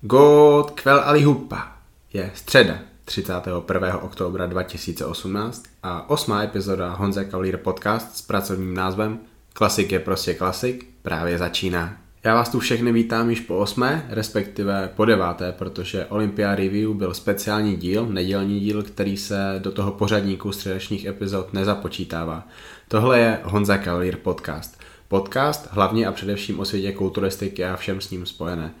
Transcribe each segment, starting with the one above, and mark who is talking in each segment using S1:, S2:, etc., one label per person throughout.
S1: God kvel ali hupa. Je středa 31. oktobra 2018 a osmá epizoda Honza Kaulír podcast s pracovním názvem Klasik je prostě klasik právě začíná. Já vás tu všechny vítám již po osmé, respektive po deváté, protože Olympia Review byl speciální díl, nedělní díl, který se do toho pořadníku středečních epizod nezapočítává. Tohle je Honza Kaulír podcast. Podcast hlavně a především o světě kulturistiky a všem s ním spojené.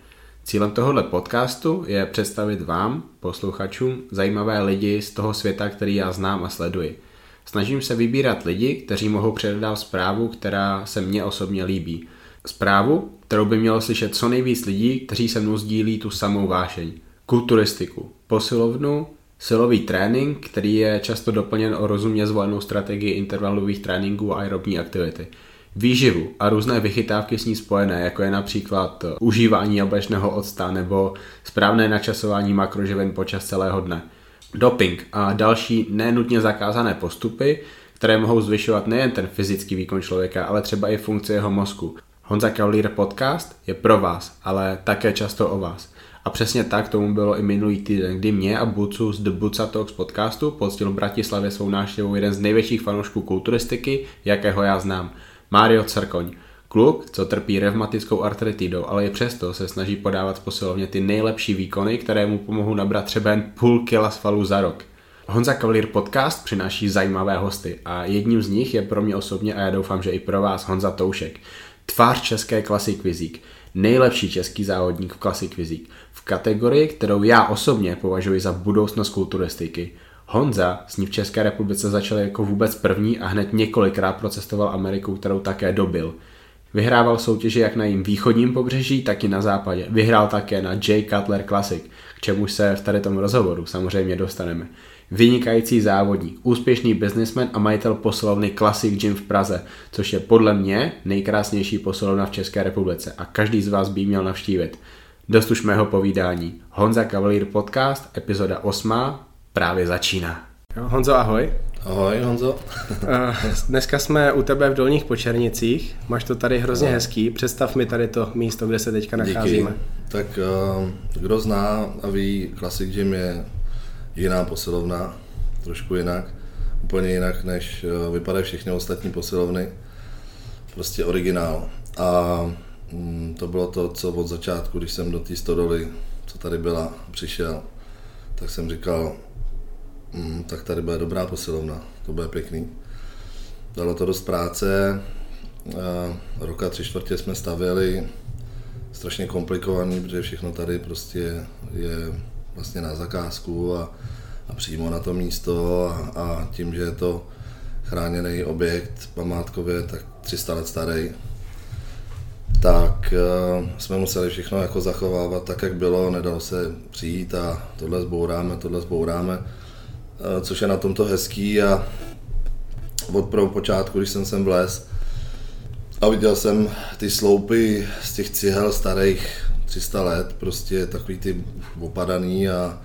S1: Cílem tohohle podcastu je představit vám, posluchačům, zajímavé lidi z toho světa, který já znám a sleduji. Snažím se vybírat lidi, kteří mohou předat zprávu, která se mně osobně líbí. Zprávu, kterou by mělo slyšet co nejvíc lidí, kteří se mnou sdílí tu samou vášeň. Kulturistiku, posilovnu, silový trénink, který je často doplněn o rozumně zvolenou strategii intervalových tréninků a aerobní aktivity – výživu a různé vychytávky s ní spojené, jako je například eh, užívání jablečného octa nebo správné načasování makroživin počas celého dne. Doping a další nenutně zakázané postupy, které mohou zvyšovat nejen ten fyzický výkon člověka, ale třeba i funkci jeho mozku. Honza Kaulír podcast je pro vás, ale také často o vás. A přesně tak tomu bylo i minulý týden, kdy mě a Bucu z The Buca Talks podcastu poctil v Bratislavě svou návštěvou jeden z největších fanoušků kulturistiky, jakého já znám – Mario Cerkoň. Kluk, co trpí revmatickou artritidou, ale i přesto se snaží podávat v posilovně ty nejlepší výkony, které mu pomohou nabrat třeba jen půl kila svalů za rok. Honza Kavalír podcast přináší zajímavé hosty a jedním z nich je pro mě osobně a já doufám, že i pro vás Honza Toušek. Tvář české Classic Vizík, nejlepší český závodník v Classic Vizík, v kategorii, kterou já osobně považuji za budoucnost kulturistiky – Honza s ní v České republice začal jako vůbec první a hned několikrát procestoval Ameriku, kterou také dobil. Vyhrával soutěže jak na jím východním pobřeží, tak i na západě. Vyhrál také na J. Cutler Classic, k čemu se v tady tom rozhovoru samozřejmě dostaneme. Vynikající závodník, úspěšný businessman a majitel posilovny Classic Gym v Praze, což je podle mě nejkrásnější posilovna v České republice a každý z vás by měl navštívit. Dost už mého povídání. Honza Cavalier Podcast, epizoda 8, právě začíná. Jo, Honzo, ahoj.
S2: Ahoj, Honzo.
S1: Eh, dneska jsme u tebe v Dolních Počernicích. Máš to tady hrozně no. hezký. Představ mi tady to místo, kde se teďka nacházíme. Díky.
S2: Tak eh, kdo zná a ví, Classic Gym je jiná posilovna, trošku jinak. Úplně jinak, než eh, vypadají všechny ostatní posilovny. Prostě originál. A mm, to bylo to, co od začátku, když jsem do té stodoly, co tady byla, přišel, tak jsem říkal, mm, tak tady bude dobrá posilovna, to bude pěkný. Dalo to dost práce, roka tři čtvrtě jsme stavěli, strašně komplikovaný, protože všechno tady prostě je vlastně na zakázku a, a přímo na to místo. A, a tím, že je to chráněný objekt památkově, tak 300 let starý, tak uh, jsme museli všechno jako zachovávat tak, jak bylo, nedalo se přijít a tohle zbouráme, tohle zbouráme. Eh, což je na tomto hezký a od počátku, když jsem sem vlez a viděl jsem ty sloupy z těch cihel starých 300 let, prostě takový ty opadaný a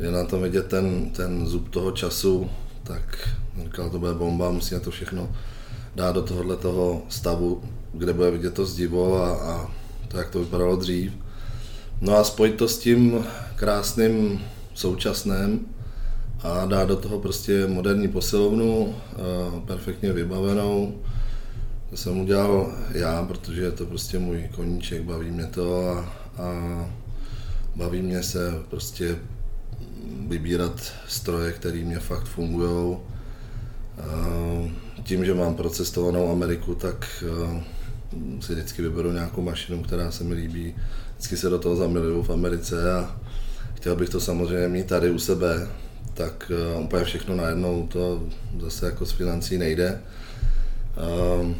S2: je na tom vidět ten, ten zub toho času, tak říkal, to bude bomba, musíme to všechno dát do tohohle toho stavu, kde bude vidět to zdivo a, a to, jak to vypadalo dřív. No a spojit to s tím krásným současným, a dát do toho prostě moderní posilovnu, perfektně vybavenou. To jsem udělal já, protože je to prostě můj koníček, baví mě to a, a baví mě se prostě vybírat stroje, které mě fakt fungují. Tím, že mám procestovanou Ameriku, tak si vždycky vyberu nějakou mašinu, která se mi líbí. Vždycky se do toho zamiluju v Americe a chtěl bych to samozřejmě mít tady u sebe, tak uh, úplně všechno najednou to zase jako z financí nejde. Uh,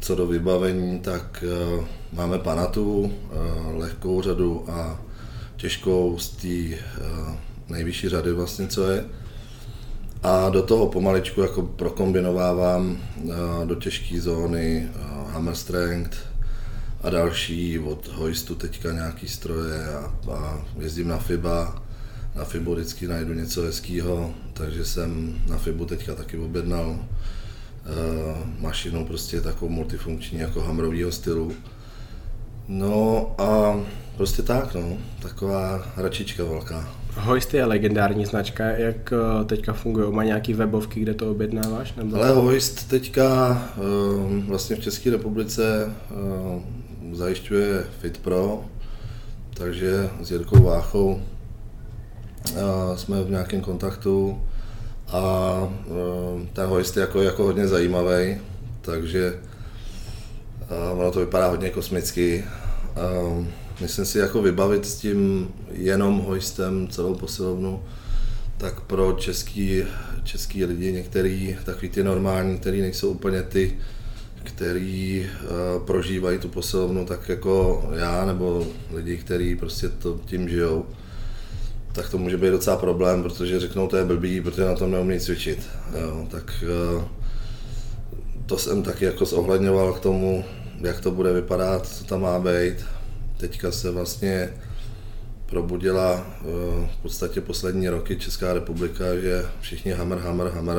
S2: co do vybavení, tak uh, máme Panatu, uh, lehkou řadu a těžkou z té nejvyšší řady vlastně, co je. A do toho pomaličku jako prokombinovávám do těžké zóny Hammer Strength a další od hoistu teďka nějaký stroje a, a jezdím na FIBA, na Fibu vždycky najdu něco hezkého, takže jsem na Fibu teďka taky objednal uh, mašinu prostě takovou multifunkční jako hamrovýho stylu. No a prostě tak, no. Taková hračička velká.
S3: Hoist je legendární značka, jak eh, teďka funguje? Má nějaký webovky, kde to objednáváš?
S2: Nebo... Ale Hoist teďka um, vlastně v České republice zajišťuje FitPro, takže s Jirkou Váchou uh, jsme v nějakém kontaktu a um, ten Hoist je jako, jako hodně zajímavý, takže ono to vypadá hodně kosmicky. Myslím si, jako vybavit s tím jenom hoistem celou posilovnu, tak pro český, český lidi, některý takový ty normální, který nejsou úplně ty, který uh, prožívají tu posilovnu tak jako já, nebo lidi, kteří prostě to tím žijou, tak to může být docela problém, protože řeknou, to je blbý, protože na tom neumí cvičit. Jo, tak uh, to jsem taky jako zohledňoval k tomu, jak to bude vypadat, co tam má být. Teďka se vlastně probudila eh, v podstatě poslední roky Česká republika, že všichni hammer, hammer, hammer.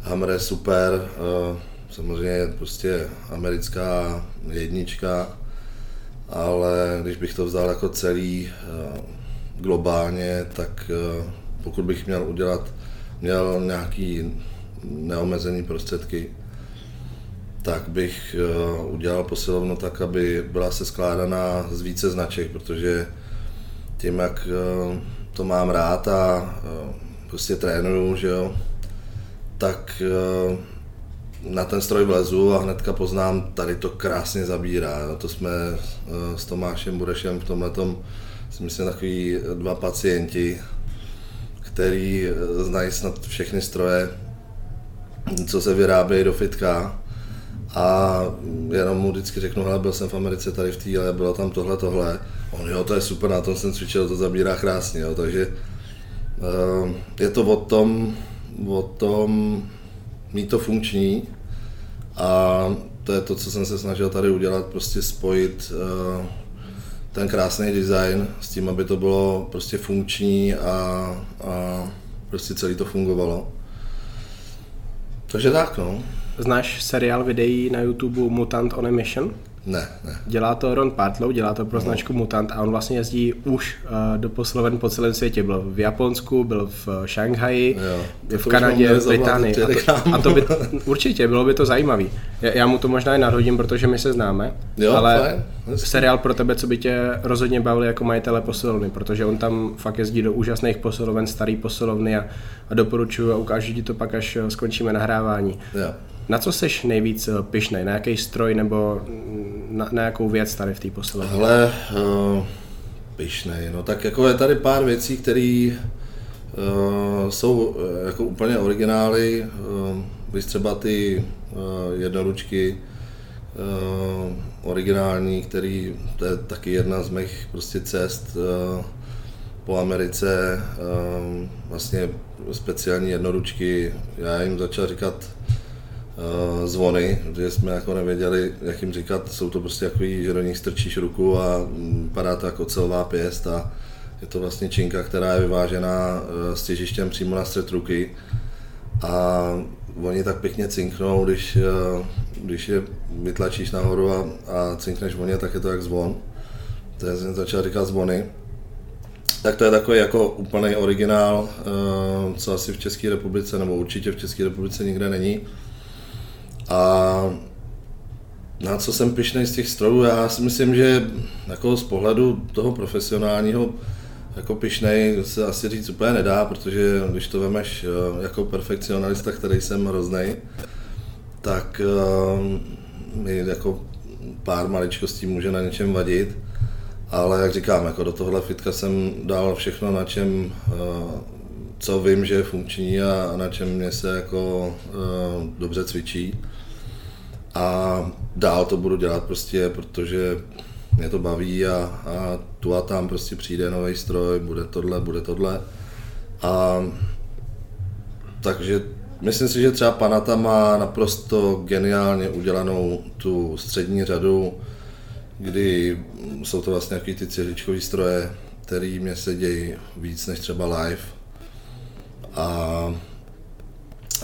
S2: Hammer je super, eh, samozřejmě prostě americká jednička, ale když bych to vzal jako celý eh, globálně, tak pokud bych měl udělat, měl nějaký neomezený prostředky, tak bych udělal posilovnu tak, aby byla se skládaná z více značek, protože tím, jak eh, to mám rád a eh, prostě trénuju, že jo, tak eh, na ten stroj vlezu a hnedka poznám, tady to krásně zabírá. To jsme s Tomášem Burešem v tomhle si myslím takový dva pacienti, který znají snad všechny stroje, co se vyrábějí do fitka. A jenom mu vždycky řeknu, hele, byl jsem v Americe tady v týle, bylo tam tohle, tohle. On, jo, to je super, na tom jsem cvičil, to zabírá krásně, jo, takže uh, je to o tom, o tom mít to funkční. A to je to, co jsem se snažil tady udělat, prostě spojit uh, ten krásný design s tím, aby to bylo prostě funkční a, a prostě celý to fungovalo. Takže tak, no.
S3: Znáš seriál videí na YouTube Mutant on a Mission?
S2: Ne, ne.
S3: Dělá to Ron Partlow, dělá to pro no. značku Mutant a on vlastně jezdí už uh, do posloven po celém světě. Byl v Japonsku, byl v uh, Šanghaji, jo, v Kanadě, v Británii. A to, a to by, určitě, bylo by to zajímavý. Já, já mu to možná i nadhodím, protože my se známe,
S2: jo,
S3: ale
S2: fajn.
S3: seriál pro tebe, co by tě rozhodně bavil jako majitele posilovny, protože on tam fakt jezdí do úžasných posiloven, starý posilovny a, a doporučuju a ukážu ti to pak, až eh, skončíme nahrávání.
S2: Jo.
S3: Na co jsi nejvíc eh, pišnej? Na jaký stroj nebo na, na jakou věc tady v té posilovně?
S2: Hele, uh, pišnej, no tak jako je tady pár věcí, které uh, jsou jako úplně originály, uh, víš třeba ty uh, jednoručky uh, originální, který, to je taky jedna z mých prostě cest uh, po Americe, uh, vlastně speciální jednoručky, já jim začal říkat uh, zvony, že jsme jako nevěděli, jak jim říkat, jsou to prostě takový, že do nich strčíš ruku a padá to jako celová pěst a je to vlastně činka, která je vyvážená s těžištěm přímo na střed ruky. A oni tak pěkně cinknou, když, uh, když je vytlačíš nahoru a, a cinkneš voně, tak je to jak zvon. To jsem začal říkat zvony. Tak to je takový jako úplný originál, co asi v České republice, nebo určitě v České republice nikde není. A na co jsem pišnej z těch strojů, já si myslím, že jako z pohledu toho profesionálního jako pišnej se asi říct úplně nedá, protože když to vemeš eh, jako perfekcionalista, který jsem hroznej, tak uh, mi jako pár maličkostí může na něčem vadit, ale jak říkám, jako do tohle fitka jsem dal všechno, na čem, uh, co vím, že je funkční a na čem mě se jako dobře cvičí. A dál to budu dělat prostě, protože mě to baví a, a tu a tam prostě přijde nový stroj, bude tohle, bude tohle. A takže myslím si, že třeba Panata má naprosto geniálně udělanou tu střední řadu, kdy jsou to vlastně nějaký ty cihličkový stroje, který mě se dějí víc než třeba live. A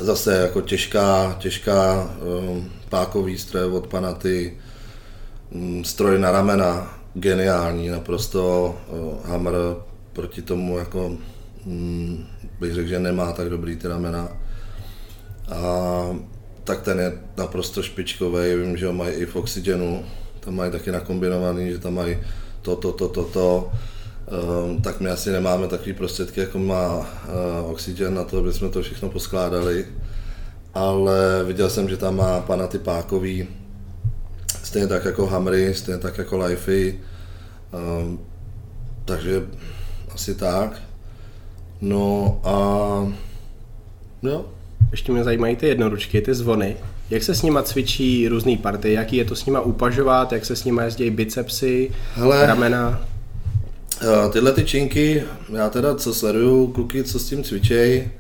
S2: zase jako těžká, těžká um, pákový stroje od Panaty, stroj na ramena, geniální, naprosto uh, Hammer proti tomu jako mm, bych řekl, že nemá tak dobrý ty ramena. A tak ten je naprosto špičkový, vím, že ho mají i v Oxygenu, tam mají taky nakombinovaný, že tam mají to, to, to, to, to. Um, tak my asi nemáme takové prostředky, jako má uh, Oxygen na to, aby jsme to všechno poskládali. Ale viděl jsem, že tam má pana Typákový, stejně tak jako Hamry, stejně tak jako Lifey. Um, takže asi tak. No a jo.
S3: Ještě mě zajímají ty jednoručky, ty zvony. Jak se s nima cvičí různé party? Jaký je to s nima upažovat? Jak se s nima jezdí bicepsy, Hele, ramena?
S2: Eh, tyhle ty činky, já teda co sleduju kluky, co s tím cvičej,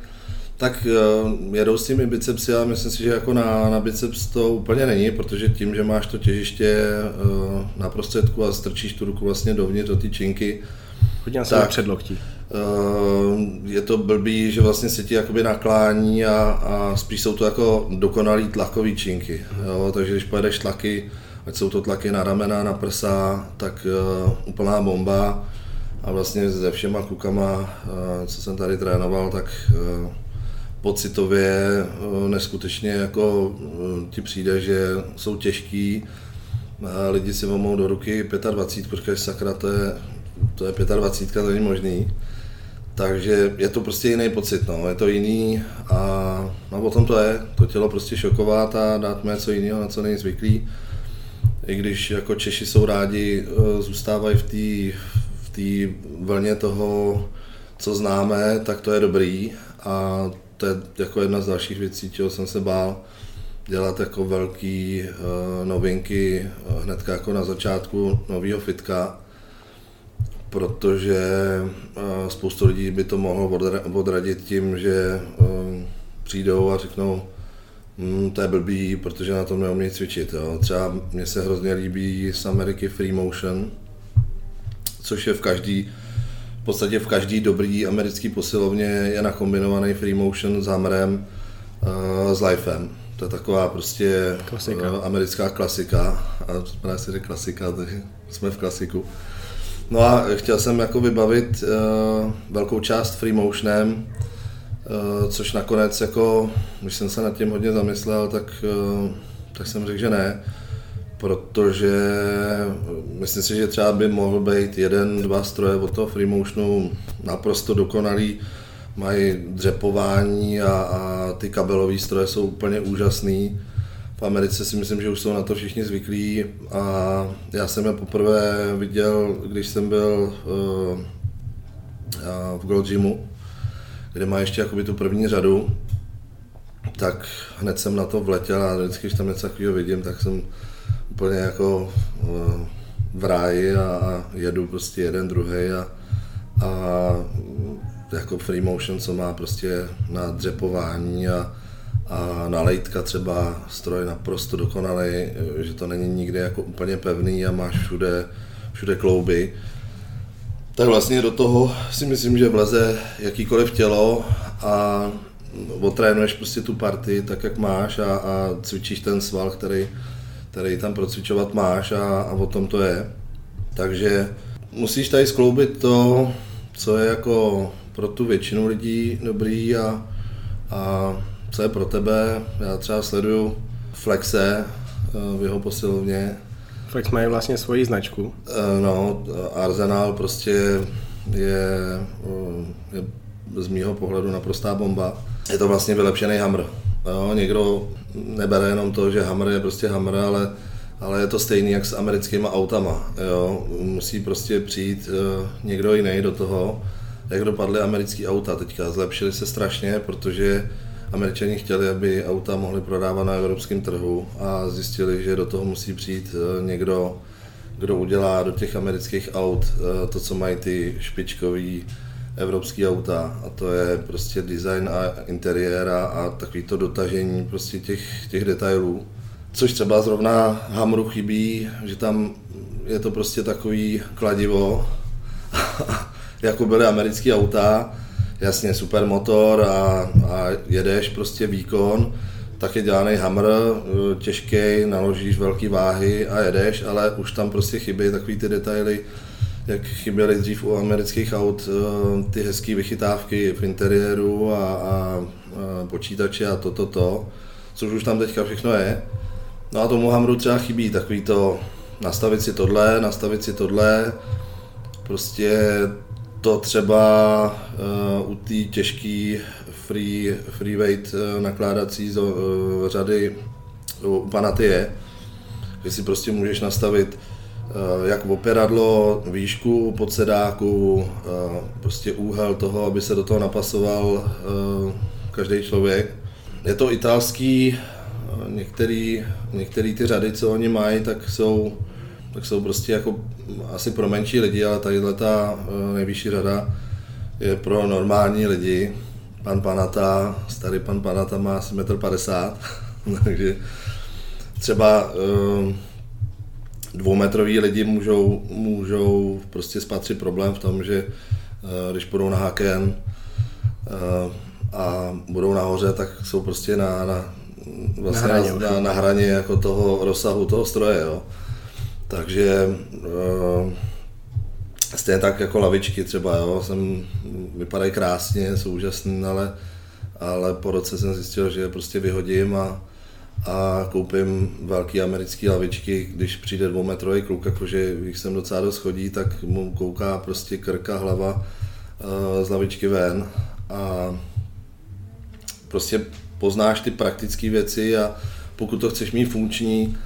S2: tak uh, jedou s těmi bicepsy a myslím si, že jako na, na biceps to úplně není, protože tím, že máš to těžiště uh, na prostředku a strčíš tu ruku vlastně dovnitř do ty činky,
S3: Hodně se předloktí.
S2: Uh, je to blbý, že vlastně se ti jakoby naklání a, a spíš jsou to jako dokonalý tlakový činky. Jo? Takže když pojedeš tlaky, ať jsou to tlaky na ramena, na prsa, tak uh, úplná bomba. A vlastně se všema klukama, uh, co jsem tady trénoval, tak uh, pocitově uh, neskutečně jako uh, ti přijde, že jsou těžký, a lidi si vomou do ruky 25, protože sakra, to je, to je 25, to není možný. Takže je to prostě jiný pocit, no. je to jiný a no, o tom to je, to tělo prostě šokovat a dát mu něco jiného, na co není zvyklý. I když jako Češi jsou rádi, eh, zůstávají v té v tý vlně toho, co známe, tak to je dobrý a to je jako jedna z dalších věcí, čeho jsem se bál, dělat jako velký uh, novinky uh, hnedka jako na začátku nového fitka, protože eh, spoustu lidí by to mohlo odradit tím, že eh, přijdou a řeknou, hm, to je blbý, protože na tom neumí cvičit. Jo. Třeba mně se hrozně líbí z Ameriky Free Motion, což je v každý, v podstatě v každý dobrý americký posilovně je nakombinovaný Free Motion s hammerem, uh, s lifem. To je taková prostě klasika. Uh, americká klasika. A si řekl klasika, tak jsme v klasiku. No a chtěl jsem jako vybavit uh, velkou část free motionem, uh, což nakonec jako, když jsem se nad tím hodně zamyslel, tak, uh, tak jsem řekl, že ne, protože myslím si, že třeba by mohl být jeden, dva stroje od toho free motionu naprosto dokonalý, mají dřepování a, a ty kabelové stroje jsou úplně úžasný. V Americe si myslím, že už jsou na to všichni zvyklí a já jsem je poprvé viděl, když jsem byl uh, v Gold Gymu, kde má ještě jakoby tu první řadu, tak hned jsem na to vletěl a vždycky, když tam něco takového vidím, tak jsem úplně jako uh, v ráji a, jedu prostě jeden, druhý a, a jako free motion, co má prostě na dřepování a, a na lejtka třeba stroj naprosto dokonalý, že to není nikde jako úplně pevný a máš všude, všude klouby. Tak vlastně do toho si myslím, že vleze jakýkoliv tělo a otrénuješ prostě tu party tak, jak máš a, a cvičíš ten sval, který, který tam procvičovat máš a, a o tom to je. Takže musíš tady skloubit to, co je jako pro tu většinu lidí dobrý a, a co je pro tebe. Já třeba sleduju Flexe eh, v jeho posilovně.
S3: Flex mají vlastně svoji značku.
S2: Eh, no, Arsenal prostě je, eh, je z mýho pohledu naprostá bomba. Je to vlastně vylepšený Hammer. Jo, někdo nebere jenom to, že Hammer je prostě Hammer, ale, ale je to stejný jak s americkýma autama. Jo. Musí prostě přijít někdo jiný do toho. Jak dopadly americké auta teďka, zlepšily se strašně, protože Američani chtěli, aby auta mohli prodávat na evropském trhu a zjistili, že do toho musí přijít eh, někdo, kdo udělá do těch amerických aut eh, to, co mají ty špičkový evropský auta a to je prostě design a interiér a, takový to dotažení prostě těch, těch detailů. Což třeba zrovna Hamru chybí, že tam je to prostě takový kladivo, jako byly americké auta, jasně super motor a, a jedeš prostě výkon, tak je dělaný hammer, eh, těžký, naložíš velký váhy a jedeš, ale už tam prostě chybí takový ty detaily, jak chyběly dřív u amerických aut eh, ty hezké vychytávky v interiéru a, a, a počítače a toto, to, to, což už tam teďka všechno je. No a tomu Hamru třeba chybí takový to nastavit si tohle, nastavit si tohle, prostě to třeba uh, u té těžké free, free weight uh, nakládací z, uh, řady u Panaty je, že si prostě můžeš nastavit jak operadlo, výšku pod sedáku, uh, prostě úhel toho, aby se do toho napasoval uh, každý člověk. Je to italský, některý, některý ty řady, co oni mají, tak jsou tak jsou prostě jako asi pro menší lidi, ale tadyhle ta eh, nejvyšší řada je pro normální lidi. Pan Panata, starý pan Panata má asi 1,50 m, takže třeba eh, dvoumetrový lidi můžou, můžou prostě spatřit problém v tom, že eh, když půjdou na haken a budou nahoře, tak jsou prostě na, na, vlastně na, hraně, na, na hraně jako toho rozsahu toho stroje. Jo. Takže uh, stejně tak jako lavičky třeba, jo, jsem, vypadají krásně, jsou úžasné, ale, ale po roce jsem zjistil, že je prostě vyhodím a, a koupím velký americký lavičky, když přijde dvoumetrový kluk, jakože když jsem docela dost chodí, tak mu kouká prostě krka, hlava uh, z lavičky ven a prostě poznáš ty praktické věci a pokud to chceš mít funkční,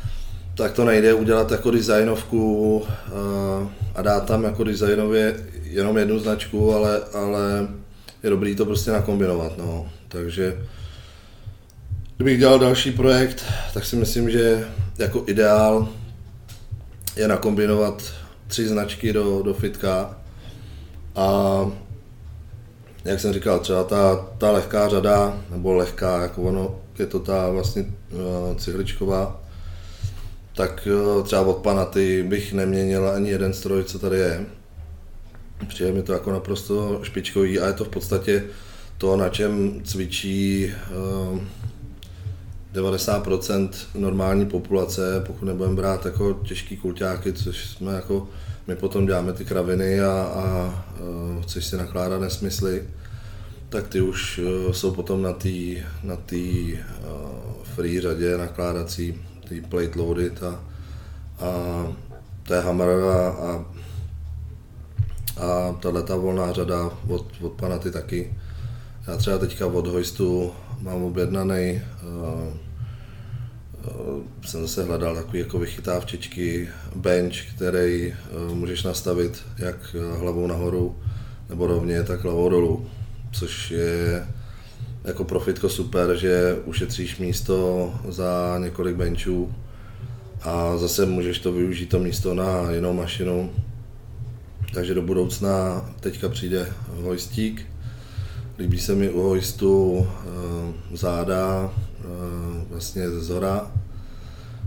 S2: tak to nejde udělat jako designovku uh, a dát tam jako designově jenom jednu značku, ale, ale je dobrý to prostě nakombinovat. No. Takže kdybych dělal další projekt, tak si myslím, že jako ideál je nakombinovat tři značky do, do fitka a jak jsem říkal, třeba ta, ta lehká řada, nebo lehká, jako ono, je to ta vlastně uh, cihličková, tak eh, třeba od Panaty bych neměnil ani jeden stroj, co tady je. Přijde mi to jako naprosto špičkový a je to v podstatě to, na čem cvičí 90% eh, normální populace, pokud nebudeme brát jako těžký kulťáky, což jsme jako, my potom děláme ty kraviny a, a, eh, chceš si nakládat nesmysly, tak ty už jsou potom na té na tý, free řadě nakládací ty plate loaded a, a to je Hammer a, a, a tahle ta volná řada od, od Panaty taky. Já třeba teďka od Hoistu mám objednaný, uh, uh, jsem zase hledal takový jako vychytávčičky, bench, který uh, můžeš nastavit jak hlavou nahoru, nebo rovně, tak hlavou dolů, což je jako profitko super, že ušetříš místo za několik benchů a zase můžeš to využít to místo na jinou mašinu. Takže do budoucna teďka přijde hojstík. Líbí se mi u hojstu e, záda e, vlastně ze zora,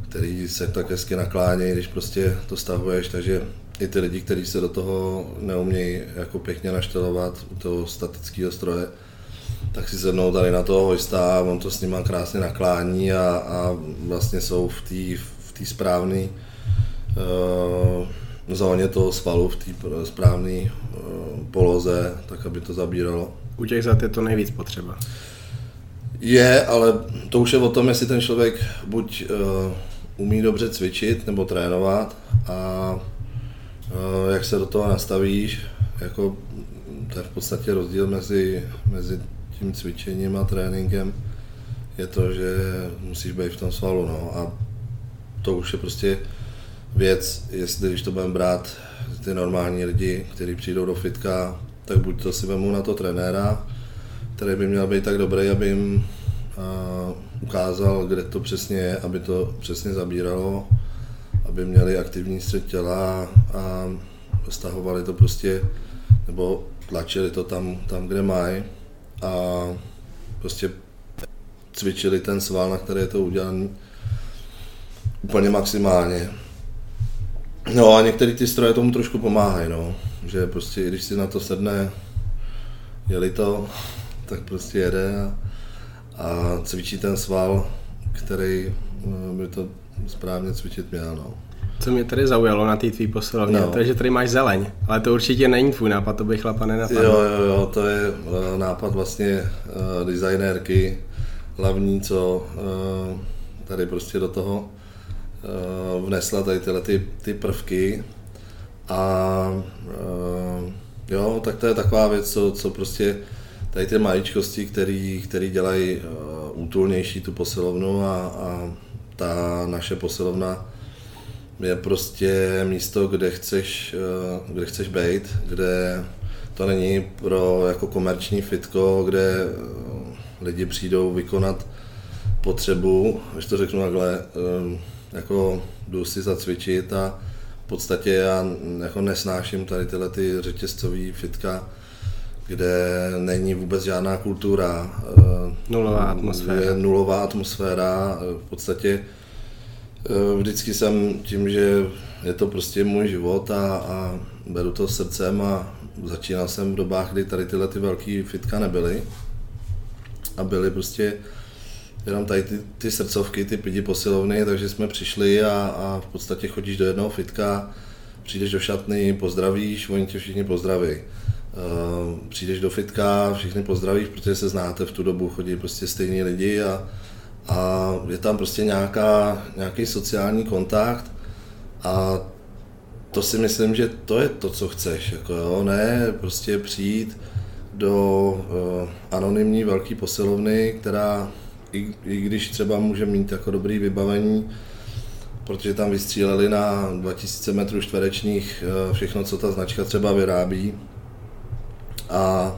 S2: který se tak hezky naklání, když prostě to stahuješ, takže i ty lidi, kteří se do toho neumějí jako pěkně naštelovat u toho statického stroje, tak si sednou tady na toho hojsta a on to s nima krásně naklání a, a vlastně jsou v té v správné uh, zóně toho svalu, v té správné poloze, tak aby to zabíralo.
S3: U těch zad je to nejvíc potřeba.
S2: Je, ale to už je o tom, jestli ten člověk buď uh, umí dobře cvičit nebo trénovat a uh, jak se do toho nastavíš, jako to je v podstatě rozdíl mezi, mezi tím cvičením a tréninkem je to, že musíš být v tom svalu. No. A to už je prostě věc, jestli když to budeme brát ty normální lidi, kteří přijdou do fitka, tak buď to si vemu na to trenéra, který by měl být tak dobrý, aby jim uh, ukázal, kde to přesně je, aby to přesně zabíralo, aby měli aktivní střed těla a stahovali to prostě, nebo tlačili to tam, tam kde mají a prostě cvičili ten sval, na který je to udělané úplně maximálně. No a některé ty stroje tomu trošku pomáhají, no. Že prostě, když si na to sedne, jeli to, tak prostě jede a, a cvičí ten sval, který by to správně cvičit měl. No.
S3: Co mě tady zaujalo na té tvý posilovně, no. to je, že tady máš zeleň, ale to určitě není tvůj nápad, to bych chlapa nenapadl.
S2: Jo, jo, jo, to je nápad vlastně uh, designérky, hlavní, co uh, tady prostě do toho uh, vnesla tady tyhle ty, ty prvky a uh, jo, tak to je taková věc, co, co prostě tady ty maličkosti, který, který dělají uh, útulnější tu posilovnu a, a ta naše posilovna je prostě místo, kde chceš, uh, kde chceš být, kde to není pro jako komerční fitko, kde uh, lidi přijdou vykonat potřebu, když to řeknu takhle, um, jako jdu si zacvičit a v podstatě já jako nesnáším tady tyhle ty řetězcový fitka, kde není vůbec žádná kultura.
S3: Eh, nulová atmosféra.
S2: Je nulová atmosféra. V podstatě eh, vždycky jsem tím, že je to prostě můj život a, a beru to srdcem a začínal jsem v dobách, kdy tady tyhle ty velké fitka nebyly a byly prostě jenom tady ty, ty srdcovky, ty pidi posilovny, takže jsme přišli a, a v podstatě chodíš do jednoho fitka, přijdeš do šatny, pozdravíš, oni tě všichni pozdraví. Uh, přijdeš do fitka, všichni pozdravíš, protože se znáte v tu dobu, chodí prostě stejní lidi a, a je tam prostě nějaká, nějaký sociální kontakt a to si myslím, že to je to, co chceš, jako jo, ne prostě přijít do uh, anonymní velké posilovny, která i, i když třeba může mít jako dobrý vybavení, protože tam vystříleli na 2000 metrů čtverečních eh, všechno, co ta značka třeba vyrábí. A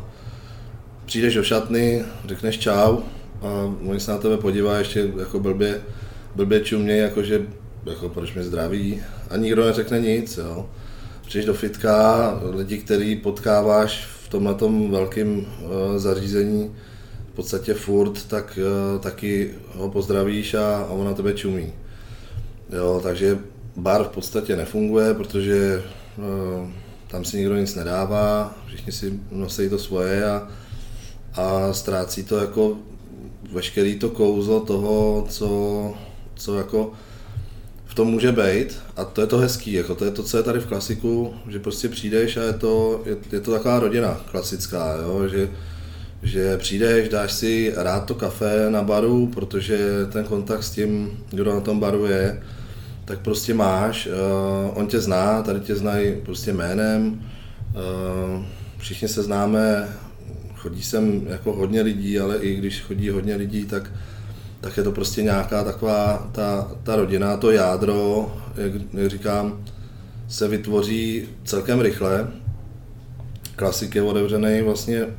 S2: přijdeš do šatny, řekneš čau a oni se na tebe podívá ještě jako blbě, blbě čuměj, jakože jako proč mě zdraví a nikdo neřekne nic, jo. Přijdeš do fitka, lidi, který potkáváš v tomhle velkém uh, zařízení, podstatě furt, tak uh, taky ho pozdravíš a, a on na tebe čumí. Jo, takže bar v podstatě nefunguje, protože uh, tam si nikdo nic nedává, všichni si nosí to svoje a, a ztrácí to jako veškerý to kouzlo toho, co, co jako v tom může být a to je to hezký, jako to je to, co je tady v klasiku, že prostě přijdeš a je to, je, je to taková rodina klasická, jo, že že přijdeš, dáš si rád to kafe na baru, protože ten kontakt s tím, kdo na tom baru je, tak prostě máš, uh, on tě zná, tady tě znají prostě jménem, uh, všichni se známe, chodí sem jako hodně lidí, ale i když chodí hodně lidí, tak, tak je to prostě nějaká taková ta, ta rodina, to jádro, jak, jak říkám, se vytvoří celkem rychle, Klasik je otevřený vlastně eh,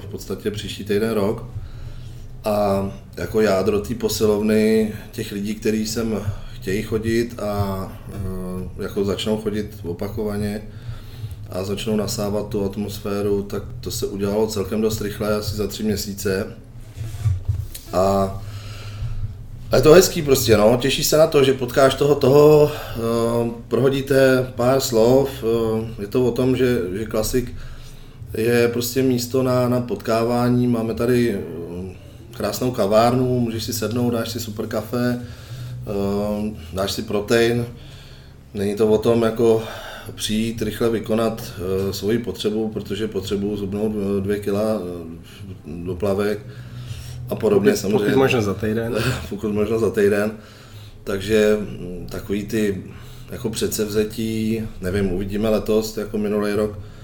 S2: v podstatě příští týden rok. A jako jádro té posilovny, těch lidí, kteří sem chtějí chodit a eh, jako začnou chodit opakovaně a začnou nasávat tu atmosféru, tak to se udělalo celkem dost rychle, asi za tři měsíce. A a je to hezký prostě, no. Těší se na to, že potkáš toho, toho, uh, prohodíte pár slov. Uh, je to o tom, že, že klasik je prostě místo na, na potkávání. Máme tady eh, krásnou kavárnu, můžeš si sednout, dáš si super kafe, eh, dáš si protein. Není to o tom jako přijít, rychle vykonat uh, svoji potřebu, protože potřebuji zubnout dvě kila do plavek a podobně
S3: pokud, samozřejmě. Pokud možno za týden.
S2: pokud možno za týden. Takže hm, takový ty jako předsevzetí, nevím, uvidíme letos, jako minulý rok, Eh,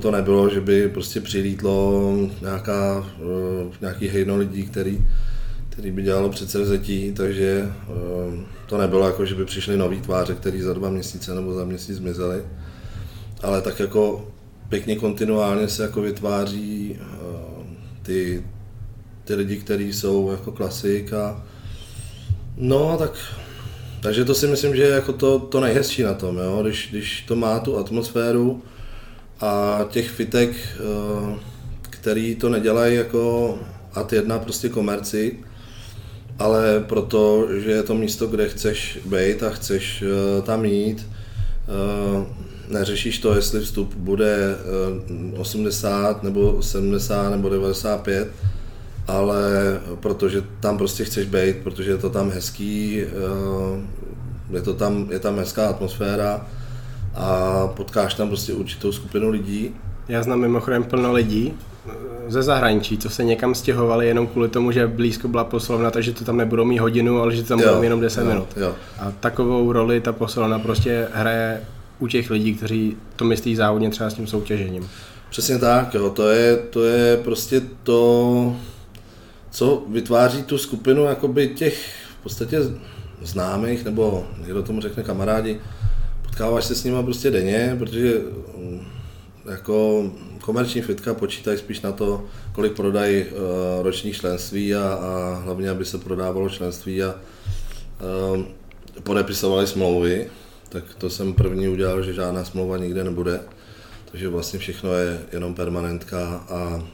S2: to nebylo, že by prostě přilítlo nějaká, eh, nějaký hejno lidí, který, který by dělalo předsevzetí, takže eh, to nebylo jako, že by přišly nový tváře, který za dva měsíce nebo za měsíc zmizely, ale tak jako pěkně kontinuálně se jako vytváří ty, ty lidi, kteří jsou jako klasik a no tak takže to si myslím, že je jako to, to nejhezčí na tom, jo? Když, když to má tu atmosféru, a těch fitek, eh, který to nedělají jako ad jedna prostě komerci, ale proto, že je to místo, kde chceš být a chceš eh, tam jít, eh, neřešíš to, jestli vstup bude 80 nebo 70 nebo 95, ale protože tam prostě chceš být, protože je to tam hezký, je, to tam, je tam hezká atmosféra a potkáš tam prostě určitou skupinu lidí.
S3: Já znám mimochodem plno lidí eh, ze zahraničí, co se někam stěhovali jenom kvůli tomu, že blízko byla poslovna, takže to tam nebudou mít hodinu, ale že tam budou jenom 10 jo, minut.
S2: Jo.
S3: A takovou roli ta poslovna prostě hraje u těch lidí, kteří to myslí závodně třeba s tím soutěžením.
S2: Přesně tak, jo. To, je, to je prostě to, co vytváří tu skupinu jakoby těch v podstatě známých, nebo někdo tomu řekne kamarádi, potkáváš se s nimi prostě denně, protože mm, jako komerční fitka počítají spíš na to, kolik prodají uh, ročních členství a, a hlavně, aby se prodávalo členství a uh, podepisovali smlouvy, tak to jsem první udělal, že žádná smlouva nikde nebude, takže vlastně všechno je jenom permanentka a,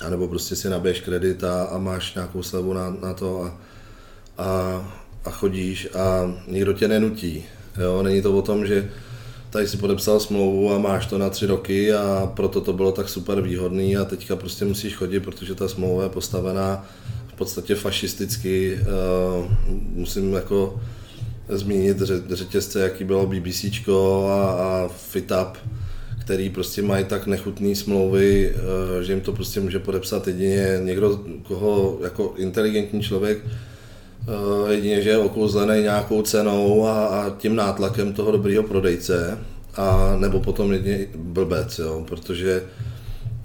S2: a nebo prostě si nabiješ kredit a, a máš nějakou slevu na, na to a, a, a chodíš a nikdo tě nenutí. Jo? Není to o tom, že tady si podepsal smlouvu a máš to na tři roky a proto to bylo tak super výhodný a teďka prostě musíš chodit, protože ta smlouva je postavená v podstatě fašisticky. Uh, musím jako zmínit řetězce, jaký bylo BBC a, a FitUp, který prostě mají tak nechutné smlouvy, eh, že jim to prostě může podepsat jedině někdo, koho jako inteligentní člověk, eh, jedině, že je okouzlený nějakou cenou a, a tím nátlakem toho dobrého prodejce, a nebo potom jedině blbec, jo, protože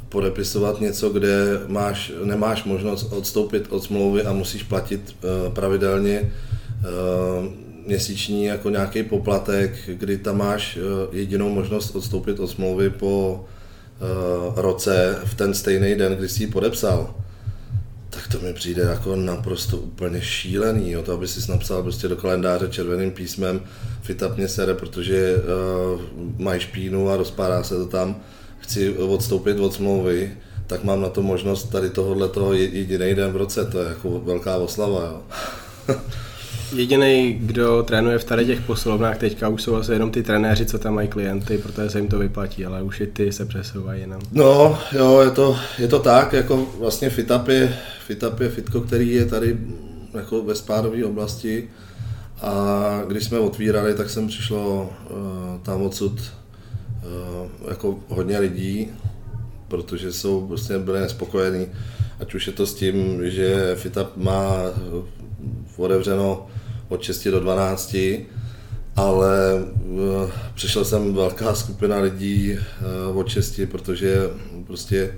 S2: podepisovat něco, kde máš, nemáš možnost odstoupit od smlouvy a musíš platit uh, pravidelně uh, měsíční jako nějaký poplatek, kdy tam máš jedinou možnost odstoupit od smlouvy po roce v ten stejný den, kdy jsi ji podepsal tak to mi přijde jako naprosto úplně šílený, jo, to aby si napsal prostě do kalendáře červeným písmem Fitap mě sere, protože uh, mají špínu a rozpárá se to tam, chci odstoupit od smlouvy, tak mám na to možnost tady tohohle toho jediný den v roce, to je jako velká oslava. Jo.
S3: Jediný, kdo trénuje v tady těch posilovnách teďka, už jsou asi jenom ty trenéři, co tam mají klienty, protože se jim to vyplatí, ale už i ty se přesouvají jenom.
S2: No, jo, je to, je to tak, jako vlastně FitUp je, FitUp je fitko, který je tady jako ve spádové oblasti a když jsme otvírali, tak jsem přišlo uh, tam odsud uh, jako hodně lidí, protože jsou prostě byli nespokojení, ať už je to s tím, že FitUp má otevřeno od 6 do 12, ale uh, přišel jsem velká skupina lidí uh, od 6, protože prostě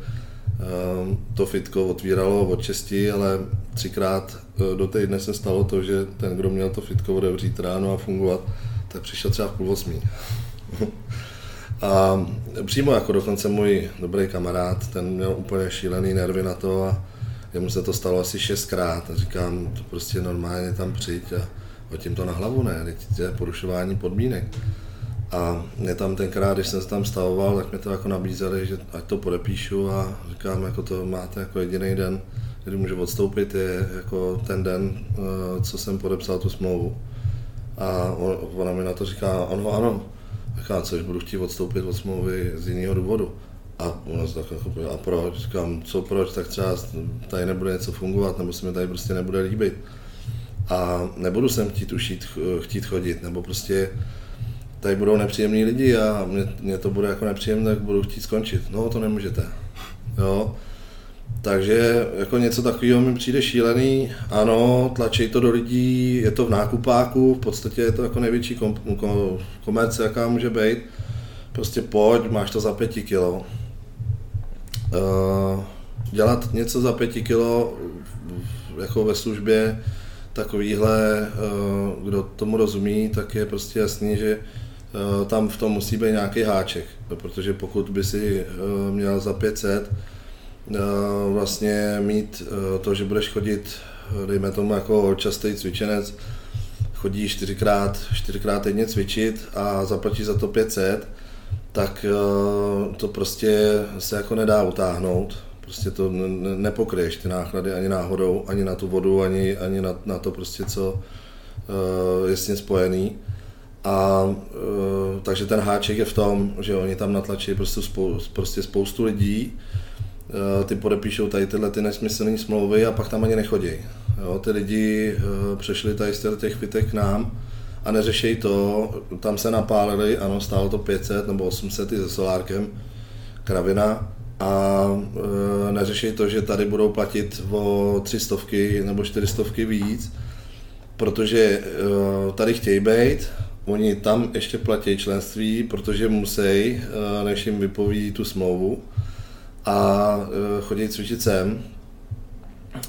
S2: uh, to fitko otvíralo od 6, ale třikrát do týdne se stalo to, že ten, kdo měl to fitko otevřít ráno a fungovat, tak přišel třeba v půl osmí. a přímo jako dokonce můj dobrý kamarád, ten měl úplně šílený nervy na to a jemu se to stalo asi šestkrát a říkám, to prostě normálně tam přijď a tím to na hlavu, ne, teď je porušování podmínek. A mě tam tenkrát, když jsem se tam stavoval, tak mi to jako nabízeli, že ať to podepíšu a říkám, jako to máte jako jediný den, kdy můžu odstoupit, je jako ten den, eh, co jsem podepsal tu smlouvu. A ona mi na to říká, ano, ano. Říká, což budu chtít odstoupit od smlouvy z jiného důvodu. A ona se tak jako, a proč? Říkám, co proč, tak třeba tady nebude něco fungovat, nebo se mi tady prostě nebude líbit a nebudu sem chtít už jít, chtít chodit, nebo prostě tady budou nepříjemní lidi a mě, mě to bude jako nepříjemné, tak budu chtít skončit. No to nemůžete. Jo. Takže jako něco takového mi přijde šílený. Ano, tlačí to do lidí, je to v nákupáku, v podstatě je to jako největší kom, kom, komerce, jaká může být. Prostě pojď, máš to za pěti kilo. Uh, dělat něco za pěti kilo jako ve službě takovýhle, eh, kdo tomu rozumí, tak je prostě jasný, že eh, tam v tom musí být nějaký háček, protože pokud by si eh, měl za 500 vlastně mít to, že budeš chodit, dejme tomu jako častý cvičenec, chodí čtyřikrát, čtyřikrát týdně cvičit a zaplatí za to 500, tak to prostě se jako nedá utáhnout prostě to nepokryješ ty náklady ani náhodou, ani na tu vodu, ani, ani na, na to prostě, co uh, je s tím spojený. A uh, takže ten háček je v tom, že oni tam natlačí prostě, spou, prostě spoustu lidí, ty podepíšou tady tyhle ty nesmyslné smlouvy a pak tam ani nechodí. Jo, ty lidi přešli tady z těch fitek k nám a neřešejí to, tam se napálili, ano, stálo to 500 nebo 800 i se solárkem, kravina, a e, neřeší to, že tady budou platit o tři stovky nebo čtyřistovky víc, protože e, tady chtějí být, oni tam ještě platí členství, protože musí, e, než jim vypoví tu smlouvu a e, chodí cvičit sem.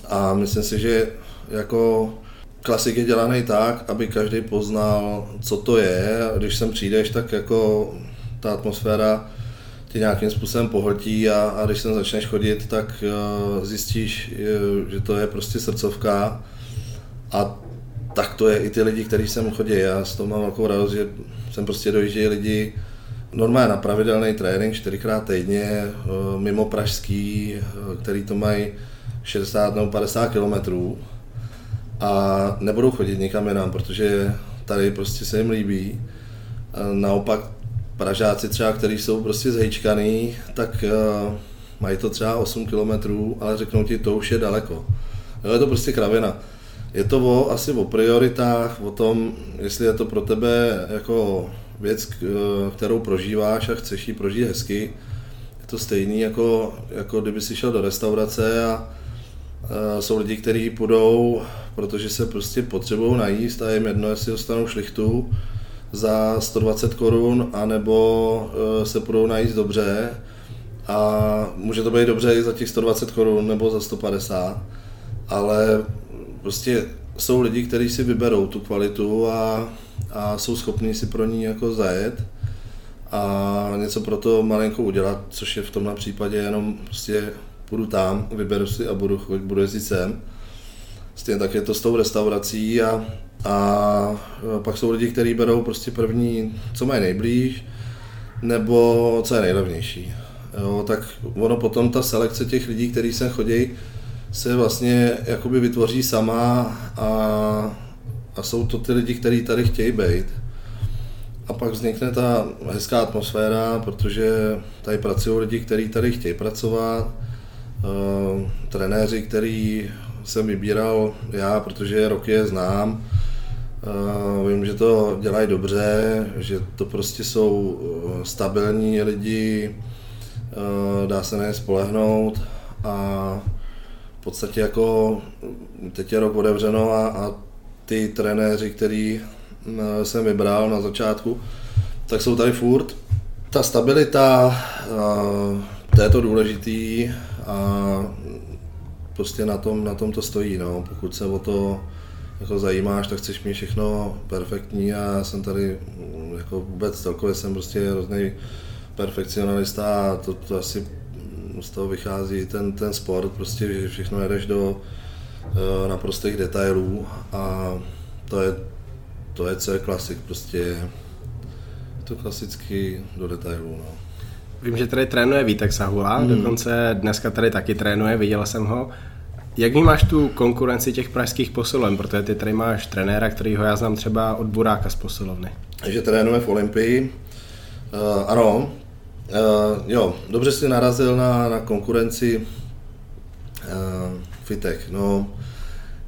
S2: A myslím si, že jako klasik je dělaný tak, aby každý poznal, co to je. Když sem přijdeš, tak jako ta atmosféra tě nějakým způsobem pohltí a, a když sem začneš chodit, tak uh, zjistíš, že to je prostě srdcovka a tak to je i ty lidi, kteří sem chodí. Já s toho mám velkou radost, že sem prostě dojíždějí lidi normálně na pravidelný trénink čtyřikrát týdně, uh, mimo pražský, uh, který to mají 60 nebo 50 kilometrů a nebudou chodit nikam jinam, protože tady prostě se jim líbí. Naopak Pražáci třeba, kteří jsou prostě zhejčkaný, tak uh, mají to třeba 8 kilometrů, ale řeknou ti, to už je daleko. Jo, je to prostě kravina. Je to o, asi o prioritách, o tom, jestli je to pro tebe jako věc, kterou prožíváš a chceš ji prožít hezky. Je to stejný, jako, jako kdyby si šel do restaurace a uh, jsou lidi, kteří půjdou, protože se prostě potřebují najíst a jim jedno, jestli dostanou šlichtu, za 120 korun, anebo eh, se budou najíst dobře. A může to být dobře i za těch 120 korun nebo za 150, ale prostě jsou lidi, kteří si vyberou tu kvalitu a, a jsou schopní si pro ní jako zajet. A něco pro to malinko udělat, což je v tomhle případě jenom prostě půjdu tam, vyberu si a budu, budu jezdit sem. Stejně tak je to s tou restaurací a a e, pak jsou lidi, kteří berou prostě první, co mají nejblíž, nebo co je nejlevnější. Jo, tak ono potom ta selekce těch lidí, kteří sem chodí, se vlastně jakoby vytvoří sama a, a jsou to ty lidi, kteří tady chtějí být. A pak vznikne ta hezká atmosféra, protože tady pracují lidi, kteří tady chtějí pracovat, uh, trenéři, který jsem vybíral já, protože roky je znám, Uh, vím, že to dělají dobře, že to prostě jsou eh, stabilní lidi, uh, dá se na ně spolehnout a v podstatě jako teď je rok otevřeno a, a ty trenéři, který uh, jsem vybral na začátku, tak jsou tady furt. Ta stabilita, to je to důležitý a prostě na tom, na tom to stojí, no. pokud se o to jako zajímáš, tak chceš mít všechno perfektní a já jsem tady mm, jako vůbec celkově jsem prostě hrozný perfekcionalista a to, to asi z toho vychází ten, ten sport, prostě že všechno jedeš do uh, naprostých detailů a to je, to je co je klasik, prostě je to klasicky do detailů. No.
S3: Vím, že tady trénuje Vítek Sahula, hmm. dokonce dneska tady taky trénuje, viděl jsem ho. Jak máš tu konkurenci těch pražských posiloven, protože ty tady máš trenéra, kterýho já znám třeba od Buráka z posilovny.
S2: Že trénuje v Olympii. Uh, ano, uh, jo, dobře jsi narazil na, na konkurenci uh, fitek. No,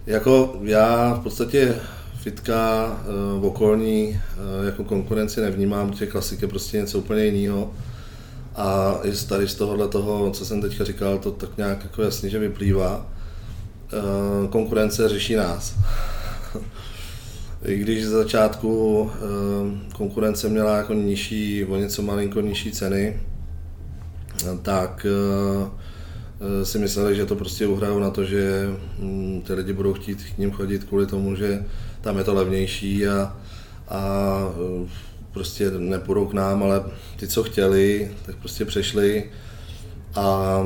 S2: jako já v podstatě fitka uh, v okolní uh, jako konkurenci nevnímám, protože klasik je prostě něco úplně jiného. A i tady z tohohle toho, co jsem teďka říkal, to tak nějak jako jasně, že vyplývá. Eh, konkurence řeší nás. I když z začátku eh, konkurence měla jako nižší, o něco malinko nižší ceny, tak eh, si mysleli, že to prostě uhrajou na to, že hm, ty lidi budou chtít k ním chodit kvůli tomu, že tam je to levnější a, a prostě nepůjdou k nám, ale ty, co chtěli, tak prostě přešli a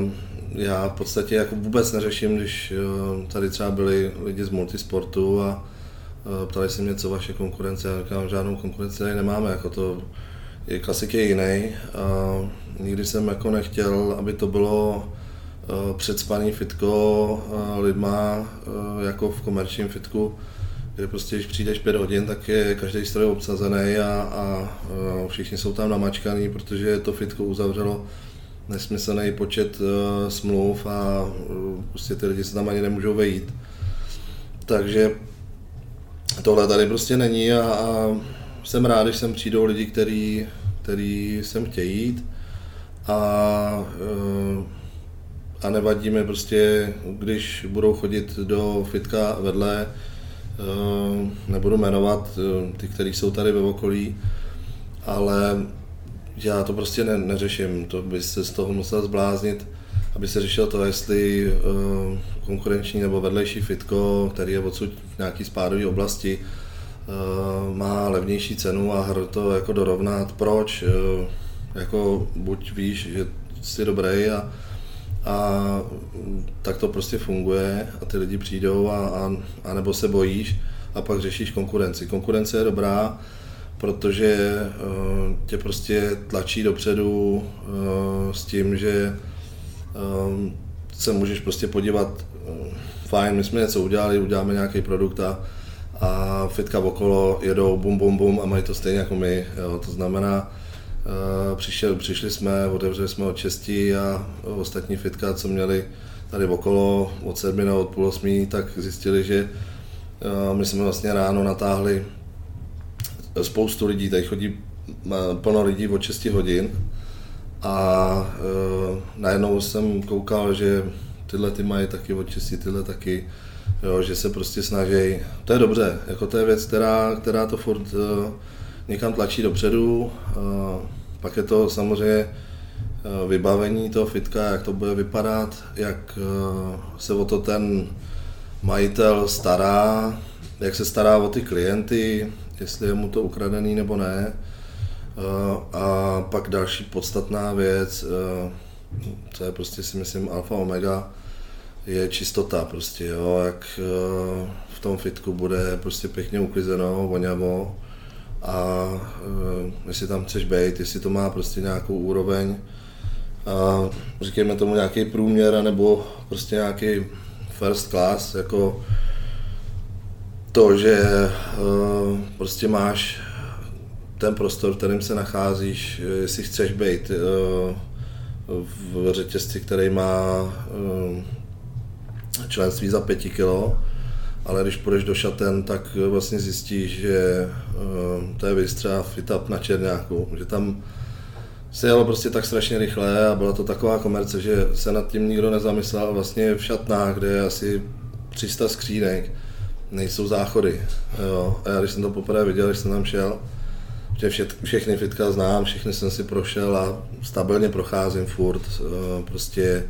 S2: já v podstatě jako vůbec neřeším, když eh, tady třeba byli lidi z multisportu a eh, ptali se mě, co vaše konkurence, já říkám, žádnou konkurenci tady nemáme, jako to je klasik je jiný. A nikdy jsem jako nechtěl, aby to bylo eh, předspaný fitko lidma jako v komerčním fitku, kde prostě, když přijdeš pět hodin, tak je každý stroj obsazený a, a všichni jsou tam namačkaný, protože to fitko uzavřelo nesmyslný počet uh, smluv a uh, prostě ty lidi se tam ani nemůžou vejít. Takže tohle tady prostě není a, a jsem rád, když sem přijdou lidi, který, který sem chtějí jít a, uh, a nevadí mi prostě, když budou chodit do fitka vedle, nebudu jmenovat ty, kteří jsou tady ve okolí, ale já to prostě ne, neřeším, to by se z toho musel zbláznit, aby se řešilo to, jestli uh, konkurenční nebo vedlejší fitko, který je odsud v nějaký spádové oblasti, uh, má levnější cenu a hr to jako dorovnat. Proč? Uh, jako buď víš, že jsi dobrý a, a tak to prostě funguje a ty lidi přijdou a, a, a nebo se bojíš a pak řešíš konkurenci. Konkurence je dobrá, protože uh, tě prostě tlačí dopředu uh, s tím, že um, se můžeš prostě podívat, fajn, my jsme něco udělali, uděláme nějaký produkt a, a fitka okolo jedou bum bum bum a mají to stejně jako my. Jo. To znamená, přišel, přišli jsme, otevřeli jsme od 6 a ostatní fitka, co měli tady okolo od 7 na od půl 8, tak zjistili, že my jsme vlastně ráno natáhli spoustu lidí, tady chodí plno lidí od 6 hodin a e, najednou jsem koukal, že tyhle ty mají taky od 6, tyhle taky, jo, že se prostě snaží. To je dobře, jako to je věc, která, která to furt e, někam tlačí dopředu. E, pak je to samozřejmě e, vybavení toho fitka, jak to bude vypadat, jak se o to ten majitel stará, jak se stará o ty klienty, jestli je mu to ukradený nebo ne. Eh, a pak další podstatná věc, eh, co je prostě si myslím alfa omega, je čistota prostě, jo, jak eh, v tom fitku bude prostě pěkně uklizeno, voňavo. A jestli tam chceš být, jestli to má prostě nějakou úroveň, a říkejme tomu nějaký průměr, nebo prostě nějaký first class, jako to, že uh, prostě máš ten prostor, v kterém se nacházíš, jestli chceš být uh, v řetězci, který má členství za 5 kilo, ale když půjdeš do šaten, tak vlastně zjistíš, že to je vystřela fit up na Černáku, že tam se jelo prostě tak strašně rychle a byla to taková komerce, že se nad tím nikdo nezamyslel. Vlastně v šatnách, kde je asi 300 skřínek, nejsou záchody. Jo. A já když jsem to poprvé viděl, když jsem tam šel, že vše, všechny fitka znám, všechny jsem si prošel a stabilně procházím furt. Prostě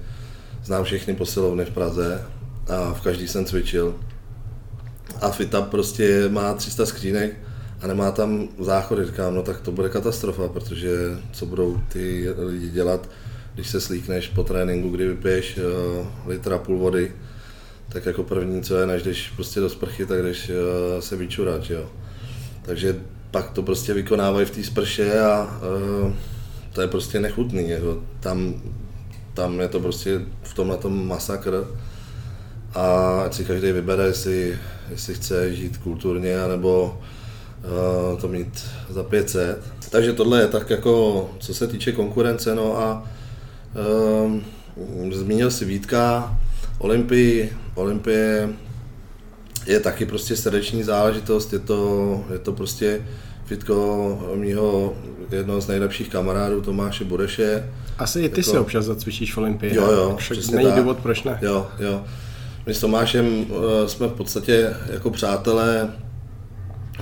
S2: znám všechny posilovny v Praze a v každý jsem cvičil. A Fita prostě má 300 skřínek a nemá tam záchody. Říkám, no tak to bude katastrofa, protože co budou ty lidi dělat, když se slíkneš po tréninku, kdy vypiješ uh, litra půl vody, tak jako první, co je, než jdeš prostě do sprchy, tak jdeš uh, se vyčurat, jo. Takže pak to prostě vykonávají v té sprše a uh, to je prostě nechutný, jako tam, tam je to prostě v tomhle tom masakr a ať si každý vybere, jestli, jestli chce žít kulturně, anebo uh, to mít za 500. Takže tohle je tak jako, co se týče konkurence, no a uh, zmínil si Vítka, Olympii, Olympie je taky prostě srdeční záležitost, je to, je to prostě fitko mýho jednoho z nejlepších kamarádů Tomáše Bureše.
S3: Asi i ty jako, si občas zacvičíš v Olympii.
S2: Jo, jo,
S3: přesně není tak. důvod, proč ne.
S2: Jo, jo. My s Tomášem uh, jsme v podstatě jako přátelé,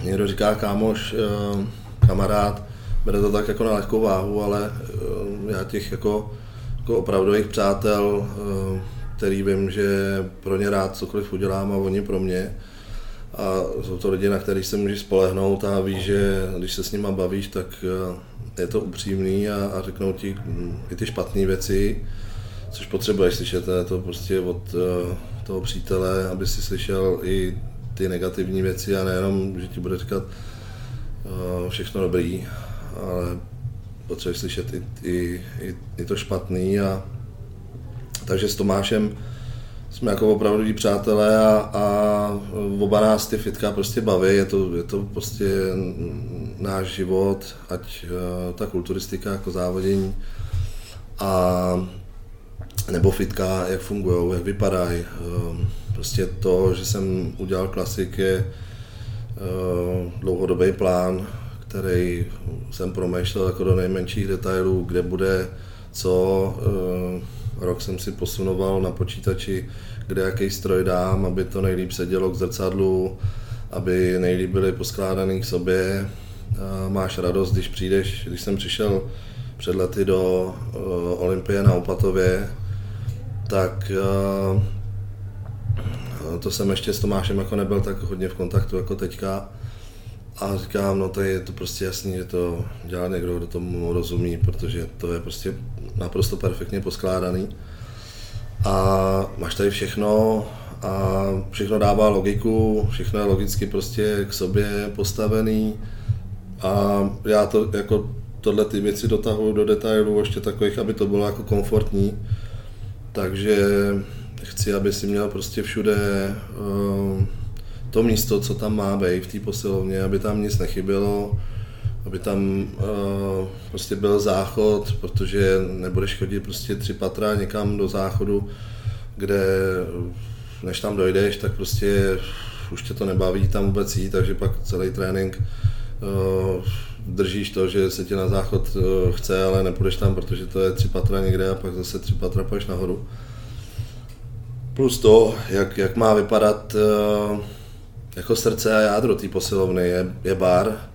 S2: někdo říká kámoš, uh, kamarád, bere to tak jako na lehkou váhu, ale uh, já těch jako, jako opravdových přátel uh, který vím, že pro ně rád cokoliv udělám a oni pro mě. A jsou to lidi, na kterých se můžeš spolehnout a víš, že když se s nima bavíš, tak eh, je to upřímný a, a řeknou ti hm, i ty špatné věci, což potřebuješ slyšet. Je to prostě od eh, toho přítele, aby si slyšel i ty negativní věci a nejenom, že ti bude říkat uh, všechno dobrý, ale potřebuješ slyšet i, i, i, i to špatný a takže s Tomášem jsme jako opravdu přátelé a, a oba nás ty fitka prostě baví, je to, je to prostě náš život, ať uh, ta kulturistika jako závodění. A nebo fitka, jak fungují, jak vypadají. Ehm, prostě to, že jsem udělal klasik, je ehm, dlouhodobý plán, který jsem promýšlel jako do nejmenších detailů, kde bude co. Rok jsem si posunoval na počítači, kde jaký stroj dám, aby to nejlíp sedělo k zrcadlu, aby nejlíp byly poskládaný k sobě. Máš radost, když přijdeš, když jsem přišel před lety do Olympie na Opatově, tak uh, to jsem ještě s Tomášem jako nebyl tak hodně v kontaktu jako teďka. A říkám, no to je to prostě jasný, že to dělá někdo, kdo tomu rozumí, protože to je prostě naprosto perfektně poskládaný. A máš tady všechno a všechno dává logiku, všechno je logicky prostě k sobě postavený. A já to jako tohle ty věci dotahuju do detailů ještě takových, aby to bylo jako komfortní takže chci, aby si měl prostě všude uh, to místo, co tam má být v té posilovně, aby tam nic nechybělo, aby tam uh, prostě byl záchod, protože nebudeš chodit prostě tři patra někam do záchodu, kde než tam dojdeš, tak prostě už tě to nebaví tam vůbec jít, takže pak celý trénink uh, držíš to, že se ti na záchod eh, chce, ale nepůjdeš tam, protože to je tři patra někde a pak zase tři patra půjdeš nahoru. Plus to, jak, jak má vypadat eh, jako srdce a jádro té posilovny, je, je bar,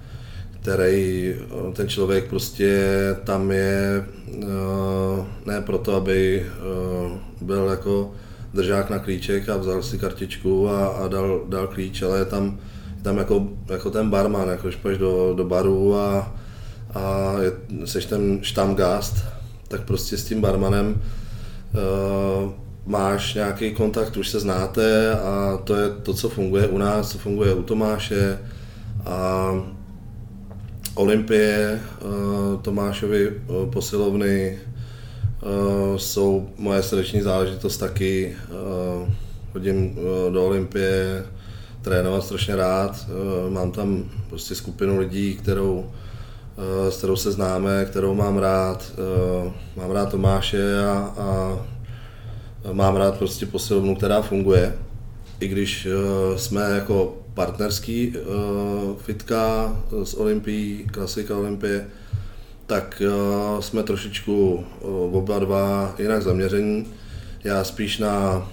S2: který eh, ten člověk prostě tam je ne proto, aby byl jako držák na klíček a vzal si kartičku a, a dal, dal klíč, ale je tam tam jako, jako ten barman, jako když půjdeš do, do baru a, a je, seš ten štamgast, tak prostě s tím barmanem uh, máš nějaký kontakt, už se znáte a to je to, co funguje u nás, co funguje u Tomáše a Olympie, uh, Tomášovi uh, posilovny uh, jsou moje srdeční záležitost taky. Chodím do Olympie, trénovat strašně rád. Eh, mám tam prostě skupinu lidí, kterou, eh, s kterou se známe, kterou mám rád. Eh, mám rád Tomáše a, a mám rád prostě posilovnu, která funguje. I když jsme jako partnerský fitka z Olympií, klasika Olympie, tak jsme trošičku oba dva jinak zaměření. Já spíš na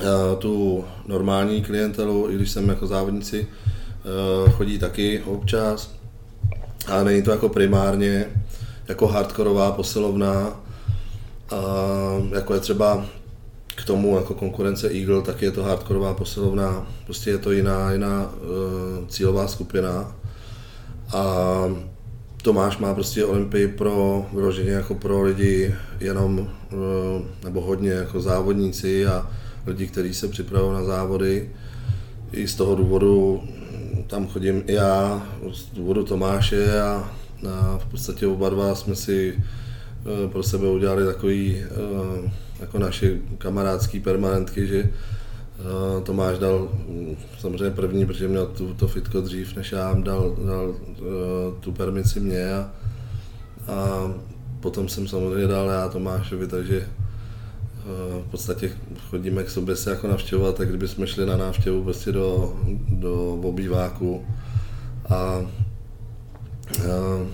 S2: Eh, tu normální klientelu, i když jsem jako závodníci eh, chodí taky občas, a není to jako primárně jako hardkorová posilovna, jako je třeba k tomu jako konkurence Eagle, tak je to hardkorová posilovna, prostě je to jiná, jiná uh, cílová skupina. A Tomáš má prostě Olympii pro vyloženě jako pro lidi jenom, uh, nebo hodně jako závodníci a lidi, kteří se připravují na závody. I z toho důvodu tam chodím i já, z důvodu Tomáše a, a v podstatě oba dva jsme si pro sebe udělali takový eh, jako naše kamarádský permanentky, že eh, Tomáš dal mm, samozřejmě první, protože měl tu, to fitko dřív než já, dal, dal tu permici mě a, a potom jsem samozřejmě dal já Tomášovi, takže v podstatě chodíme k sobě se jako navštěvovat, tak kdyby jsme šli na návštěvu prostě do, do obýváku a, a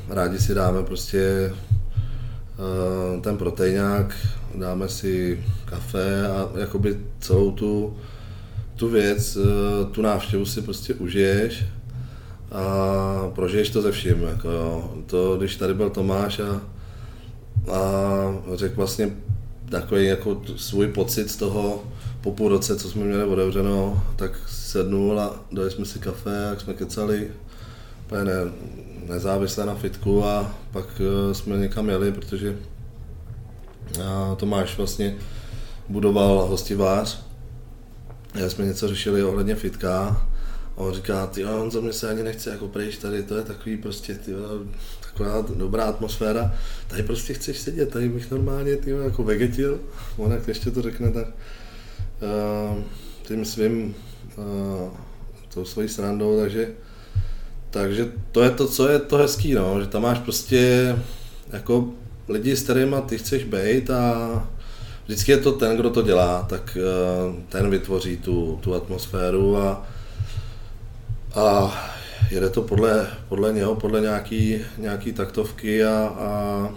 S2: rádi si dáme prostě ten proteinák, dáme si kafe a jakoby celou tu, tu věc, tu návštěvu si prostě užiješ a prožiješ to ze vším. Jako jo. To, když tady byl Tomáš a, a řekl vlastně takový jako svůj pocit z toho po půl roce, co jsme měli otevřeno, tak sednul a dali jsme si kafe, jak jsme kecali, úplně ne, nezávisle na fitku a pak eh, jsme někam jeli, protože eh, Tomáš vlastně budoval hostivář, já jsme něco řešili ohledně fitka a on říká, ty on za mě se ani nechce jako prejš tady, to je takový prostě, ty taková dobrá atmosféra. Tady prostě chceš sedět, tady bych normálně ty jako vegetil, on jak ještě to řekne, tak uh, tím svým uh, tou svojí srandou, takže takže to je to, co je to hezký, no, že tam máš prostě jako lidi, s kterými ty chceš být a vždycky je to ten, kdo to dělá, tak eh, ten vytvoří tu, tu atmosféru a, a jede to podle, podle něho, podle nějaký, nějaký taktovky a, a,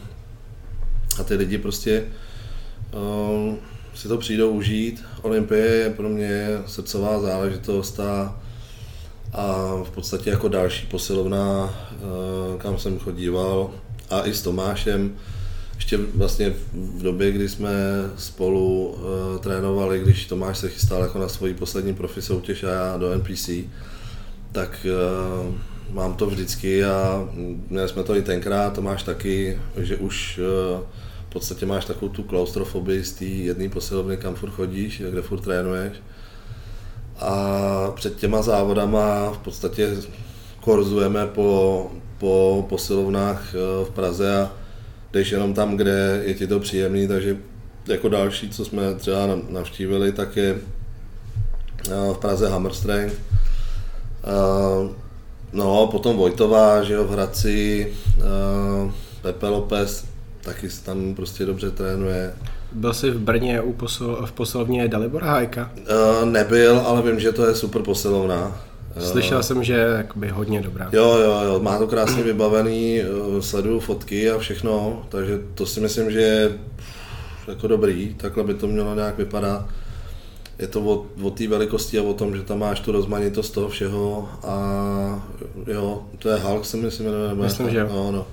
S2: a ty lidi prostě um, si to přijdou užít. Olympie je pro mě srdcová záležitost a, a v podstatě jako další posilovna, uh, kam jsem chodíval a i s Tomášem, ještě vlastně v době, kdy jsme spolu uh, trénovali, když Tomáš se chystal jako na svoji poslední profi soutěž a já do NPC, tak uh, mám to vždycky a měli jsme to i tenkrát, Tomáš taky, že už v podstatě máš takovou tu klaustrofobii z té jedné posilovny, kam furt chodíš, kde furt trénuješ. A před těma závodama v podstatě korzujeme po, po posilovnách v Praze a jdeš jenom tam, kde je ti to příjemný, takže jako další, co jsme třeba navštívili, tak je v Praze Hammer Strength. No, potom Vojtová, že jo, v Hradci, Pepe Lopez, taky tam prostě dobře trénuje.
S3: Byl jsi v Brně u posol, v posilovně Dalibora Hajka?
S2: Nebyl, ale vím, že to je super posilovna.
S3: Slyšel jsem, že je jakoby hodně dobrá.
S2: Jo, jo, jo, má to krásně vybavený, sleduju fotky a všechno, takže to si myslím, že je jako dobrý, takhle by to mělo nějak vypadat. Je to o, o té velikosti a o tom, že tam máš tu rozmanitost toho všeho a jo, to je Hulk, si myslím,
S3: nebo Myslím, že jo.
S2: No, no.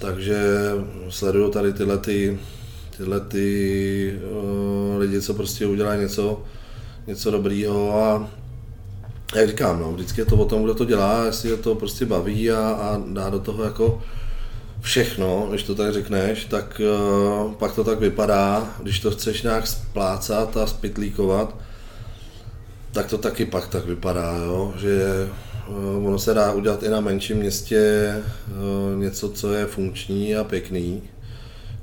S2: Takže sleduju tady tyhle ty, tyhle ty uh, lidi, co prostě udělají něco, něco dobrýho a jak říkám, no, vždycky je to o tom, kdo to dělá, jestli je to prostě baví a, a dá do toho jako všechno, když to tak řekneš, tak uh, pak to tak vypadá, když to chceš nějak splácat a spitlíkovat, tak to taky pak tak vypadá, jo? že uh, ono se dá udělat i na menším městě uh, něco, co je funkční a pěkný,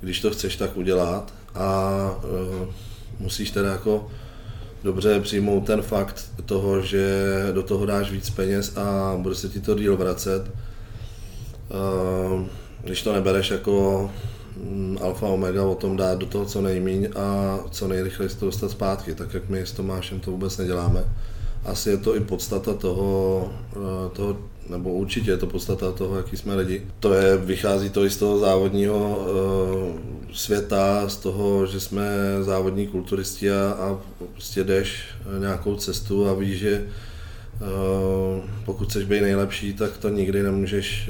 S2: když to chceš tak udělat a uh, musíš teda jako dobře přijmout ten fakt toho, že do toho dáš víc peněz a bude se ti to díl vracet. Když to nebereš jako mm, alfa omega o tom dát do toho co nejmíň a co nejrychleji to dostat zpátky, tak jak my s Tomášem to vůbec neděláme. Asi je to i podstata toho, toho nebo určitě je to podstata toho, jaký jsme lidi. To je, vychází to i z toho závodního uh, světa, z toho, že jsme závodní kulturisti a, a prostě jdeš nějakou cestu a víš, že uh, pokud chceš být nejlepší, tak to nikdy nemůžeš,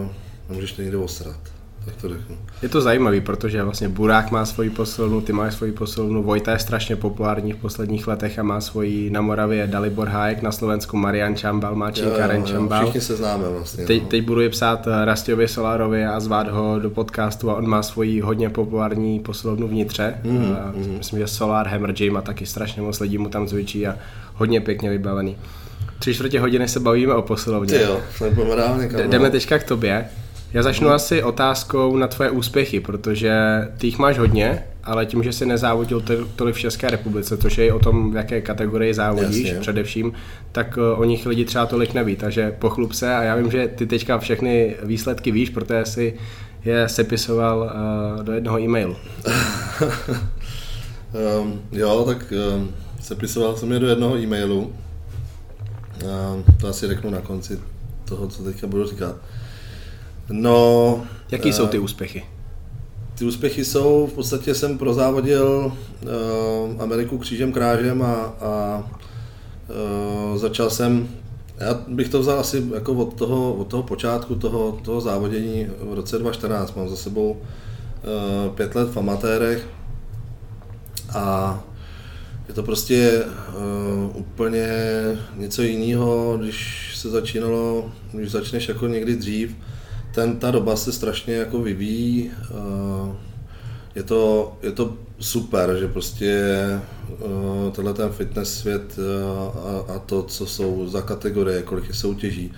S2: uh, nemůžeš to nikdy osrat tak to řeknu.
S3: Je to zajímavý, protože vlastně Burák má svoji posilnu, ty máš svoji posilnu, Vojta je strašně populární v posledních letech a má svoji na Moravě Dalibor Hájek, na Slovensku Marian Čambal, má Karen Čambal.
S2: Všichni se známe vlastně.
S3: Teď, no. teď budu je psát eh, Rastiovi Solarovi a zvát ho do podcastu a on má svoji hodně populární posilovnu vnitře. Mm, a mm. Myslím, že Solar Hammer Gym a taky strašně moc lidí mu tam cvičí a hodně pěkně vybavený. Tři čtvrtě hodiny se bavíme o posilovně.
S2: Ty jo,
S3: Jdeme teďka k tobě. Já začnu hmm. asi otázkou na tvoje úspěchy, protože ty jich máš hodně, ale tím, že jsi nezávodil tolik v České republice, což je i o tom, v jaké kategorii závodíš Jasně. především, tak eh, o nich lidi třeba tolik neví, takže pochlup se a já vím, že ty teďka všechny výsledky víš, protože jsi je sepisoval uh, do jednoho e-mailu.
S2: um, jo, tak um, sepisoval jsem je do jednoho e-mailu. Um, to asi řeknu na konci toho, co teďka budu říkat. No...
S3: Jaký uh, jsou ty úspěchy?
S2: Ty úspěchy jsou, v podstatě jsem prozávodil uh, Ameriku křížem krážem a, a uh, začal jsem, já bych to vzal asi jako od toho, od toho počátku toho, toho závodění v roce 2014, mám za sebou uh, pět let v amatérech a je to prostě uh, úplně něco jiného, když se začínalo, když začneš jako někdy dřív, ten, ta doba se strašně jako vyvíjí. Je to, je to super, že prostě tenhle ten fitness svět a, a to, co jsou za kategorie, kolik je soutěží,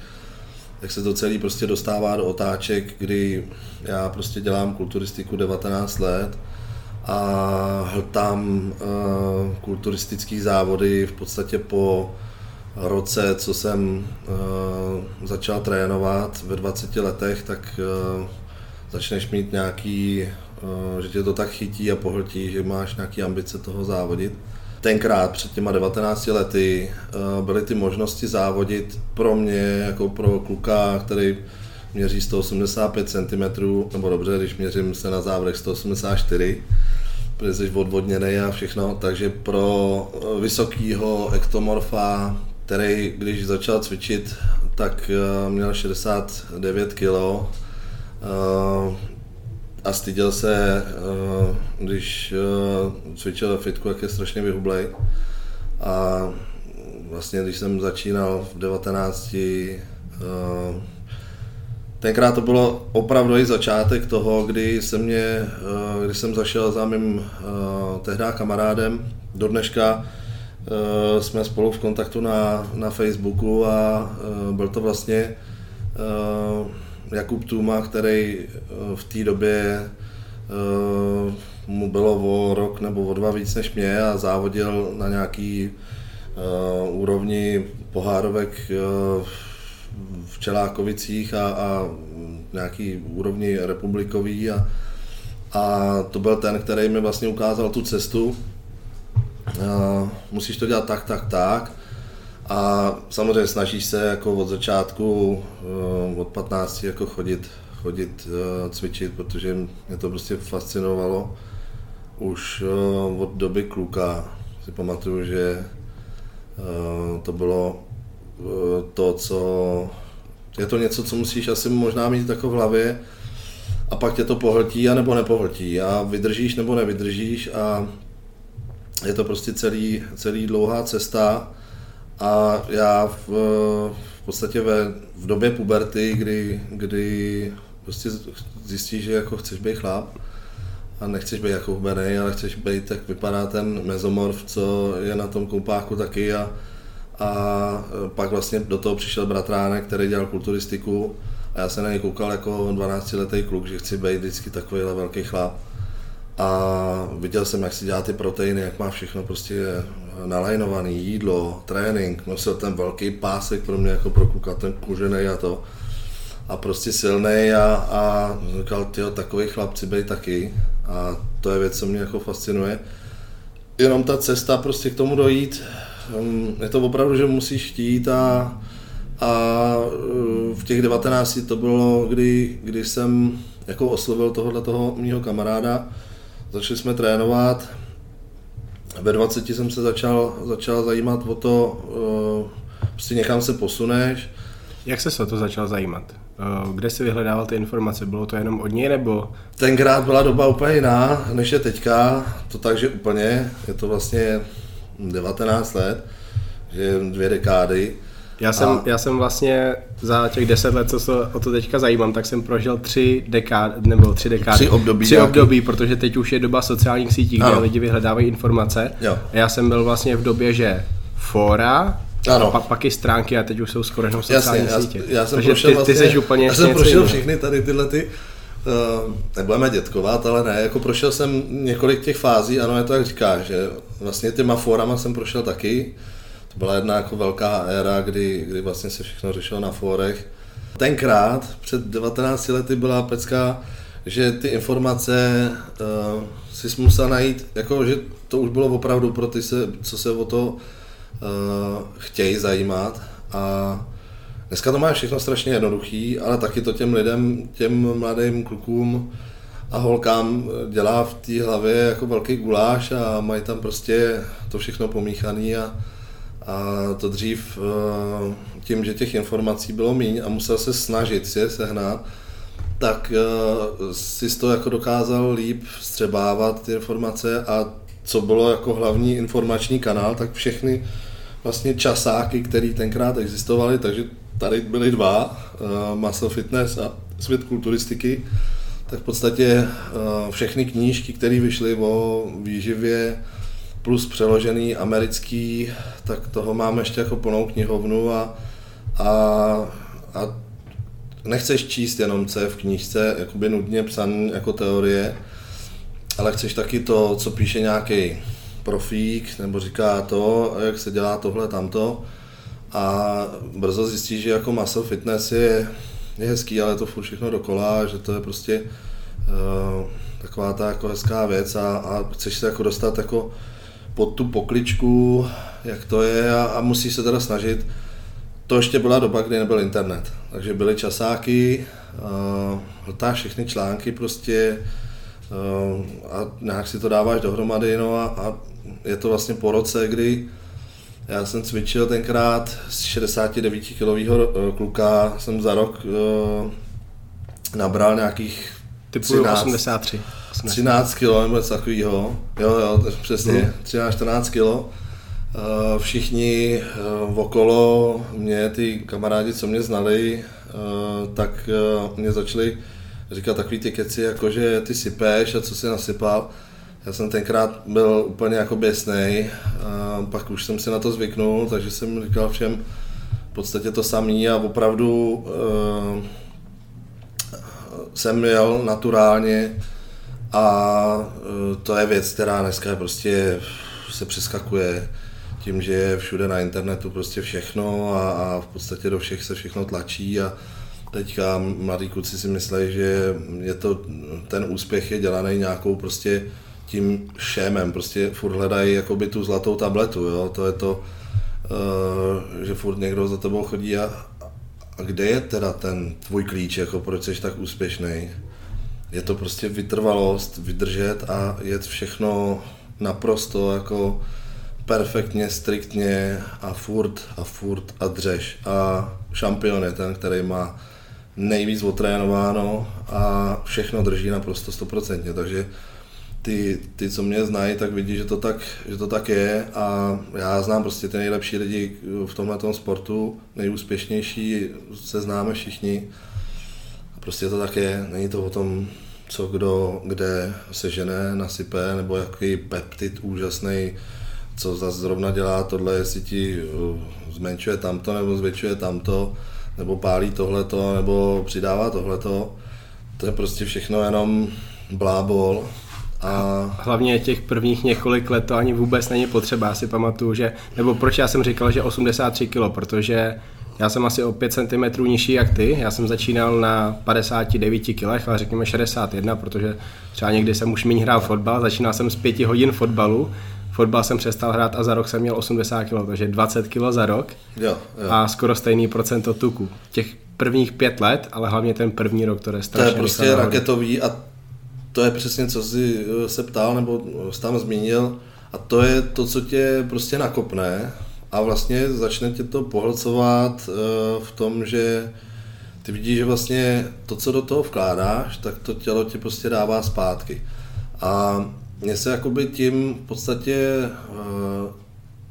S2: tak se to celý prostě dostává do otáček, kdy já prostě dělám kulturistiku 19 let a hltám kulturistické závody v podstatě po roce, co jsem uh, začal trénovat ve 20 letech, tak uh, začneš mít nějaký, uh, že tě to tak chytí a pohltí, že máš nějaký ambice toho závodit. Tenkrát před těma 19 lety uh, byly ty možnosti závodit pro mě, jako pro kluka, který měří 185 cm, nebo dobře, když měřím se na závodech 184 protože jsi odvodněný a všechno, takže pro vysokýho ektomorfa, který když začal cvičit, tak eh, měl 69 kg eh, a styděl se, eh, když cvičil ve fitku, jak je strašně vyhublej. A vlastně když jsem začínal v 19, Tenkrát to bylo opravdu i začátek toho, kdy, se mě, kdy jsem zašel za mým eh, tehdy kamarádem. Do dneška jsme spolu v kontaktu na, na Facebooku a byl to vlastně Jakub Tuma, který v té době mu bylo o rok nebo o dva víc než mě a závodil na nějaký úrovni pohárovek v Čelákovicích a, a nějaký úrovni republikový a, a to byl ten, který mi vlastně ukázal tu cestu. Musíš to dělat tak, tak, tak. A samozřejmě snažíš se jako od začátku, eh, od 15 jako chodit, chodit eh, cvičit, protože mě to prostě fascinovalo. Už eh, od doby kluka si pamatuju, že to bylo to, co je to něco, co musíš asi možná mít tako v hlavě a pak tě to pohltí a nebo nepohltí a vydržíš nebo nevydržíš a je to prostě celý, celý dlouhá cesta a já v, v podstatě ve, v době puberty, kdy, kdy prostě zjistíš, že jako chceš být chlap a nechceš být jako hubený, ale chceš být, tak vypadá ten mezomorf, co je na tom koupáku taky a, a pak vlastně do toho přišel bratránek, který dělal kulturistiku a já se na něj koukal jako 12-letý kluk, že chci být vždycky takovýhle velký chlap. A viděl jsem, jak si dělá ty proteiny, jak má všechno prostě nalajnovaný, jídlo, trénink, nosil ten velký pásek pro mě jako pro kluka, ten kužený a to. A prostě silný a, a říkal, tyjo, takový chlapci bej taky. A to je věc, co mě jako fascinuje. Jenom ta cesta prostě k tomu dojít, Hm, je to opravdu, že musíš chtít a, a eh, v těch 19 to bylo, kdy, kdy jsem jako oslovil tohohle toho mýho kamaráda, začali jsme trénovat, ve 20 jsem se začal, začal zajímat o to, eh, prostě někam se posuneš.
S3: Jak se o to začal zajímat? Eh, kde jsi vyhledával ty informace? Bylo to jenom od něj nebo?
S2: Tenkrát byla doba úplně jiná, než je teďka. To takže úplně, je to vlastně 19 let, že dvě dekády.
S3: Já jsem, a... já jsem vlastně za těch deset let, co se o to teďka zajímám, tak jsem prožil tři dekády, nebo tři dekády.
S2: Tři období.
S3: Tři období, protože teď už je doba sociálních sítí, kde ano. lidi vyhledávají informace.
S2: Jo.
S3: A já jsem byl vlastně v době, že fora, ano. Pak, pak i stránky a teď už jsou skoro jenom sociální
S2: Jasně,
S3: sítě.
S2: Já, já jsem Takže prošel ty,
S3: vlastně, ty jsi úplně
S2: Já jsem prošel všechny tady tyhle ty Uh, nebudeme dětkovat, ale ne, jako prošel jsem několik těch fází, ano, je to jak říkáš, že vlastně těma fórama jsem prošel taky, to byla jedna jako velká éra, kdy, kdy vlastně se všechno řešilo na fórech. Tenkrát, před 19 lety byla pecka, že ty informace uh, si musel najít, jako že to už bylo opravdu pro ty, se, co se o to uh, chtějí zajímat a Dneska to má všechno strašně jednoduchý, ale taky to těm lidem, těm mladým klukům a holkám dělá v té hlavě jako velký guláš a mají tam prostě to všechno pomíchaný a, a to dřív eh, tím, že těch informací bylo míň a musel se snažit si je sehnat, tak eh, si to jako dokázal líp střebávat ty informace a co bylo jako hlavní informační kanál, tak všechny vlastně časáky, které tenkrát existovaly, takže tady byly dva, uh, Muscle Fitness a Svět kulturistiky, tak v podstatě všechny knížky, které vyšly o výživě, plus přeložený americký, tak toho máme ještě jako plnou knihovnu a, a, a nechceš číst jenom, co je v knížce, jakoby nudně psaný jako teorie, ale chceš taky to, co píše nějaký profík, nebo říká to, jak se dělá tohle, tamto. A brzo zjistíš, že jako muscle fitness je je hezký, ale je to furt všechno dokola, že to je prostě uh, taková ta jako hezká věc a, a chceš se jako dostat jako pod tu pokličku, jak to je a, a musíš se teda snažit. To ještě byla doba, kdy nebyl internet, takže byly časáky, uh, hltáš všechny články prostě uh, a nějak si to dáváš dohromady, no a, a je to vlastně po roce, kdy já jsem cvičil tenkrát z 69 kilového kluka, jsem za rok uh, nabral nějakých
S3: Typu 13, 83.
S2: 13 kg nebo něco takového. Jo, jo, přesně, 13-14 kg. Všichni uh, okolo mě, ty kamarádi, co mě znali, uh, tak mě začali říkat takový ty keci, jako že ty sypeš a co si nasypal. Já jsem tenkrát byl úplně jako běsnej, pak už jsem si na to zvyknul, takže jsem říkal všem v podstatě to samý a opravdu jsem jel naturálně a uh, to je věc, která dneska prostě se přeskakuje tím, že je všude na internetu prostě všechno a, a v podstatě do všech se všechno tlačí a teďka mladí kluci si myslí, že je to, ten úspěch je dělaný nějakou prostě tím šémem, prostě furt hledají jakoby tu zlatou tabletu, jo? to je to, uh, že furt někdo za tebou chodí a, a kde je teda ten tvůj klíč, jako proč jsi tak úspěšný? Je to prostě vytrvalost, vydržet a jet všechno naprosto jako perfektně, striktně a furt a furt a dřeš. A šampion je ten, který má nejvíc otrénováno a všechno drží naprosto stoprocentně, takže ty, ty, co mě znají, tak vidí, že to tak, že to tak je a já znám prostě ty nejlepší lidi v tomhle sportu, nejúspěšnější se známe všichni. Prostě to tak je, není to o tom, co kdo kde se žene, nasype, nebo jaký peptid úžasný, co zase zrovna dělá tohle, jestli ti uh, zmenšuje tamto nebo zvětšuje tamto, nebo pálí tohleto, nebo přidává tohleto. To je prostě všechno jenom blábol
S3: a hlavně těch prvních několik let to ani vůbec není potřeba. Já si pamatuju, že, nebo proč já jsem říkal, že 83 kg, protože já jsem asi o 5 cm nižší jak ty. Já jsem začínal na 59 kg, ale řekněme 61, protože třeba někdy jsem už méně hrál fotbal. Začínal jsem z 5 hodin fotbalu. Fotbal jsem přestal hrát a za rok jsem měl 80 kg, takže 20 kg za rok.
S2: Jo, jo.
S3: A skoro stejný procento tuku. Těch prvních pět let, ale hlavně ten první rok,
S2: to
S3: je strašně
S2: To je prostě raketový a to je přesně, co jsi eh, se ptal nebo jsi tam zmínil a to je to, co tě prostě nakopne a vlastně začne tě to pohlcovat eh, v tom, že ty vidíš, že vlastně to, co do toho vkládáš, tak to tělo ti prostě dává zpátky. A mě se jakoby tím v podstatě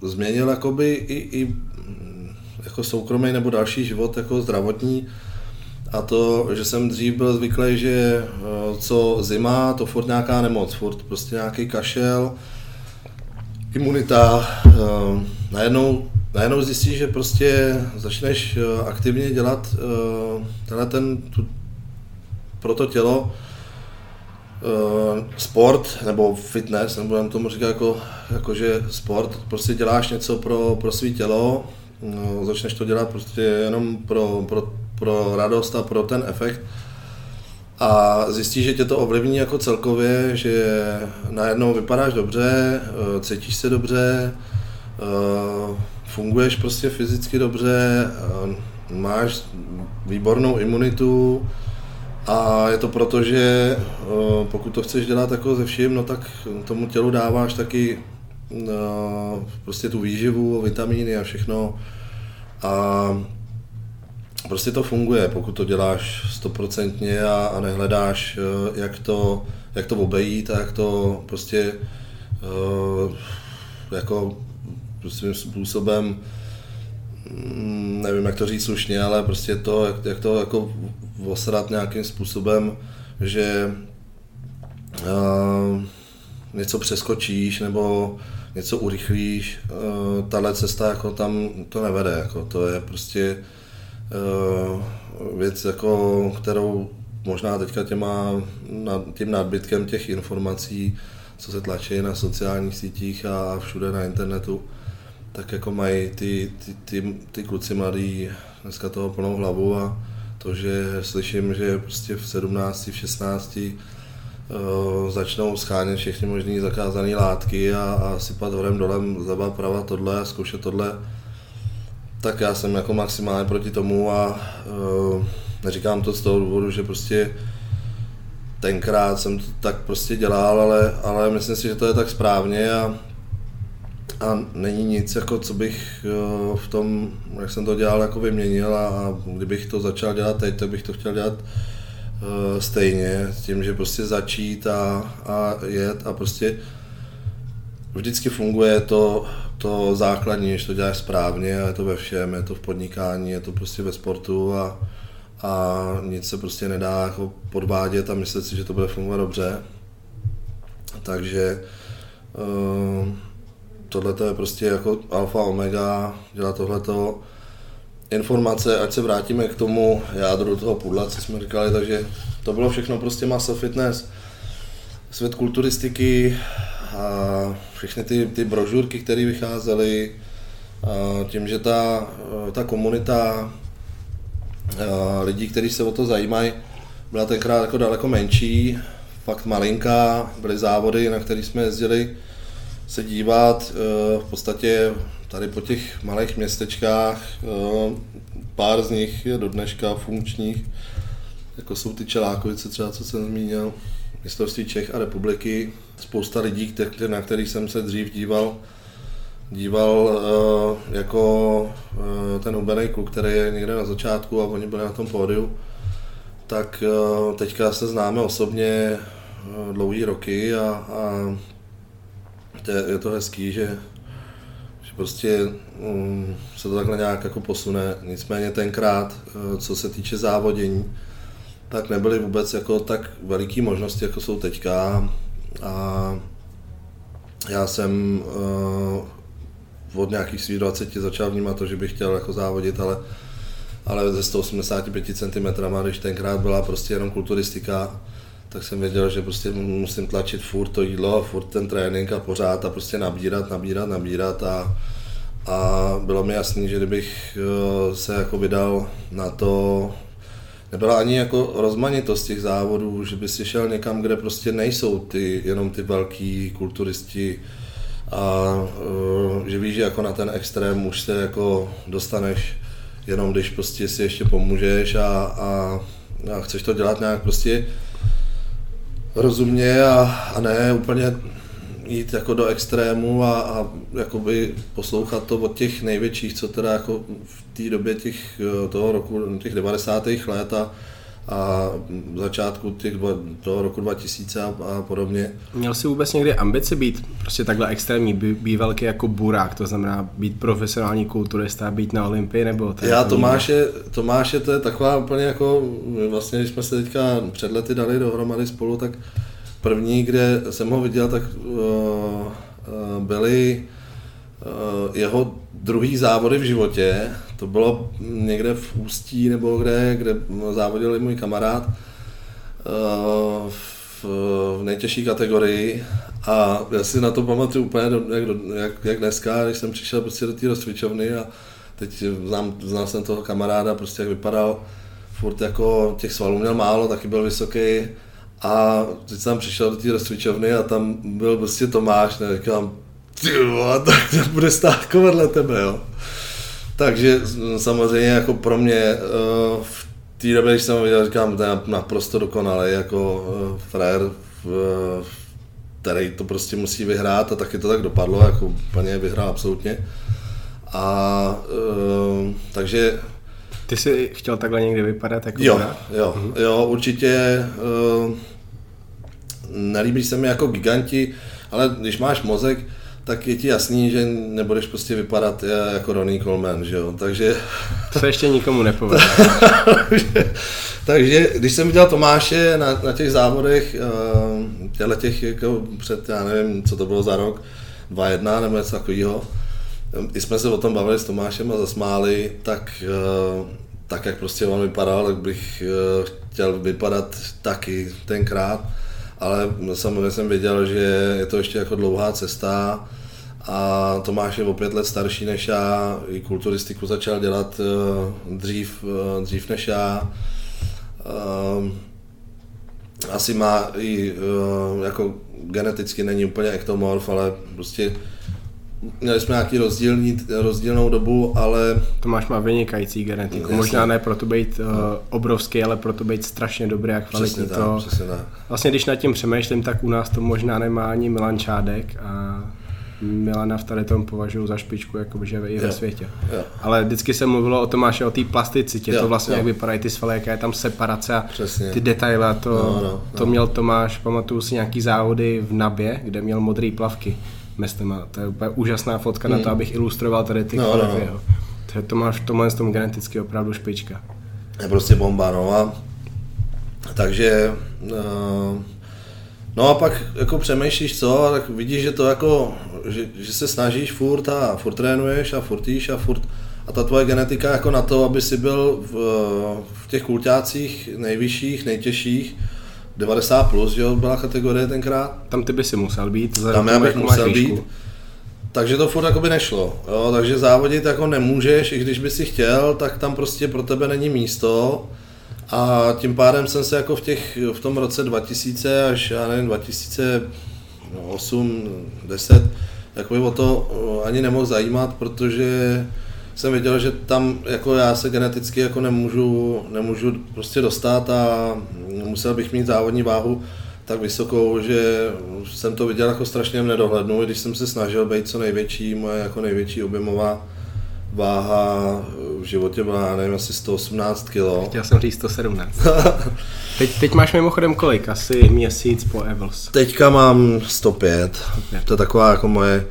S2: uh, změnil jakoby i, i mm, jako soukromý nebo další život jako zdravotní, a to, že jsem dřív byl zvyklý, že eh, co zima, to furt nějaká nemoc, furt prostě nějaký kašel, imunita. Najednou, najednou zjistíš, že prostě začneš eh, aktivně dělat tenhle ten, tu, pro to tělo sport nebo fitness, nebo tomu říkat jako, jako, že sport, prostě děláš něco pro, pro svý tělo, začneš to dělat prostě jenom pro, pro pro radost a pro ten efekt. A zjistíš, že tě to ovlivní jako celkově, že najednou vypadáš dobře, eh, cítíš se dobře, eh, funguješ prostě fyzicky dobře, eh, máš výbornou imunitu a je to proto, že pokud to chceš dělat jako ze vším, no tak tomu tělu dáváš taky prostě tu výživu, vitamíny a všechno. A prostě to funguje, pokud to děláš stoprocentně a, a nehledáš, eh, jak to, jak to obejít a jak to prostě jako prostě způsobem, mm, nevím jak to říct slušně, ale prostě to, jak, jak to jako osrat nějakým způsobem, že uh, něco přeskočíš nebo něco urychlíš, uh, tahle cesta jako tam to nevede, jako to je prostě Eh, věc, jako, kterou možná teďka těma, tím nadbytkem těch informací, co se tlačí na sociálních sítích a všude na internetu, tak jako mají ty, ty, ty, ty kluci mladí dneska toho plnou hlavu a to, že slyším, že prostě v 17, v 16 uh, začnou schánět všechny možné zakázané látky a, a sypat horem dolem, zaba prava tohle a zkoušet tohle, tak já jsem jako maximálně proti tomu a uh, neříkám to z toho důvodu, že prostě tenkrát jsem to tak prostě dělal, ale, ale myslím si, že to je tak správně a, a není nic, jako co bych uh, v tom, jak jsem to dělal, jako vyměnil a, kdybych to začal dělat teď, tak bych to chtěl dělat uh, stejně, s tím, že prostě začít a, a jet a prostě vždycky funguje to, to základní, když to děláš správně a je to ve všem, je to v podnikání, je to prostě ve sportu a, a nic se prostě nedá jako podvádět a myslet si, že to bude fungovat dobře. Takže uh, tohle je prostě jako alfa omega, dělat tohleto. Informace, ať se vrátíme k tomu jádru toho pudla, co jsme říkali, takže to bylo všechno prostě masa fitness, svět kulturistiky a všechny ty, ty brožurky, které vycházely, tím, že ta, ta komunita lidí, kteří se o to zajímají, byla tenkrát jako daleko menší, fakt malinká, byly závody, na které jsme jezdili se dívat, e, v podstatě tady po těch malých městečkách, e, pár z nich je do dneška funkčních, jako jsou ty Čelákovice třeba, co jsem zmínil, mistrovství Čech a republiky, spousta lidí, na kterých jsem se dřív díval, díval uh, jako ten ubený kluk, který je někde na začátku a oni byli na tom pódiu, tak teďka se známe osobně uh, dlouhý roky a, a je, je to hezký, že, že prostě um, se to takhle nějak jako posune. Nicméně tenkrát, uh, co se týče závodění, tak nebyly vůbec jako tak veliký možnosti, jako jsou teďka. A já jsem uh, od nějakých svých 20 začal vnímat to, že bych chtěl jako závodit, ale, ale ze 185 cm, když tenkrát byla prostě jenom kulturistika, tak jsem věděl, že prostě musím tlačit furt to jídlo, furt ten trénink a pořád a prostě nabírat, nabírat, nabírat a, a bylo mi jasný, že kdybych eh, se jako vydal na to, nebyla ani jako rozmanitost těch závodů, že by si šel někam, kde prostě nejsou ty, jenom ty velký kulturisti, a uh, že víš, že jako na ten extrém už se jako dostaneš jenom když prostě si ještě pomůžeš a, a, a chceš to dělat nějak prostě rozumně a, a ne úplně jít jako do extrému a, a jakoby poslouchat to od těch největších, co teda jako v té době těch, toho roku, těch 90. let a, a začátku těch dva, toho roku 2000 a, a podobně.
S3: Měl jsi vůbec někdy ambice být prostě takhle extrémní, být velký jako burák, to znamená být profesionální kulturista, být na Olympii nebo
S2: to Já Tomáše, Tomáše, to je taková úplně jako, vlastně když jsme se teďka před lety dali dohromady spolu, tak první, kde jsem ho viděl, tak uh, uh, byly uh, jeho druhý závody v životě, to bylo někde v Ústí nebo kde, kde závodil můj kamarád eh, v, v nejtěžší kategorii. A já si na to pamatuju úplně jak, jak, jak dneska, když jsem přišel prostě do té rozcvičovny a teď znám, znal jsem toho kamaráda, prostě jak vypadal, furt jako těch svalů měl málo, taky byl vysoký. A teď jsem přišel do té rozcvičovny a tam byl prostě Tomáš, ne, říkám, ty tak to bude stát vedle tebe, jo. Takže samozřejmě jako pro mě eh, v té době, když jsem ho viděl, říkám, to je naprosto dokonalý jako uh, frér, který to prostě musí vyhrát a taky to tak dopadlo, jako úplně vyhrál absolutně. A uh, takže
S3: ty jsi chtěl takhle někdy vypadat jako
S2: Jo, jo, mhm. jo, určitě uh, nelíbí se mi jako giganti, ale když máš mozek, tak je ti jasný, že nebudeš prostě vypadat eh, jako Ronnie Coleman, že jo, takže...
S3: To se ještě nikomu nepovede.
S2: takže když jsem viděl Tomáše na, na těch závodech, uh, těchto těch jako před, já nevím, co to bylo za rok, 2-1 nebo něco takového, i jsme se o tom bavili s Tomášem a zasmáli, tak, tak jak prostě on vypadal, tak bych chtěl vypadat taky tenkrát ale samozřejmě jsem věděl, že je to ještě jako dlouhá cesta a Tomáš je o pět let starší než já, i kulturistiku začal dělat eh, dřív, eh, dřív než já. Um, asi má i uh, jako geneticky není úplně ektomorf, ale prostě měli jsme nějaký rozdílný, rozdílnou dobu, ale...
S3: Tomáš má vynikající genetiku. Jasně. Možná ne proto být uh, obrovský, ale proto být strašně dobrý a kvalitní.
S2: Přesně to, tak, přesně tak.
S3: Vlastně když nad tím přemýšlím, tak u nás to možná nemá ani Milan Čádek a Milana v tady tom považuji za špičku, jakože i ve světě.
S2: Jo.
S3: Ale vždycky se mluvilo o Tomáše, o té plasticitě, jo, to vlastně, jo. jak vypadají ty svaly, jaká je tam separace a Přesně. ty detaily, to, no, no, no. to měl Tomáš, pamatuju si nějaký závody v Nabě, kde měl modré plavky meslima. To je úplně úžasná fotka hmm. na to, hmm. abych ilustroval tady ty no, no, no. To je Tomáš v tomhle tom geneticky opravdu špička.
S2: Je prostě bomba, no a takže uh, No a pak jako přemýšlíš co, tak vidíš, že to jako, že, že se snažíš furt a furt trénuješ a furt jíš a furt a ta tvoje genetika jako na to, aby si byl v, v těch kulťácích nejvyšších, nejtěžších, 90 plus, jo, byla kategorie tenkrát.
S3: Tam ty by si musel být.
S2: Tam já bych musel být. Takže to furt by nešlo, jo, takže závodit jako nemůžeš, i když by si chtěl, tak tam prostě pro tebe není místo. A tím pádem jsem se jako v, těch, v tom roce 2000 až, já nevím, 2008, 10, by o to eh, ani nemohl zajímat, protože jsem věděl, že tam jako já se geneticky jako nemůžu, nemůžu prostě dostat a musel bych mít závodní váhu tak vysokou, že jsem to viděl jako strašně v nedohlednu, když jsem se snažil být co největší, moje jako největší objemová váha v životě byla, nevím, asi 118 kg.
S3: Chtěl jsem říct 117. teď, teď máš mimochodem kolik? Asi měsíc po Evels.
S2: Teďka mám 105. 105. To je taková jako moje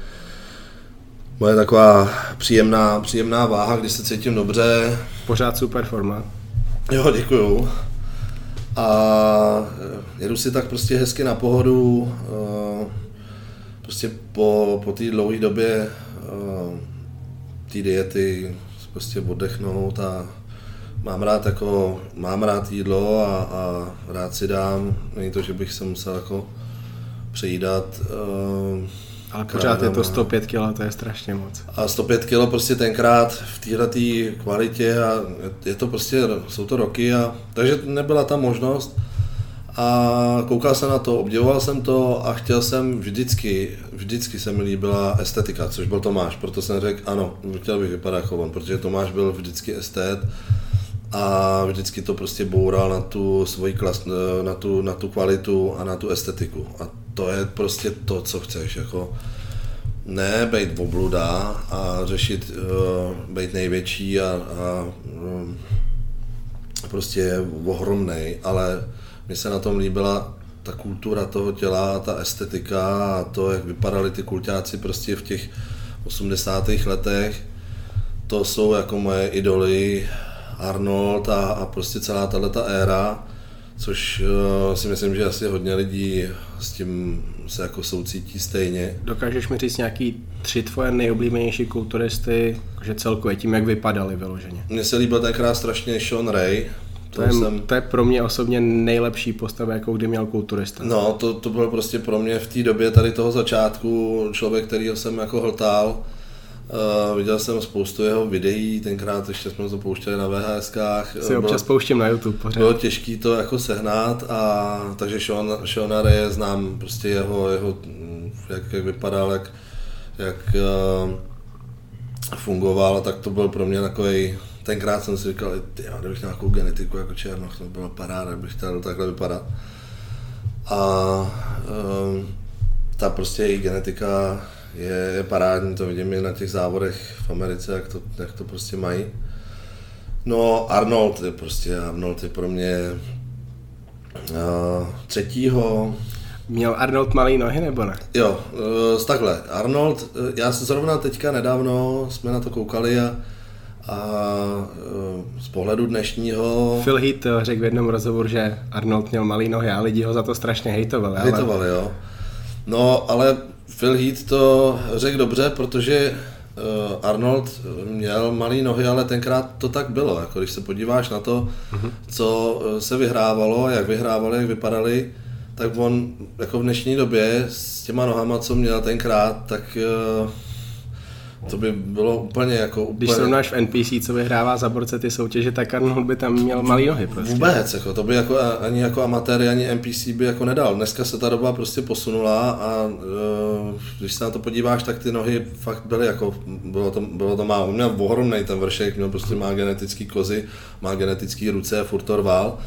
S2: moje taková příjemná, příjemná váha, kdy se cítím dobře.
S3: Pořád super forma.
S2: Jo, děkuju. A jedu si tak prostě hezky na pohodu, prostě po, po té dlouhé době té diety prostě oddechnout a mám rád jako, mám rád jídlo a, a rád si dám, není to, že bych se musel jako přejídat.
S3: Ale pořád je to 105 kg, to je strašně moc.
S2: A 105 kg prostě tenkrát v této kvalitě a je to prostě, jsou to roky a takže nebyla ta možnost a koukal jsem na to, obdivoval jsem to a chtěl jsem vždycky, vždycky se mi líbila estetika, což byl Tomáš, proto jsem řekl, ano, chtěl bych vypadat jako on, protože Tomáš byl vždycky estet a vždycky to prostě boural na tu svoji klas, na tu, na tu kvalitu a na tu estetiku. A to je prostě to, co chceš, jako ne být obluda a řešit, uh, být největší a, a um, prostě ohromnej, ale mně se na tom líbila ta kultura toho těla, ta estetika a to, jak vypadali ty kultáci prostě v těch 80. letech. To jsou jako moje idoly, Arnold a, a prostě celá tato éra, což uh, si myslím, že asi hodně lidí s tím se jako soucítí stejně.
S3: Dokážeš mi říct nějaký tři tvoje nejoblíbenější kulturisty, že celkově tím, jak vypadali vyloženě?
S2: Mně se líbil tenkrát strašně Sean Ray,
S3: to, je, jsem... to je pro mě osobně nejlepší postava, jakou kdy měl kulturista.
S2: No, to, to bylo prostě pro mě v té době tady toho začátku člověk, kterýho jsem jako hltal. Uh, viděl jsem spoustu jeho videí, tenkrát ještě jsme to pouštěli na VHSkách.
S3: Si občas pouštím na YouTube pořád.
S2: Bylo těžké to jako sehnat, a, takže Sean, Sean Reye znám prostě jeho, jeho jak, jak vypadal, jak, jak uh, fungoval, tak to byl pro mě takový tenkrát jsem si říkal, ty, já kdybych nějakou genetiku jako Černoch, to bylo paráda, bych chtěl takhle vypadat. A um, ta prostě její genetika je, je parádní, to vidím i na těch závodech v Americe, jak to, jak to prostě mají. No Arnold je prostě, Arnold je pro mě uh, třetího.
S3: Měl Arnold malý nohy nebo ne?
S2: Jo, uh, takhle. Arnold, uh, já se zrovna teďka nedávno jsme na to koukali a a e, z pohledu dnešního...
S3: Phil Heath e, řekl v jednom rozhovoru, že Arnold měl malý nohy a lidi ho za to strašně hejtovali.
S2: Hejtovali, ale... jo. No, ale Phil Heath to řekl dobře, protože e, Arnold měl malý nohy, ale tenkrát to tak bylo. Jako když se podíváš na to, uh-huh. co se vyhrávalo, jak vyhrávali, jak vypadali, tak on jako v dnešní době s těma nohama, co měl tenkrát, tak to by bylo úplně jako úplně...
S3: Když srovnáš v NPC, co vyhrává za borce ty soutěže, tak Arnold by tam měl malý nohy prostě.
S2: Vůbec, jako, to by jako ani jako amatéry, ani NPC by jako nedal. Dneska se ta doba prostě posunula a uh, když se na to podíváš, tak ty nohy fakt byly jako, bylo to, bylo to málo. On měl ohromný ten vršek, měl prostě má genetický kozy, má genetický ruce, furt to rval.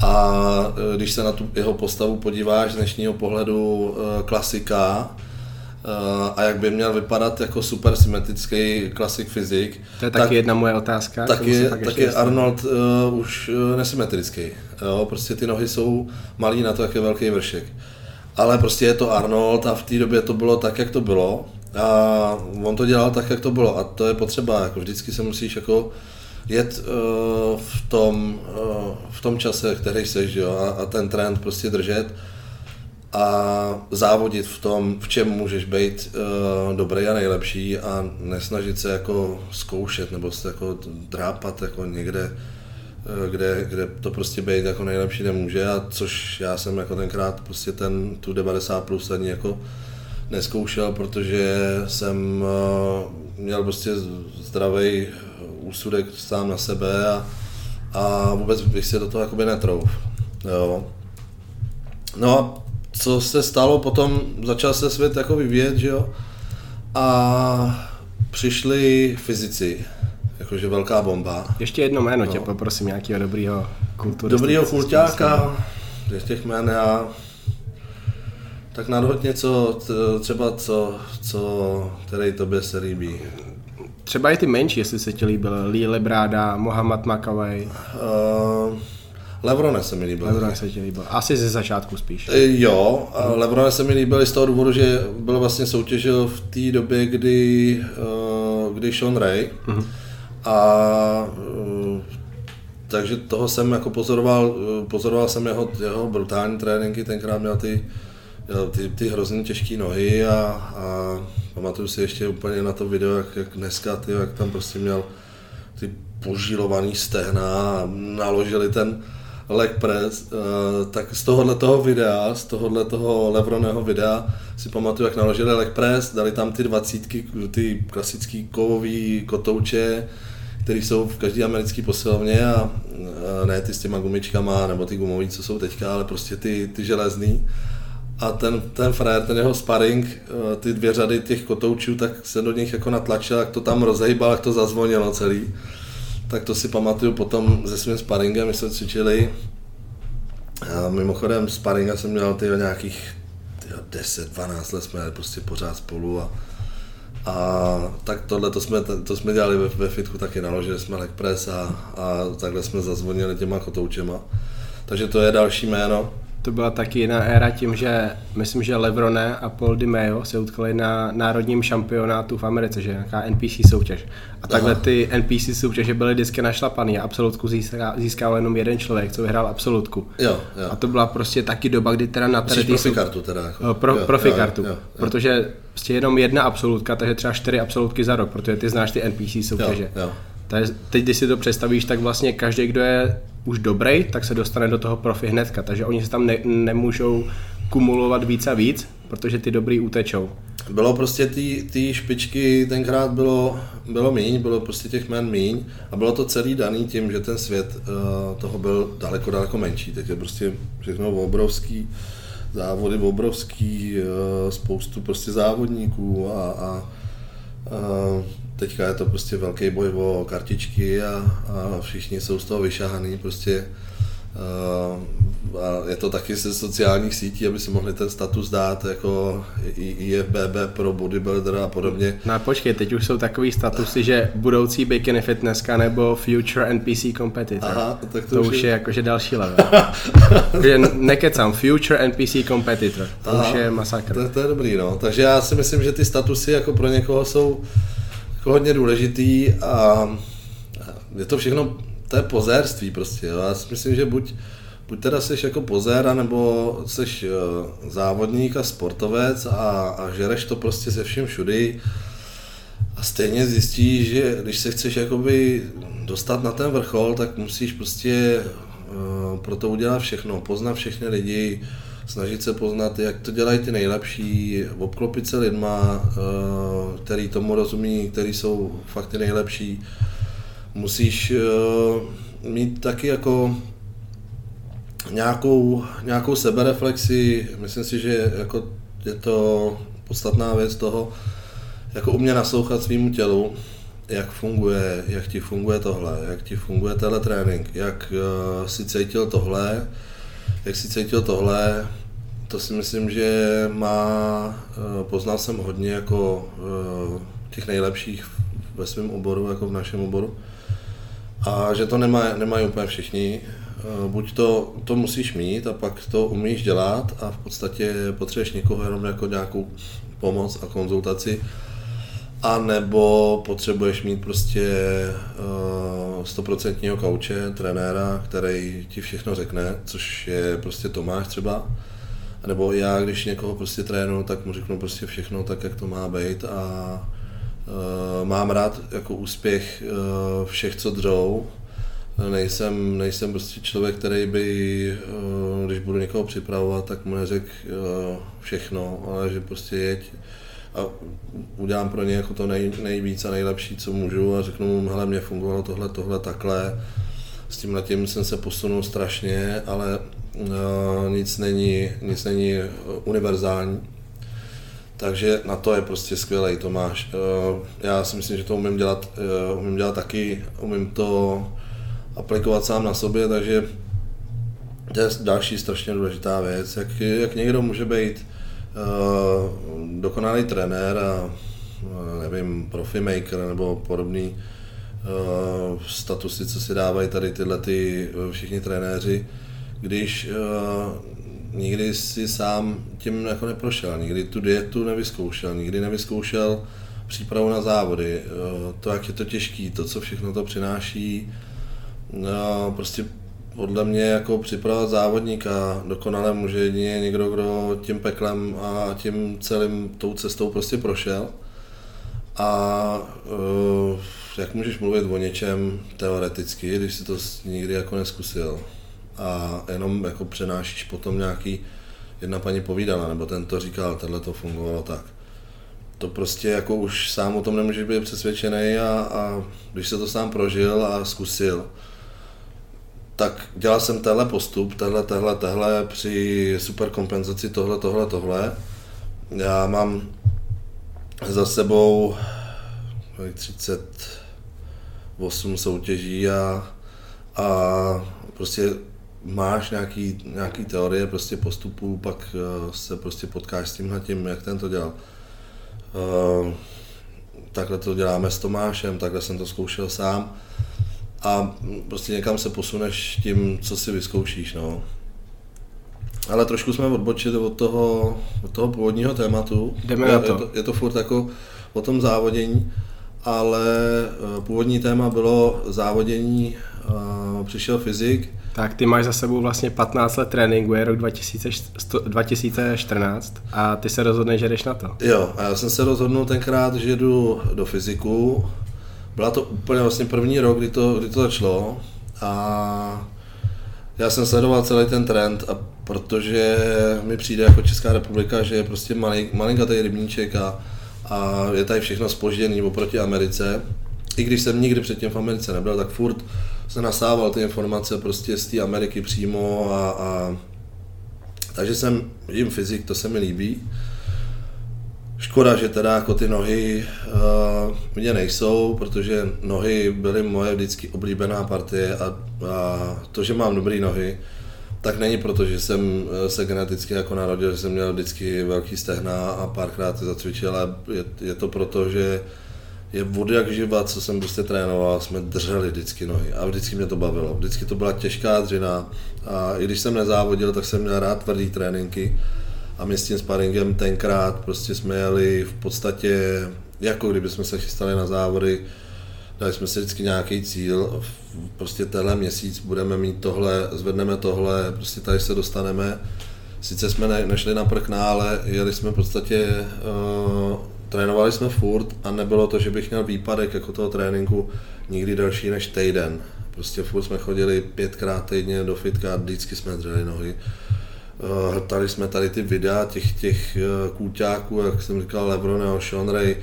S2: A uh, když se na tu jeho postavu podíváš z dnešního pohledu uh, klasika, Eh, a jak by měl vypadat jako super symetrický klasik fyzik.
S3: To je taky tak, jedna moje otázka.
S2: Tak je, tak je Arnold uh, už uh, nesymetrický. Jo? Prostě ty nohy jsou malý na to, jak je velký vršek. Ale prostě je to Arnold a v té době to bylo tak, jak to bylo. A on to dělal tak, jak to bylo. A to je potřeba. Jako vždycky se musíš jako jet uh, v, tom, uh, v tom čase, který seš, jo? A, a ten trend prostě držet a závodit v tom, v čem můžeš být uh, dobrý a nejlepší a nesnažit se jako zkoušet nebo se jako drápat jako někde, uh, kde, kde to prostě být jako nejlepší nemůže a což já jsem jako tenkrát prostě ten tu 90 plus ani jako neskoušel, protože jsem uh, měl prostě zdravý úsudek sám na sebe a, a vůbec bych si do toho jakoby netrouf. Jo. No a co se stalo, potom začal se svět jako vyvíjet, že jo? A přišli fyzici, jakože velká bomba.
S3: Ještě jedno jméno no. tě poprosím, nějakého dobrýho kulturistického.
S2: Dobrýho kulťáka, z těch jmén já tak nadhoď něco, třeba co, co, který tobě se líbí.
S3: Třeba i ty menší, jestli se ti líbil. Lee Lebráda, Mohamed Makaway. Uh,
S2: Levrone se mi líbil.
S3: Levrone se ti líbil. Asi ze začátku spíš.
S2: E, jo, a Levrone se mi líbil z toho důvodu, že byl vlastně soutěžil v té době, kdy, uh, kdy Sean Ray. Uh-huh. A uh, takže toho jsem jako pozoroval, pozoroval jsem jeho, jeho brutální tréninky, tenkrát měl ty, ty, ty hrozně těžké nohy a, a pamatuju si ještě úplně na to video, jak, jak dneska, ty, jak tam prostě měl ty požilovaný stehna a naložili ten, leg press, uh, tak z tohohle toho videa, z tohohle toho Levroného videa si pamatuju, jak naložili leg press, dali tam ty dvacítky, ty klasický kovový kotouče, které jsou v každé americké posilovně a uh, ne ty s těma gumičkama nebo ty gumový, co jsou teďka, ale prostě ty, ty železný. A ten, ten frajer, ten jeho sparring, uh, ty dvě řady těch kotoučů, tak se do nich jako natlačil, jak to tam rozhejbal, jak to zazvonilo celý tak to si pamatuju potom se svým sparingem, my jsme cvičili. A mimochodem sparinga jsem měl tyho nějakých 10-12 let jsme prostě pořád spolu a, a tak tohle to jsme, to jsme dělali ve, ve fitku taky, naložili jsme leg press a, a takhle jsme zazvonili těma kotoučema. Takže to je další jméno
S3: to byla taky jiná éra tím, že myslím, že Levrone a Paul Di Mayo se utkali na národním šampionátu v Americe, že nějaká NPC soutěž. A takhle ty NPC soutěže byly vždycky našlapaný a absolutku získal, získal jenom jeden člověk, co vyhrál absolutku.
S2: Jo, jo.
S3: A to byla prostě taky doba, kdy teda na
S2: tady profi kartu teda. Jako.
S3: Pro, jo, profi jo, kartu, jo, jo, protože prostě jenom jedna absolutka, takže třeba čtyři absolutky za rok, protože ty znáš ty NPC soutěže. Jo, jo. Takže teď, když si to představíš, tak vlastně každý, kdo je už dobrý, tak se dostane do toho profi hnedka, takže oni se tam ne, nemůžou kumulovat víc a víc, protože ty dobrý utečou.
S2: Bylo prostě ty, špičky tenkrát bylo, bylo míň, bylo prostě těch men míň a bylo to celý daný tím, že ten svět uh, toho byl daleko, daleko menší, teď je prostě všechno obrovský závody, obrovský, uh, spoustu prostě závodníků a, a uh, teďka je to prostě velký boj o kartičky a, a všichni jsou z toho vyšahaný prostě a je to taky ze sociálních sítí, aby si mohli ten status dát jako IFBB pro bodybuilder a podobně.
S3: No počkej, teď už jsou takový statusy, že budoucí bikini fitnesska nebo future NPC competitor. Aha, tak to, to už je, je jakože další level. že nekecám, future NPC competitor. To Aha, už je masakr.
S2: To, to, je dobrý, no. Takže já si myslím, že ty statusy jako pro někoho jsou jako hodně důležitý a je to všechno, to je pozérství prostě. Jo. Já si myslím, že buď, buď teda jsi jako pozér, nebo jsi uh, závodník a sportovec a, a žereš to prostě se vším všudy. A stejně zjistíš, že když se chceš jakoby dostat na ten vrchol, tak musíš prostě uh, pro to udělat všechno, poznat všechny lidi, snažit se poznat, jak to dělají ty nejlepší, obklopit se lidma, eh, který tomu rozumí, který jsou fakt ty nejlepší. Musíš eh, mít taky jako nějakou, nějakou sebereflexi, myslím si, že jako je to podstatná věc toho, jako umě naslouchat svýmu tělu, jak funguje, jak ti funguje tohle, jak ti funguje teletrénink, jak uh, si cítil tohle, jak si cítil tohle, to si myslím, že má, uh, poznal jsem hodně jako uh, těch nejlepších ve svém oboru, jako v našem oboru. A že to nemá, nemají úplně všichni. Buď to, to musíš mít a pak to umíš dělat a v podstatě potřebuješ někoho jenom jako nějakou pomoc a konzultaci a nebo potřebuješ mít prostě stoprocentního kauče, trenéra, který ti všechno řekne, což je prostě Tomáš třeba. Nebo já, když někoho prostě trénu, tak mu řeknu prostě všechno tak, jak to má být a uh, mám rád jako úspěch uh, všech, co dřou. Nejsem, nejsem prostě člověk, který by, uh, když budu někoho připravovat, tak mu neřekl uh, všechno, ale že prostě jeď, a udělám pro ně jako to nej, nejvíc a nejlepší, co můžu a řeknu mu, hele, mě fungovalo tohle, tohle, takhle. S tím tím jsem se posunul strašně, ale nic, není, nic není univerzální. Takže na to je prostě skvělý Tomáš. Uh, já si myslím, že to umím dělat, umím dělat taky, umím to aplikovat sám na sobě, takže to je další strašně důležitá věc, jak, jak někdo může být dokonalý trenér a nevím, profi maker nebo podobný statusy, co si dávají tady tyhle ty všichni trenéři, když uh, nikdy si sám tím jako neprošel, nikdy tu dietu nevyzkoušel, nikdy nevyzkoušel přípravu na závody, uh, to, jak je to těžký, to, co všechno to přináší, uh, prostě podle mě jako připravovat závodníka dokonale může jedině někdo, kdo tím peklem a tím celým tou cestou prostě prošel. A uh, jak můžeš mluvit o něčem teoreticky, když si to nikdy jako neskusil a jenom jako přenášíš potom nějaký, jedna paní povídala, nebo ten to říkal, tenhle to fungovalo tak. To prostě jako už sám o tom nemůžeš být přesvědčený a, a když se to sám prožil a zkusil, tak dělal jsem tenhle postup, tenhle, tenhle, tenhle při superkompenzaci tohle, tohle, tohle. Já mám za sebou 38 soutěží a, a prostě máš nějaký, nějaký teorie prostě postupů, pak eh, se prostě potkáš s tímhle tím, jak ten to dělal. Uh, takhle to děláme s Tomášem, takhle jsem to zkoušel sám a prostě někam se posuneš tím, co si vyzkoušíš. No. Ale trošku jsme odbočili od toho, od toho původního tématu.
S3: Jdeme
S2: je,
S3: na to.
S2: Je to. Je to furt jako o tom závodění, ale eh, původní téma bylo závodění, přišel fyzik.
S3: Tak ty máš za sebou vlastně 15 let tréninku, je rok 2014 a ty se rozhodneš, že jdeš na to.
S2: Jo, a já jsem se rozhodnul tenkrát, že jdu do fyziku byla to úplně vlastně první rok, kdy to, kdy to začalo a já jsem sledoval celý ten trend a protože mi přijde jako Česká republika, že je prostě malý, malinkatý rybníček a, a je tady všechno spožděný oproti Americe. I když jsem nikdy předtím v Americe nebyl, tak furt se nasával ty informace prostě z té Ameriky přímo a, a takže jsem, vidím fyzik, to se mi líbí. Škoda, že teda jako ty nohy uh, mě nejsou, protože nohy byly moje vždycky oblíbená partie a, a to, že mám dobré nohy, tak není proto, že jsem eh, se geneticky jako narodil, že jsem měl vždycky velký stehna a párkrát je zacvičil, ale je, je to proto, že je vody jak živa, co jsem prostě trénoval, jsme drželi vždycky nohy. A vždycky mě to bavilo. Vždycky to byla těžká dřina. A i když jsem nezávodil, tak jsem měl rád tvrdý tréninky. A my s tím sparingem tenkrát prostě jsme jeli v podstatě, jako kdyby jsme se chystali na závody, dali jsme si vždycky nějaký cíl, prostě tenhle měsíc budeme mít tohle, zvedneme tohle, prostě tady se dostaneme. Sice jsme ne, nešli na prkná, ale jeli jsme v podstatě, uh, trénovali jsme furt a nebylo to, že bych měl výpadek jako toho tréninku nikdy další než týden. Prostě furt jsme chodili pětkrát týdně do fitka vždycky jsme dřeli nohy. Hltali jsme tady ty videa těch, těch kůťáků, jak jsem říkal, Lebron, Sean Ray,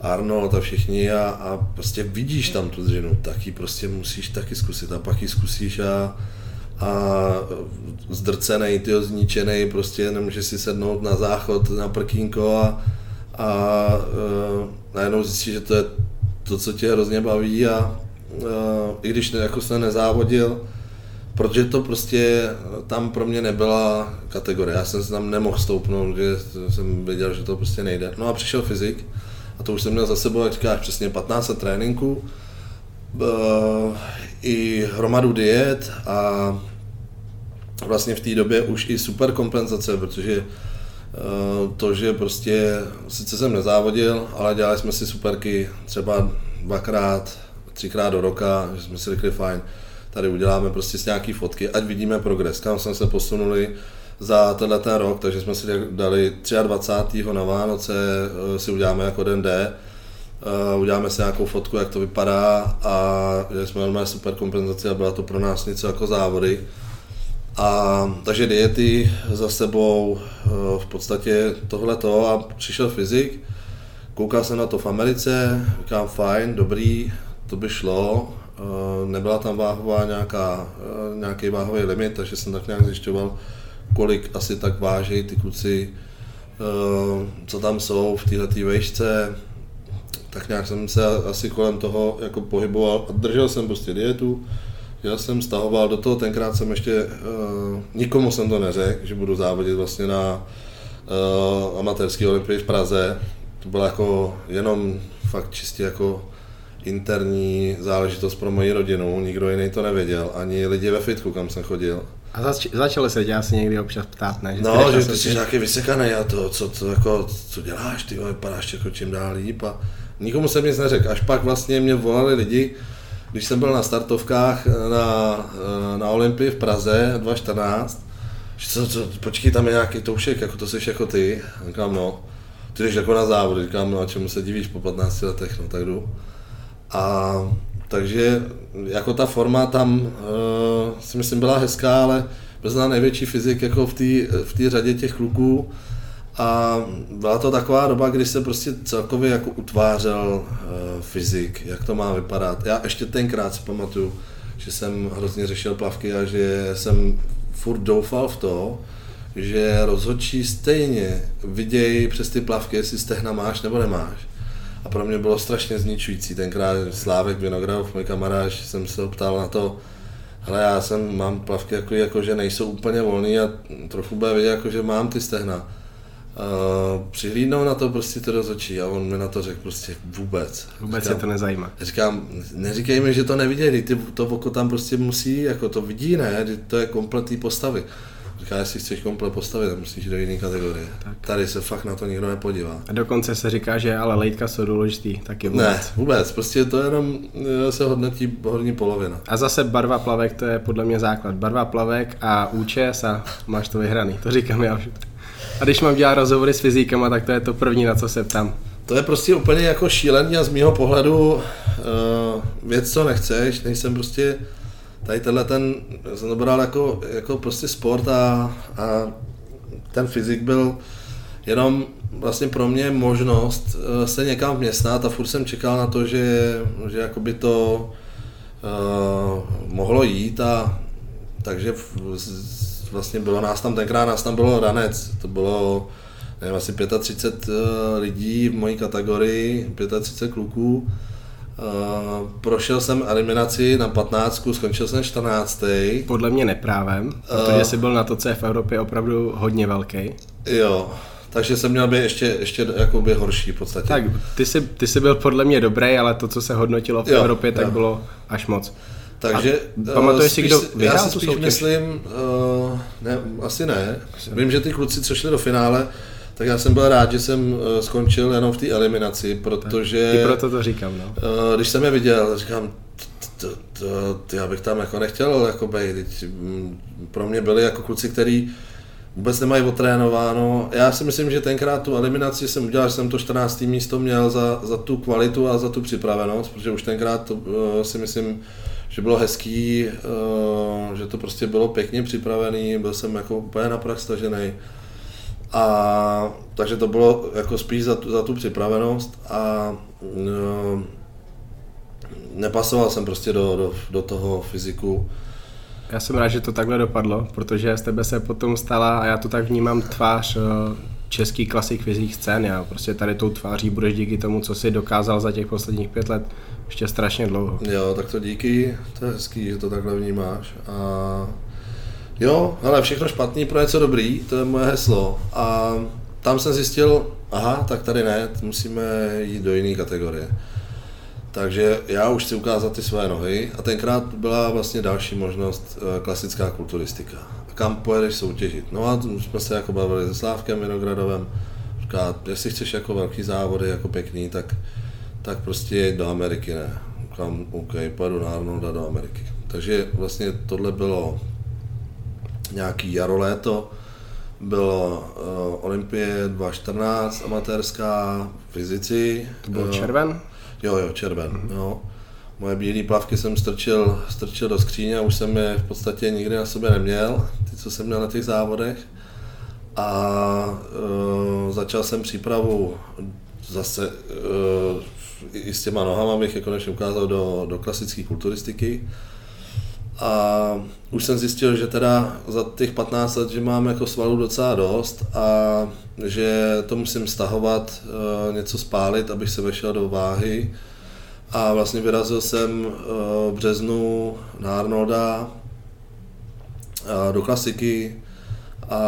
S2: Arnold a všichni a, a prostě vidíš tam tu dřinu, tak ji prostě musíš taky zkusit a pak ji zkusíš a, a zdrcený, tyjo, zničený, prostě nemůžeš si sednout na záchod, na prkínko a, a uh, najednou zjistíš, že to je to, co tě hrozně baví a uh, i když ne, jako se nezávodil, protože to prostě tam pro mě nebyla kategorie. Já jsem se tam nemohl stoupnout, že jsem věděl, že to prostě nejde. No a přišel fyzik a to už jsem měl za sebou, jak říkáš, přesně 15 tréninků, uh, i hromadu diet a vlastně v té době už i super kompenzace, protože to, že prostě, sice jsem nezávodil, ale dělali jsme si superky třeba dvakrát, třikrát do roka, že jsme si řekli fajn, tady uděláme prostě s nějaký fotky, ať vidíme progres, kam jsme se posunuli za tenhle ten rok, takže jsme si dali 23. na Vánoce, eh, si uděláme jako den D, Uh, uděláme si nějakou fotku, jak to vypadá a že jsme měli super kompenzaci a byla to pro nás něco jako závody. A, takže diety za sebou, uh, v podstatě tohleto. A přišel fyzik, koukal jsem na to v Americe, říkám fajn, dobrý, to by šlo, uh, nebyla tam váhová nějaká, nějaký váhový limit, takže jsem tak nějak zjišťoval, kolik asi tak váží ty kluci, co tam jsou v této výšce, tak nějak jsem se asi kolem toho jako pohyboval a držel jsem prostě dietu, já jsem stahoval do toho, tenkrát jsem ještě, uh, nikomu jsem to neřekl, že budu závodit vlastně na uh, amatérské olympii v Praze. To bylo jako jenom fakt čistě jako interní záležitost pro moji rodinu, nikdo jiný to nevěděl, ani lidi ve fitku, kam jsem chodil.
S3: A zač- začalo se tě asi někdy občas ptát, ne?
S2: Že no, že ty jsi nějaký vysekaný a to, co, co, jako, co děláš, ty vypadáš jako čím dál líp a Nikomu jsem nic neřekl, až pak vlastně mě volali lidi, když jsem byl na startovkách na, na Olympii v Praze 2014, že co, co, počkej, tam je nějaký toušek, jako to jsi jako ty. Říkám, no, ty jdeš jako na závod, říkám, no a čemu se divíš po 15 letech, no tak jdu. A takže jako ta forma tam uh, si myslím byla hezká, ale byl největší fyzik jako v té v řadě těch kluků a byla to taková doba, kdy se prostě celkově jako utvářel uh, fyzik, jak to má vypadat. Já ještě tenkrát si pamatuju, že jsem hrozně řešil plavky a že jsem furt doufal v to, že rozhodčí stejně vidějí přes ty plavky, jestli stehna máš nebo nemáš. A pro mě bylo strašně zničující. Tenkrát Slávek Vinogradov, můj kamarád, jsem se ptal na to, hele, já jsem, mám plavky jako, jako že nejsou úplně volný a trochu bude vidět, jako, že mám ty stehna uh, přihlídnou na to prostě to rozhodčí a on mi na to řekl prostě vůbec.
S3: Vůbec říkám, se to nezajímá.
S2: Říkám, neříkej mi, že to neviděli, ty, to oko tam prostě musí, jako to vidí, ne, to je kompletní postavy. Říká, jestli chceš komplet postavit, tak musíš do jiné kategorie. Tak. Tady se fakt na to nikdo nepodívá.
S3: A dokonce se říká, že ale lejtka jsou důležitý, taky
S2: vůbec. Ne, vůbec, prostě to jenom eh, se hodnotí horní polovina.
S3: A zase barva plavek, to je podle mě základ. Barva plavek a účes a máš to vyhraný, to říkám já. A když mám dělat rozhovory s fyzikama, tak to je to první, na co se ptám.
S2: To je prostě úplně jako šílený a z mého pohledu uh, věc, co nechceš, nejsem prostě tady tenhle ten, jsem to bral jako, jako prostě sport a, a ten fyzik byl jenom vlastně pro mě možnost uh, se někam vměstnat a furt jsem čekal na to, že, že jakoby to uh, mohlo jít a takže v, vlastně bylo nás tam tenkrát, nás tam bylo ranec, to bylo nevím, asi 35 eh, lidí v mojí kategorii, 35 kluků. Uh, prošel jsem eliminaci na 15, skončil jsem 14.
S3: Podle mě neprávem, protože uh, jsi byl na to, co je v Evropě opravdu hodně velký.
S2: Jo, takže jsem měl být ještě, ještě jakoby horší v podstatě.
S3: Tak, ty jsi, ty jsi byl podle mě dobrý, ale to, co se hodnotilo v jo, Evropě, tak jo. bylo až moc.
S2: Takže
S3: a pamatuješ si, kdo
S2: vyhrál Já si spíš soutěž? myslím, uh, ne, asi ne. Vím, že ty kluci, co šli do finále, tak já jsem byl rád, že jsem uh, skončil jenom v té eliminaci, protože...
S3: I proto to říkám, no.
S2: Uh, když jsem je viděl, říkám, já bych tam jako nechtěl jako být. Mm, pro mě byli jako kluci, kteří vůbec nemají otrénováno. Já si myslím, že tenkrát tu eliminaci jsem udělal, že jsem to 14. místo měl za, za tu kvalitu a za tu připravenost, protože už tenkrát to, uh, si myslím, že bylo hezký, uh, že to prostě bylo pěkně připravený, byl jsem jako úplně na prach stažený. A takže to bylo jako spíš za tu, za tu připravenost a uh, nepasoval jsem prostě do, do, do toho fyziku.
S3: Já jsem rád, že to takhle dopadlo, protože z tebe se potom stala, a já to tak vnímám, tvář český klasik fyzik scény a prostě tady tou tváří budeš díky tomu, co si dokázal za těch posledních pět let ještě strašně dlouho.
S2: Jo, tak to díky, to je hezký, že to takhle vnímáš. A jo, ale všechno špatný pro něco dobrý, to je moje heslo. A tam jsem zjistil, aha, tak tady ne, musíme jít do jiné kategorie. Takže já už chci ukázat ty své nohy a tenkrát byla vlastně další možnost eh, klasická kulturistika. Kam pojedeš soutěžit? No a jsme se jako bavili se Slávkem Vinogradovem. Říká, jestli chceš jako velký závody, jako pěkný, tak, tak prostě do Ameriky, ne? Kam, OK, pojedu na Arnolda do Ameriky. Takže vlastně tohle bylo nějaký jaro, léto, bylo uh, Olympie 2014, amatérská fyzici.
S3: To byl uh, červen?
S2: Jo, jo, červen, mm-hmm. jo. Moje bílé plavky jsem strčil, strčil do skříně a už jsem je v podstatě nikdy na sobě neměl, ty, co jsem měl na těch závodech. A uh, začal jsem přípravu zase uh, i s těma nohama, abych je konečně ukázal do, do klasické kulturistiky. A už jsem zjistil, že teda za těch 15 let, že mám jako svalů docela dost a že to musím stahovat, eh, něco spálit, abych se vešel do váhy. A vlastně vyrazil jsem eh, v březnu na Arnolda eh, do klasiky a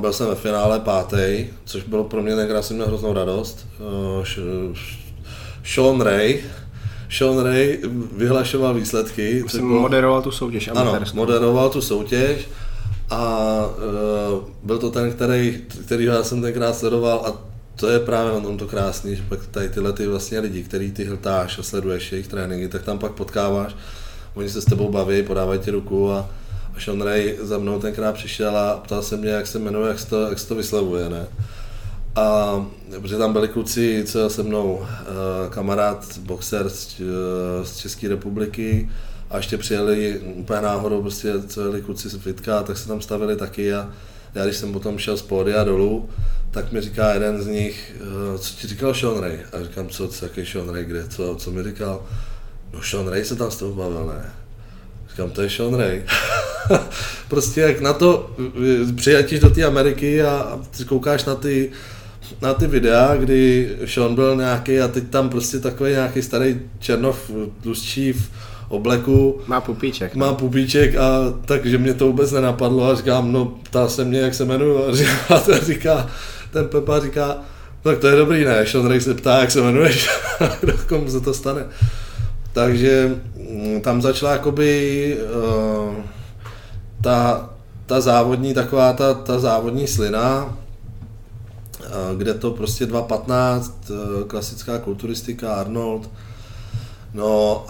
S2: byl jsem ve finále pátý, což bylo pro mě tenkrát jsem měl hroznou radost. Sean Ray, Sean Ray vyhlašoval výsledky.
S3: Jsem bylo... moderoval tu soutěž
S2: Ano, moderoval tu soutěž a uh, byl to ten, který, který já jsem tenkrát sledoval a to je právě na tom to krásný, že pak tady tyhle ty vlastně lidi, který ty hltáš a sleduješ jejich tréninky, tak tam pak potkáváš, oni se s tebou baví, podávají ti ruku a, a Sean Ray za mnou tenkrát přišel a ptal se mě, jak se jmenuje, jak se to, jak se to vyslovuje, ne? A protože tam byli kluci, co se mnou, eh, kamarád, boxer z, eh, z České republiky, a ještě přijeli úplně náhodou, prostě co jeli kluci z Fitka, tak se tam stavili taky a já když jsem potom šel z pódia dolů, tak mi říká jeden z nich, eh, co ti říkal Sean Ray? A říkám, co, co jaký Sean Ray, kde, co, co mi říkal? No Sean Ray se tam s tou bavil, ne? Říkám, to je Sean Ray. prostě jak na to přijatíš do té Ameriky a, a koukáš na ty na ty videa, kdy Sean byl nějaký a teď tam prostě takový nějaký starý černov tlustší v obleku.
S3: Má pupíček.
S2: Má pupíček a takže mě to vůbec nenapadlo a říkám, no ptá se mě, jak se jmenuji a říká, ten říká, ten Pepa říká, tak to je dobrý, ne? Sean Ray se ptá, jak se jmenuješ, komu se to stane. Takže mm, tam začala jakoby uh, ta, ta závodní, taková ta, ta závodní slina, kde to prostě 2.15, eh, klasická kulturistika, Arnold. No,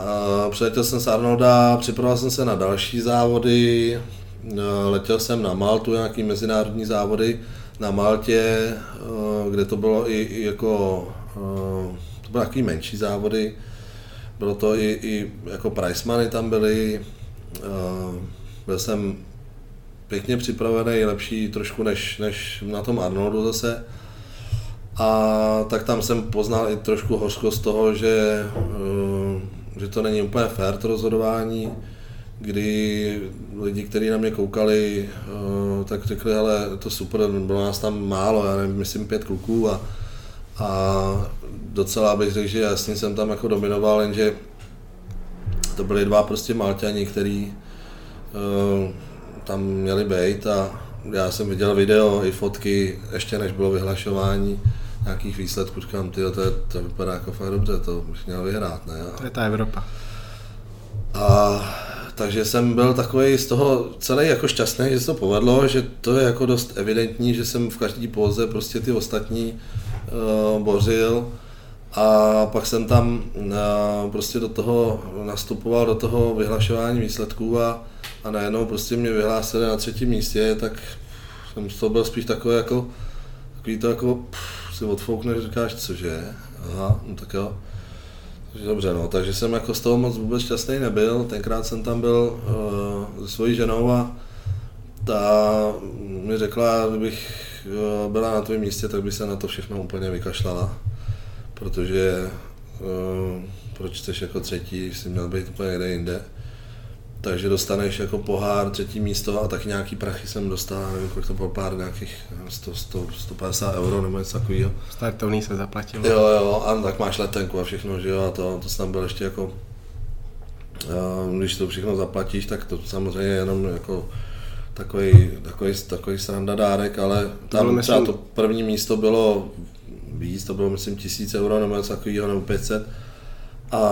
S2: přiletěl jsem z Arnolda, připravoval jsem se na další závody, eh, letěl jsem na Maltu, nějaký mezinárodní závody na Maltě, eh, kde to bylo i, i jako, to byly nějaký menší závody, bylo to i, i jako price money tam byly, byl jsem pěkně připravený, lepší trošku než, než na tom Arnoldu zase. A tak tam jsem poznal i trošku hořkost toho, že, eh, že to není úplně fair to rozhodování, kdy lidi, kteří na mě koukali, eh, tak řekli, ale to super, bylo nás tam málo, já nevím, myslím pět kluků a, a docela bych řekl, že jasně jsem tam jako dominoval, jenže to byli dva prostě Malťani, který uh, tam měli být a já jsem viděl video i fotky, ještě než bylo vyhlašování, nějakých výsledků, říkám, ty, to, to vypadá jako fakt dobře, to bych měl vyhrát, ne?
S3: To je ta Evropa.
S2: A takže jsem byl takový z toho celý jako šťastný, že se to povedlo, že to je jako dost evidentní, že jsem v každé póze prostě ty ostatní uh, bořil a pak jsem tam uh, prostě do toho nastupoval, do toho vyhlašování výsledků a, a najednou prostě mě vyhlásili na třetím místě, tak jsem to byl spíš takový jako, takový to jako, pff, si odfoukneš, říkáš, cože, aha, no tak jo. Dobře, no, takže jsem jako z toho moc vůbec šťastný nebyl. Tenkrát jsem tam byl uh, se svojí ženou a ta mi řekla, kdybych uh, byla na tvém místě, tak by se na to všechno úplně vykašlala. Protože uh, proč jsi jako třetí, jsi měl být úplně někde jinde. Takže dostaneš jako pohár, třetí místo a tak nějaký prachy jsem dostal, nevím, kolik to bylo pár nějakých 100, 100, 150 euro nebo něco takového.
S3: Startovný se zaplatil.
S2: Jo, jo, a tak máš letenku a všechno, že jo, a to, to tam byl ještě jako, když to všechno zaplatíš, tak to samozřejmě jenom jako takový, takový, takový sranda dárek, ale tam to třeba to první místo bylo víc, to bylo myslím tisíc euro nebo něco takového, nebo 500. A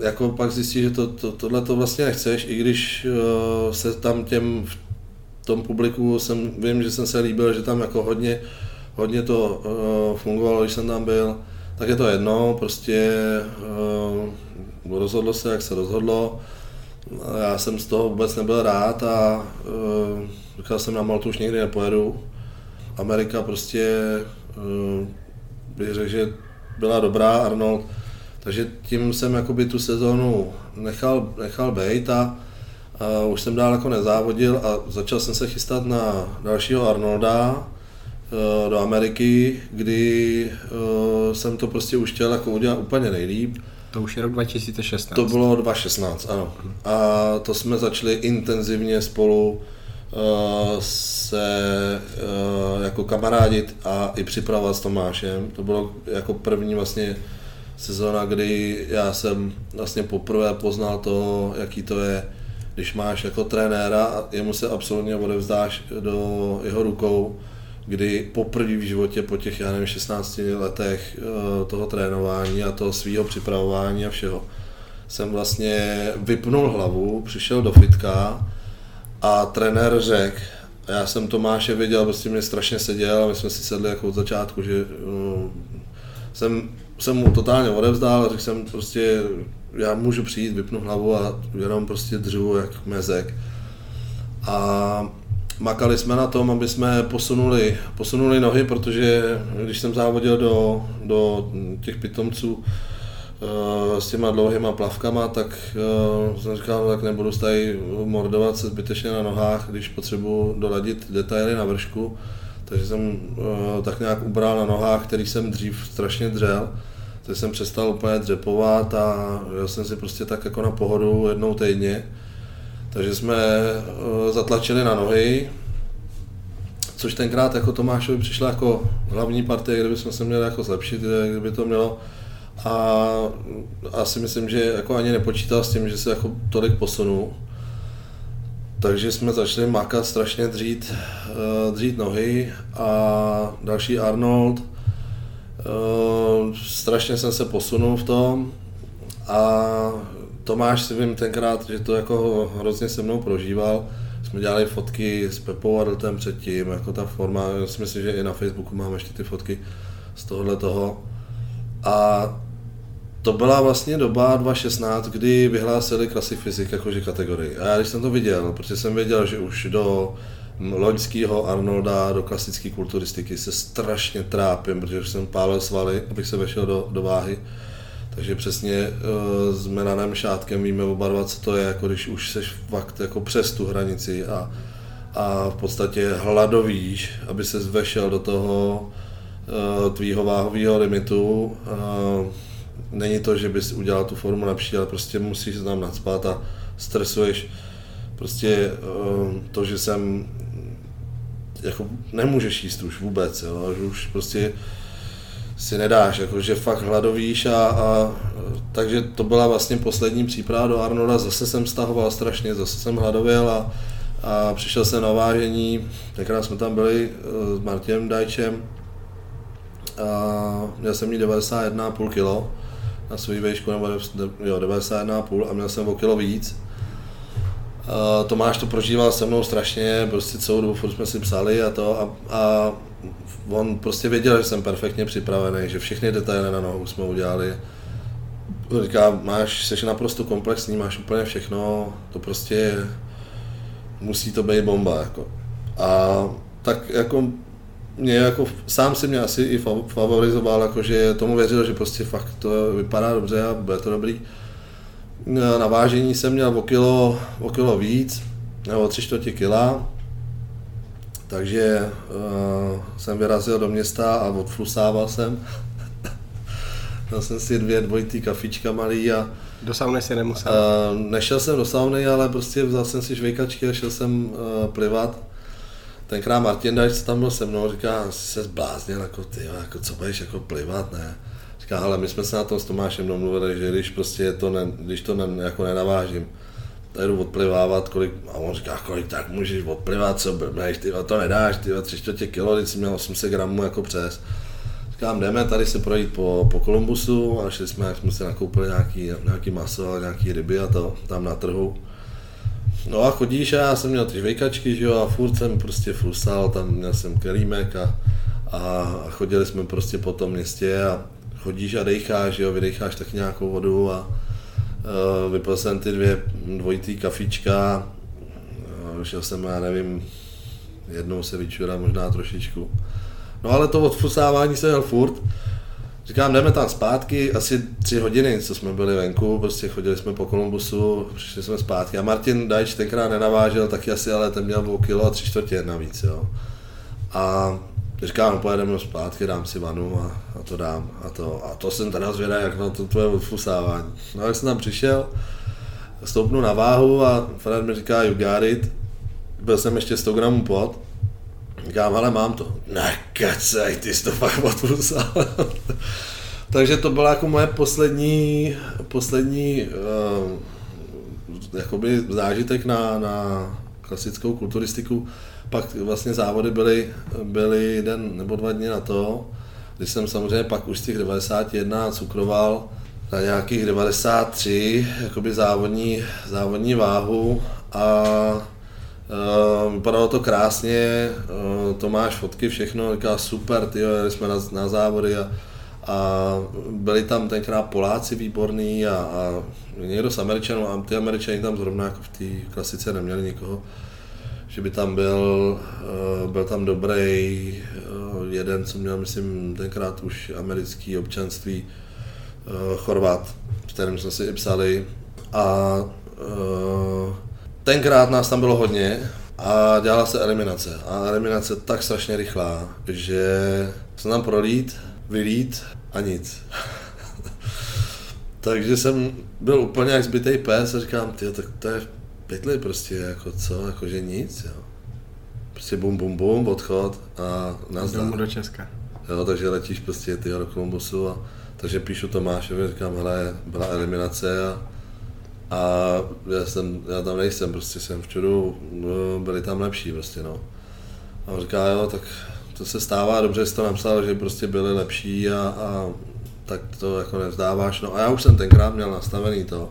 S2: jako pak zjistíš, že to, to, tohle to vlastně nechceš, i když uh, se tam těm v tom publiku jsem, vím, že jsem se líbil, že tam jako hodně, hodně to uh, fungovalo, když jsem tam byl, tak je to jedno, prostě uh, rozhodlo se, jak se rozhodlo. Já jsem z toho vůbec nebyl rád a uh, říkal jsem na Maltu už nikdy nepojedu. Amerika prostě, uh, bych řekl, že byla dobrá, Arnold takže tím jsem jakoby tu sezónu nechal, nechal být a, a už jsem dál jako nezávodil a začal jsem se chystat na dalšího Arnolda e, do Ameriky, kdy e, jsem to prostě už chtěl jako udělat úplně nejlíp.
S3: To už je rok 2016.
S2: To bylo 2016, ano. A to jsme začali intenzivně spolu e, se jako kamarádit a i připravovat s Tomášem. To bylo jako první vlastně sezóna, kdy já jsem vlastně poprvé poznal to, jaký to je, když máš jako trenéra a jemu se absolutně odevzdáš do jeho rukou, kdy poprvé v životě po těch, já nevím, 16 letech eh, toho trénování a toho svého připravování a všeho, jsem vlastně vypnul hlavu, přišel do fitka a trenér řekl, já jsem Tomáše viděl, prostě mě strašně seděl a my jsme si sedli jako od začátku, že uh, jsem jsem mu totálně odevzdal a řekl jsem prostě, já můžu přijít, vypnu hlavu a jenom prostě dřivu jak mezek. A makali jsme na tom, aby jsme posunuli, posunuli nohy, protože když jsem závodil do, do těch pitomců uh, s těma dlouhýma plavkama, tak uh, jsem říkal, tak nebudu tady mordovat se zbytečně na nohách, když potřebuji doladit detaily na vršku. Takže jsem uh, tak nějak ubral na nohách, který jsem dřív strašně dřel tak jsem přestal úplně dřepovat a jel jsem si prostě tak jako na pohodu jednou týdně. Takže jsme uh, zatlačili na nohy, což tenkrát jako Tomášovi přišla jako hlavní partie, kde bychom se měli jako zlepšit, kdyby to mělo. A asi myslím, že jako ani nepočítal s tím, že se jako tolik posunu. Takže jsme začali makat strašně dřít, uh, dřít nohy a další Arnold, strašně jsem se posunul v tom a Tomáš si vím tenkrát, že to jako hrozně se mnou prožíval. Jsme dělali fotky s Pepou a Deltem předtím, jako ta forma, já si myslím, že i na Facebooku máme ještě ty fotky z tohohle toho. A to byla vlastně doba 2016, kdy vyhlásili Classic Physics jakože kategorii. A já když jsem to viděl, protože jsem věděl, že už do loňského Arnolda do klasické kulturistiky se strašně trápím, protože jsem pálil svaly, abych se vešel do, do váhy. Takže přesně uh, s Melanem Šátkem víme oba dva, co to je, jako když už seš fakt jako přes tu hranici a, a v podstatě hladovíš, aby se zvešel do toho uh, tvýho váhového limitu. Uh, není to, že bys udělal tu formu lepší, ale prostě musíš se tam nadspat a stresuješ prostě to, že jsem jako nemůžeš jíst už vůbec, jo, že už prostě si nedáš, jako, že fakt hladovíš a, a, takže to byla vlastně poslední příprava do Arnolda, zase jsem stahoval strašně, zase jsem hladověl a, a přišel jsem na vážení, tenkrát jsme tam byli uh, s Martinem Dajčem a měl jsem mít 91,5 kg na svůj výšku, nebo jo, 91,5 a měl jsem o kilo víc Uh, Tomáš to prožíval se mnou strašně, prostě celou dobu furt jsme si psali a to a, a on prostě věděl, že jsem perfektně připravený, že všechny detaily na nohu jsme udělali. Říká, máš, jsi naprosto komplexní, máš úplně všechno, to prostě musí to být bomba. Jako. A tak jako mě jako, sám si mě asi i favorizoval, jako že tomu věřil, že prostě fakt to vypadá dobře a bude to dobrý. Na vážení jsem měl o kilo, o kilo víc, nebo tři čtvrtě kila, takže uh, jsem vyrazil do města a odflusával jsem. Dal jsem si dvě dvojitý kafička malý a
S3: do sauny si nemusel?
S2: Uh, nešel jsem do sauny, ale prostě vzal jsem si švejkačky a šel jsem uh, plivat. Tenkrát Martin Dajc tam byl se mnou, říká, jsi se zbláznil, jako ty, jako co budeš jako plivat, ne? Říká, ale my jsme se na tom s Tomášem domluvili, že když prostě to ne, když to ne, jako nenavážím, tak jdu odplivávat, kolik, a on říká, kolik tak můžeš odplivat, co blbneš, ty to nedáš, ty tři čtvrtě kilo, když jsi měl 800 gramů jako přes. Říkám, jdeme tady se projít po, po Kolumbusu a šli jsme, jak jsme si nakoupili nějaký, nějaký maso a nějaký ryby a to tam na trhu. No a chodíš a já jsem měl ty žvejkačky, že jo, a furt jsem prostě frustal, tam měl jsem kelímek a, a, a chodili jsme prostě po tom městě a chodíš a dejcháš, jo, vydecháš tak nějakou vodu a uh, vypil jsem ty dvě dvojitý kafička, uh, šel jsem, já nevím, jednou se vyčurat možná trošičku. No ale to odfusávání se měl furt. Říkám, jdeme tam zpátky, asi tři hodiny, co jsme byli venku, prostě chodili jsme po Kolumbusu, přišli jsme zpátky. A Martin Dajč tenkrát nenavážel taky asi, ale ten měl 2 kilo a tři čtvrtě navíc, jo. A říkám, pojedeme zpátky, dám si vanu a, a, to dám. A to, a to jsem teda zvědavý, jak na to tvoje odfusávání. No jak jsem tam přišel, stoupnu na váhu a Fred mi říká, you got it. Byl jsem ještě 100 gramů pod Říkám, ale mám to. Nekecej, ty jsi to fakt odpusal. Takže to byla jako moje poslední, poslední uh, jakoby zážitek na, na klasickou kulturistiku. Pak vlastně závody byly, byly jeden nebo dva dny na to, když jsem samozřejmě pak už z těch 91 cukroval na nějakých 93 jakoby závodní, závodní váhu a Uh, vypadalo to krásně, uh, Tomáš fotky, všechno, říká super, ty jeli jsme na, na závody a, a byli tam tenkrát Poláci výborní a, a někdo z Američanů a ty Američani tam zrovna jako v té klasice neměli nikoho, že by tam byl, uh, byl tam dobrý uh, jeden, co měl, myslím, tenkrát už americký občanství, uh, Chorvat, s kterým jsme si i psali a tenkrát nás tam bylo hodně a dělala se eliminace. A eliminace tak strašně rychlá, že se nám prolít, vylít a nic. Takže jsem byl úplně jak zbytej pes a říkám, ty, tak to je pytli prostě, jako co, jakože nic, jo. Prostě bum, bum, bum, odchod a nazdar.
S3: Domů do Česka.
S2: Jo, takže letíš prostě ty do Kolumbusu a takže píšu Tomášovi, říkám, hele, byla eliminace a a já, jsem, já tam nejsem, prostě jsem v Čudu, no, byli tam lepší prostě, no. A on říká, jo, tak to se stává, dobře jsi to napsal, že prostě byli lepší a, a tak to jako nevzdáváš. No a já už jsem tenkrát měl nastavený to,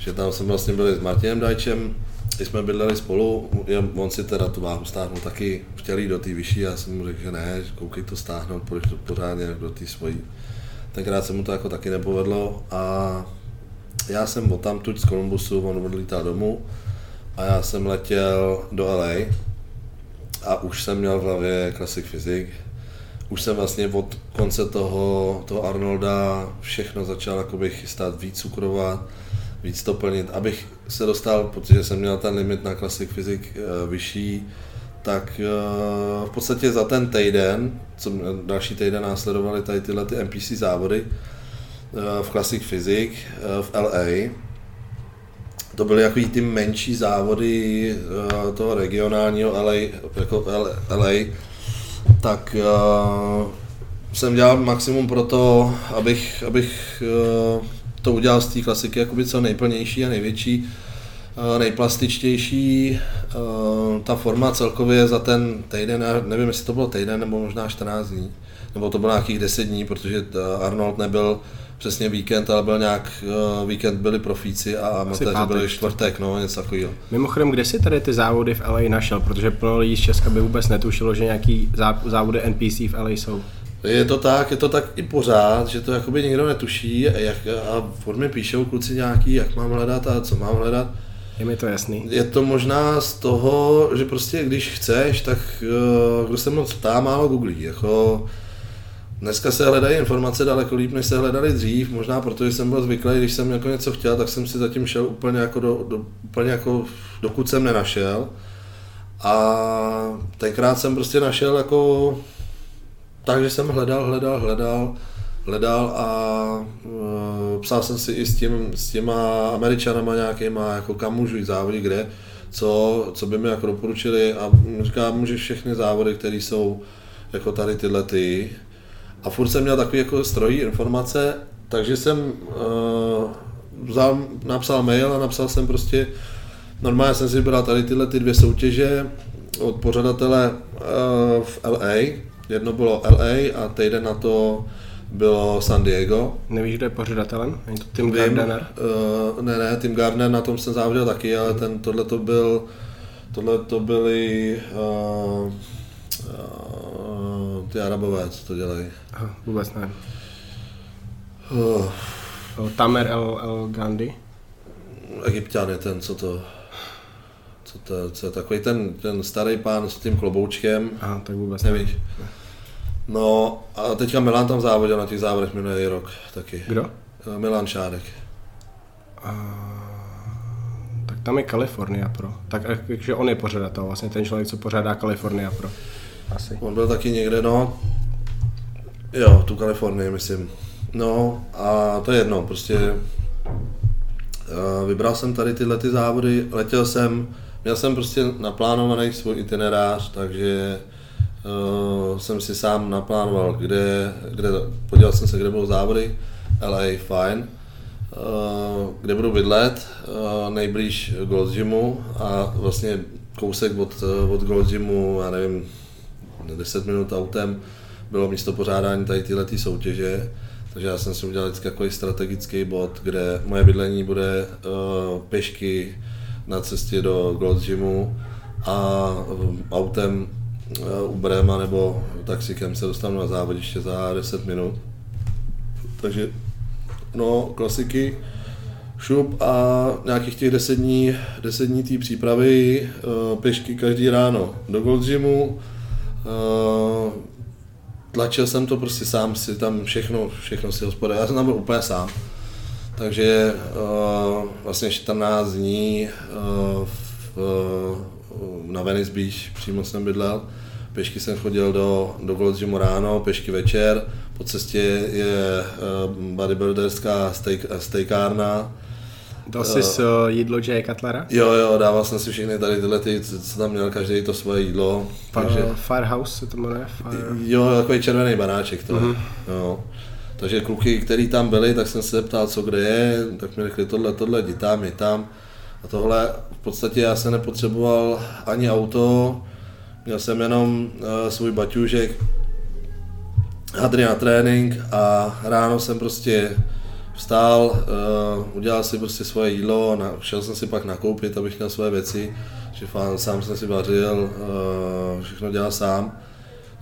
S2: že tam jsem vlastně byli s Martinem Dajčem, když jsme bydleli spolu, on si teda tu váhu stáhnul taky, chtěl jít do té vyšší, já jsem mu řekl, že ne, koukej to stáhnout, půjdeš to pořádně do té svojí. Tenkrát se mu to jako taky nepovedlo a já jsem od tamtud z Kolumbusu, on odlítá domů a já jsem letěl do LA a už jsem měl v hlavě Classic Physics. Už jsem vlastně od konce toho, toho Arnolda všechno začal chystat, víc cukrovat, víc to plnit, abych se dostal, protože jsem měl ten limit na Classic Physics eh, vyšší, tak eh, v podstatě za ten týden, co další týden následovaly tady tyhle ty NPC závody, v Classic Physics eh, v LA. To byly jako ty menší závody eh, toho regionálního LA, jako LA, tak jsem dělal maximum pro to, abych, abych to udělal z té klasiky jakoby co nejplnější a největší, uh, nejplastičtější. Uh, ta forma celkově za ten týden, nevím, jestli to bylo týden nebo možná 14 dní, nebo to bylo nějakých 10 dní, protože Arnold nebyl přesně víkend, ale byl nějak, víkend byli profíci a amatéři byli čtvrtek, no, něco takového.
S3: Mimochodem, kde si tady ty závody v LA našel? Protože plno lidí z Česka by vůbec netušilo, že nějaký závody NPC v LA jsou.
S2: Je to tak, je to tak i pořád, že to jakoby nikdo netuší a, jak, a furt mi píšou kluci nějaký, jak mám hledat a co mám hledat.
S3: Je mi to jasný.
S2: Je to možná z toho, že prostě když chceš, tak uh, kdo se moc ptá, málo googlí. Jako, Dneska se hledají informace daleko líp, než se hledali dřív, možná protože jsem byl zvyklý, když jsem jako něco chtěl, tak jsem si zatím šel úplně jako, do, do, úplně jako dokud jsem nenašel. A tenkrát jsem prostě našel jako takže jsem hledal, hledal, hledal, hledal a uh, psal jsem si i s, tím, s těma američanama nějakýma, jako kam můžu jít závody, kde, co, co by mi jako doporučili a říkám, můžeš všechny závody, které jsou jako tady tyhle ty, a furt jsem měl takový jako strojí informace, takže jsem uh, vzal, napsal mail a napsal jsem prostě, normálně jsem si vybral tady tyhle ty dvě soutěže od pořadatele uh, v LA, jedno bylo LA a týden na to bylo San Diego.
S3: Nevíš, kdo je pořadatelem? Je to Tim Gardner?
S2: Uh, ne, ne, Tim Gardner, na tom jsem závodil taky, ale ten, tohle to byl, tohle to byly uh, uh, ty Arabové, co to dělají.
S3: Aha, vůbec nevím. Uh. Tamer El, El Gandhi?
S2: Egyptian je ten, co to... Co to, co je takový ten, ten starý pán s tím kloboučkem.
S3: Aha, tak vůbec
S2: nevíš. No a teďka Milan tam závodil na těch závodech minulý rok taky.
S3: Kdo?
S2: Eh, Milan Šádek.
S3: A... Tak tam je Kalifornia Pro. Tak takže on je pořadatel, vlastně ten člověk, co pořádá Kalifornia Pro.
S2: Asi. On byl taky někde, no. Jo, tu Kalifornii, myslím. No a to je jedno, prostě uh, vybral jsem tady tyhle ty závody, letěl jsem, měl jsem prostě naplánovaný svůj itinerář, takže uh, jsem si sám naplánoval, kde, kde, podíval jsem se, kde budou závody, LA, fajn, uh, kde budu bydlet, uh, nejblíž Gold Gymu a vlastně kousek od, od Gold Gymu, já nevím, 10 minut autem. Bylo místo pořádání tady tyhle ty soutěže, takže já jsem si udělal vždycky takový strategický bod, kde moje bydlení bude uh, pěšky na cestě do Gold Gymu a autem Uberem nebo taxikem se dostanu na závodiště za 10 minut. Takže no, klasiky, šup a nějakých těch 10 dní, 10 dní té přípravy, uh, pěšky každý ráno do Gold Gymu, Uh, tlačil jsem to prostě sám si tam všechno, všechno si hospodařil. Já jsem tam byl úplně sám. Takže uh, vlastně 14 dní uh, v, uh, na Venice Beach přímo jsem bydlel. Pešky jsem chodil do, do Gold Gymu ráno, pešky večer. Po cestě je uh, bodybuilderská steak, steakárna,
S3: Dal jsi uh, jídlo J. Cutlera?
S2: Jo, jo, dával jsem si všechny tady tyhle, ty, co tam měl každý to svoje jídlo.
S3: Fa- takže... Firehouse se to jmenuje? Fire...
S2: Jo, takový červený banáček to. Mm-hmm. Jo. Takže kluky, který tam byli, tak jsem se zeptal, co kde je, tak mi řekli tohle, tohle, jdi tam, je tam. A tohle, v podstatě já jsem nepotřeboval ani auto, měl jsem jenom uh, svůj baťůžek, hadry na trénink a ráno jsem prostě vstál, uh, udělal si prostě svoje jídlo, na, šel jsem si pak nakoupit, abych měl své věci, že fán, sám jsem si vařil, uh, všechno dělal sám.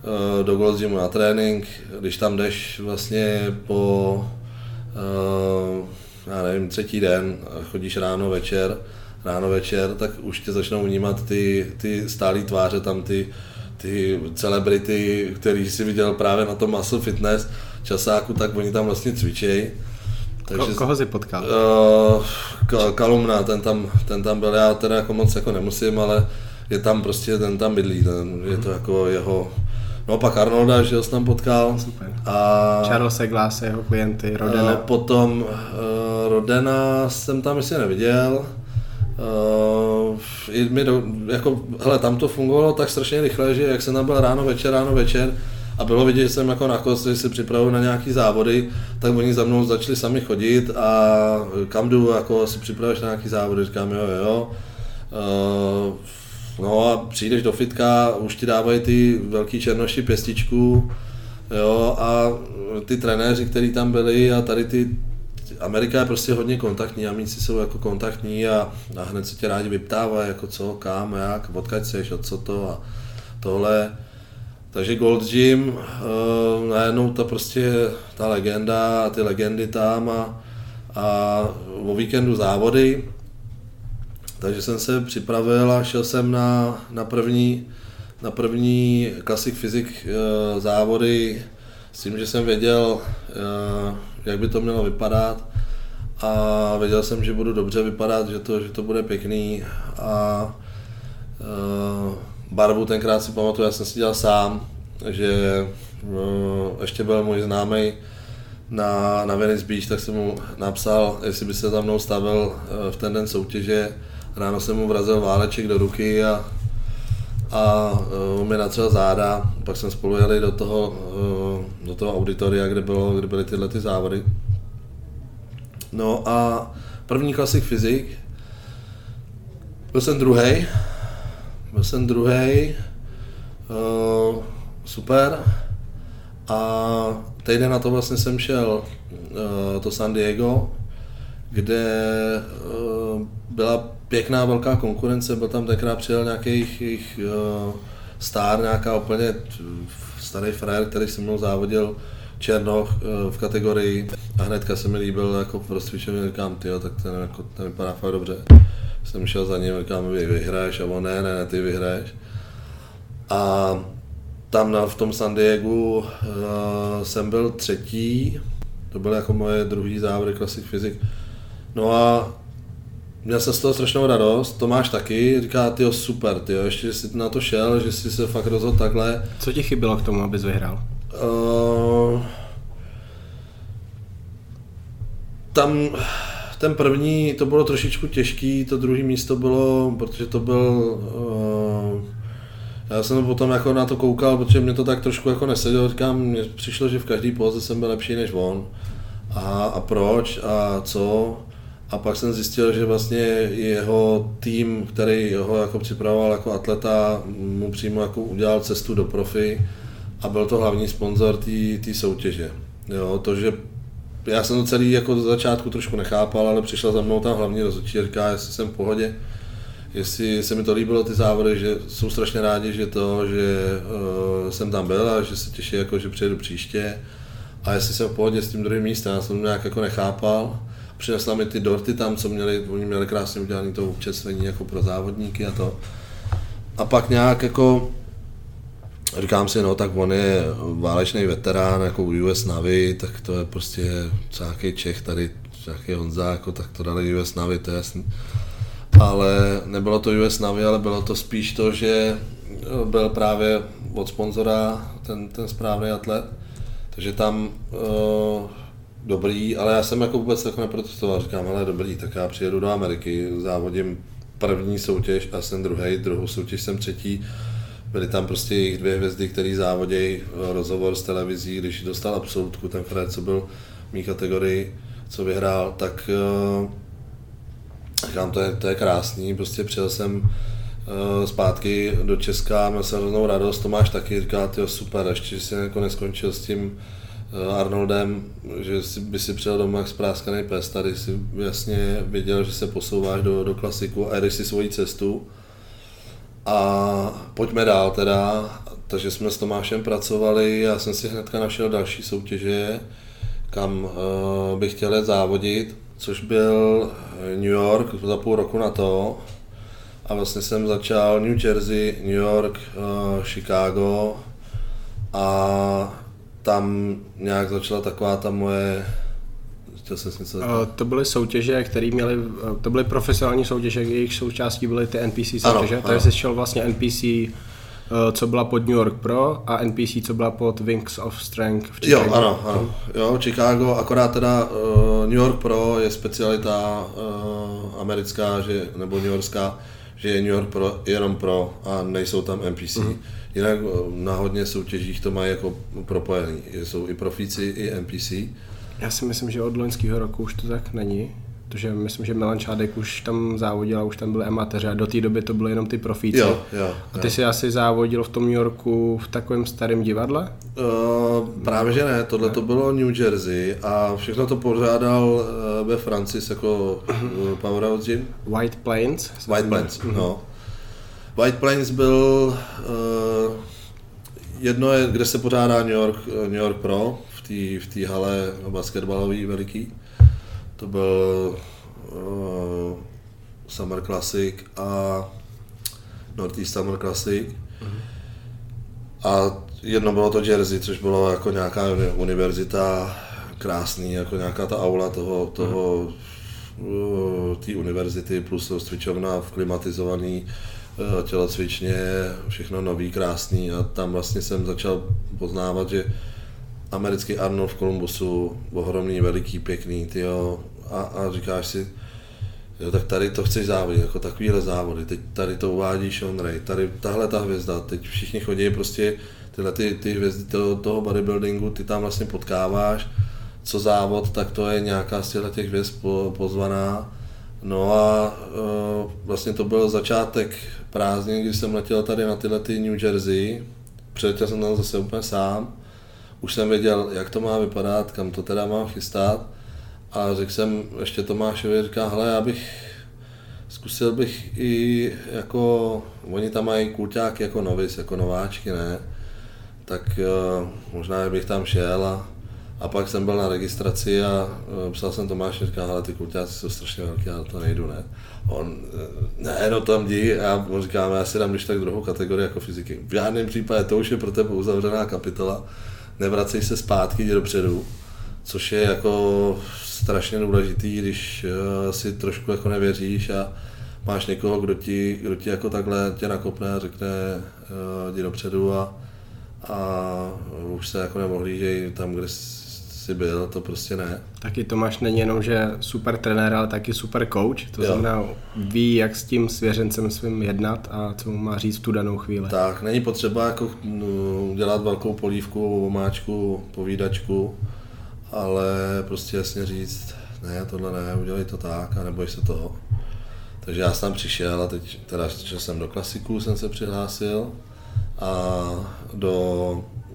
S2: Uh, do Gold na trénink, když tam jdeš vlastně po, uh, já nevím, třetí den, chodíš ráno, večer, ráno, večer, tak už tě začnou vnímat ty, ty stálé tváře, tam ty, ty celebrity, který si viděl právě na tom Muscle Fitness časáku, tak oni tam vlastně cvičejí.
S3: Takže, Ko, koho jsi potkal?
S2: Uh, Kalumna, ten tam, ten tam byl, já teda jako moc jako nemusím, ale je tam prostě, ten tam bydlí, ten, je to jako jeho, no pak Arnolda, že ho jsem tam potkal.
S3: Super. A, Charles Glass, jeho klienty, Rodena. Uh,
S2: potom uh, Rodena jsem tam ještě neviděl. Uh, mi do, jako, hele, tam to fungovalo tak strašně rychle, že jak jsem tam byl ráno, večer, ráno, večer, a bylo vidět, že jsem jako na kost, že se připravuju na nějaký závody, tak oni za mnou začali sami chodit a kam jdu, jako si připravuješ na nějaký závody, říkám jo, jo. Uh, no a přijdeš do fitka, už ti dávají ty velký černoši pěstičku, jo, a ty trenéři, kteří tam byli a tady ty Amerika je prostě hodně kontaktní, Amici jsou jako kontaktní a, a hned se tě rádi vyptávají, jako co, kam, jak, odkud seš, od co to a tohle. Takže Gold Gym, uh, najednou ta prostě ta legenda a ty legendy tam a, a o víkendu závody. Takže jsem se připravil a šel jsem na, na první, na první Classic Physics uh, závody s tím, že jsem věděl, uh, jak by to mělo vypadat a věděl jsem, že budu dobře vypadat, že to, že to bude pěkný a uh, barvu tenkrát si pamatuju, já jsem si dělal sám, že uh, ještě byl můj známý na, na Venice Beach, tak jsem mu napsal, jestli by se za mnou stavil uh, v ten den soutěže. Ráno jsem mu vrazil váleček do ruky a, a uh, mi natřel záda. Pak jsme spolu jeli do toho, uh, do toho auditoria, kde, bylo, kde byly tyhle ty závody. No a první klasik fyzik, byl jsem druhý, byl jsem druhý, uh, super. A týden na to vlastně jsem šel uh, to San Diego, kde uh, byla pěkná velká konkurence, byl tam tenkrát přijel nějaký jejich uh, star, nějaká úplně starý frajer, který se mnou závodil Černoch v kategorii a hnedka se mi líbil jako v rozcvičení, říkám, tyjo, tak ten, jako, ten vypadá fakt dobře. Jsem šel za ním, říkám, vy vyhraješ, a on ne, ne, ne, ty vyhraješ. A tam na, v tom San Diego uh, jsem byl třetí, to byl jako moje druhý závody Classic Physics. No a měl jsem z toho strašnou radost, Tomáš taky, říká, ty super, ty ještě jsi na to šel, že jsi se fakt rozhodl takhle.
S3: Co ti chybělo k tomu, abys vyhrál? Uh,
S2: tam ten první, to bylo trošičku těžký, to druhé místo bylo, protože to byl, uh, já jsem potom jako na to koukal, protože mě to tak trošku jako nesedělo, říkám, mně přišlo, že v každé póze jsem byl lepší než on. A, a proč a co? A pak jsem zjistil, že vlastně jeho tým, který ho jako připravoval jako atleta, mu přímo jako udělal cestu do profi a byl to hlavní sponzor té soutěže. Jo, to, že já jsem to celý jako do začátku trošku nechápal, ale přišla za mnou tam hlavní rozhodčí říká, jestli jsem v pohodě, jestli se mi to líbilo ty závody, že jsou strašně rádi, že to, že uh, jsem tam byl a že se těší, jako, že přijedu příště. A jestli jsem v pohodě s tím druhým místem, já jsem to nějak jako nechápal. Přinesla mi ty dorty tam, co měli, oni měli krásně udělané to občerstvení jako pro závodníky a to. A pak nějak jako Říkám si, no tak on je válečný veterán, jako US Navy, tak to je prostě nějaký Čech tady, nějaký Honza, jako, tak to dali US Navy, to je jasný. Ale nebylo to US Navy, ale bylo to spíš to, že byl právě od sponzora ten, ten správný atlet. Takže tam uh, dobrý, ale já jsem jako vůbec jako neprotestoval, říkám, ale dobrý, tak já přijedu do Ameriky, závodím první soutěž a jsem druhý, druhou soutěž jsem třetí. Byly tam prostě jejich dvě hvězdy, který závodějí eh, rozhovor s televizí, když dostal absolutku, ten Fred, co byl v mý kategorii, co vyhrál, tak uh, říkám, to je, to je krásný, prostě přijel jsem uh, zpátky do Česka, měl jsem hroznou radost, Tomáš taky říká, tyjo, super, ještě jsi jako neskončil s tím Arnoldem, že si, by si přijel doma jak spráskaný pes, tady si jasně viděl, že se posouváš do, do klasiku a jedeš si svoji cestu, a pojďme dál teda, takže jsme s Tomášem pracovali, já jsem si hnedka našel další soutěže, kam uh, bych chtěl závodit, což byl New York za půl roku na to. A vlastně jsem začal New Jersey, New York, uh, Chicago. A tam nějak začala taková ta moje
S3: Chtěl jsem něco uh, To byly soutěže, které měly, to byly profesionální soutěže, jejich součástí byly ty NPC soutěže, ano, takže jsi šel vlastně NPC, co byla pod New York Pro a NPC, co byla pod Wings of Strength
S2: v Chicago. Jo, ano, ano. Jo, Chicago, akorát teda uh, New York Pro je specialita uh, americká, že, nebo New Yorkská, že je New York Pro jenom pro a nejsou tam NPC. Mm-hmm. Jinak na hodně soutěžích to mají jako propojený. Jsou i profíci, i NPC.
S3: Já si myslím, že od loňského roku už to tak není. Protože myslím, že Milan Čádek už tam závodil a už tam byli amatéři a do té doby to byly jenom ty profíci.
S2: Jo, jo,
S3: a ty jo. jsi asi závodil v tom New Yorku v takovém starém divadle?
S2: Uh, právě že ne, tohle ne. to bylo New Jersey a všechno to pořádal uh, ve Francis jako uh, Powerhouse Gym.
S3: White Plains?
S2: White Plains, no. White Plains byl uh, jedno je, kde se pořádá New York, New York Pro, té v té hale basketbalový veliký. To byl uh, Summer Classic a Northeast Summer Classic. Mm-hmm. A jedno bylo to Jersey, což bylo jako nějaká univerzita, krásný, jako nějaká ta aula toho, toho mm. té univerzity plus cvičovna v klimatizovaný eh, tělocvičně, všechno nový, krásný a tam vlastně jsem začal poznávat, že americký Arnold v Kolumbusu, ohromný, veliký, pěkný, tyjo, a, a říkáš si, jo, tak tady to chceš závodit, jako takovýhle závody, teď tady to uvádí Sean Ray, tady tahle ta hvězda, teď všichni chodí prostě tyhle ty, ty hvězdy toho, toho bodybuildingu, ty tam vlastně potkáváš, co závod, tak to je nějaká z těch hvězd po, pozvaná. No a uh, vlastně to byl začátek prázdnin, když jsem letěl tady na tyhle ty New Jersey, přiletěl jsem tam zase úplně sám, už jsem věděl, jak to má vypadat, kam to teda mám chystat a řekl jsem ještě Tomášovi, říká, hele, já bych, zkusil bych i jako, oni tam mají kulťáky jako novic, jako nováčky, ne? Tak uh, možná bych tam šel a, a pak jsem byl na registraci a uh, psal jsem Tomáši, říká, hele, ty kulťáci jsou strašně velké, já to nejdu, ne? On, uh, ne, no tam jdi, a on říká, já si dám když tak druhou kategorii jako fyziky. V žádném případě, to už je pro tebe uzavřená kapitola, nevracej se zpátky, jdi dopředu, což je jako strašně důležitý, když uh, si trošku jako nevěříš a máš někoho, kdo ti, kdo ti jako takhle tě nakopne a řekne, jdi dopředu a, a už se jako nemohlížej tam, kde byl, to prostě ne.
S3: Taky Tomáš není jenom, že super trenér, ale taky super coach, to jo. znamená ví, jak s tím svěřencem svým jednat a co mu má říct v tu danou chvíli.
S2: Tak, není potřeba jako no, dělat velkou polívku, omáčku, povídačku, ale prostě jasně říct, ne, tohle ne, udělej to tak a neboj se toho. Takže já jsem tam přišel a teď teda že jsem do klasiku, jsem se přihlásil a do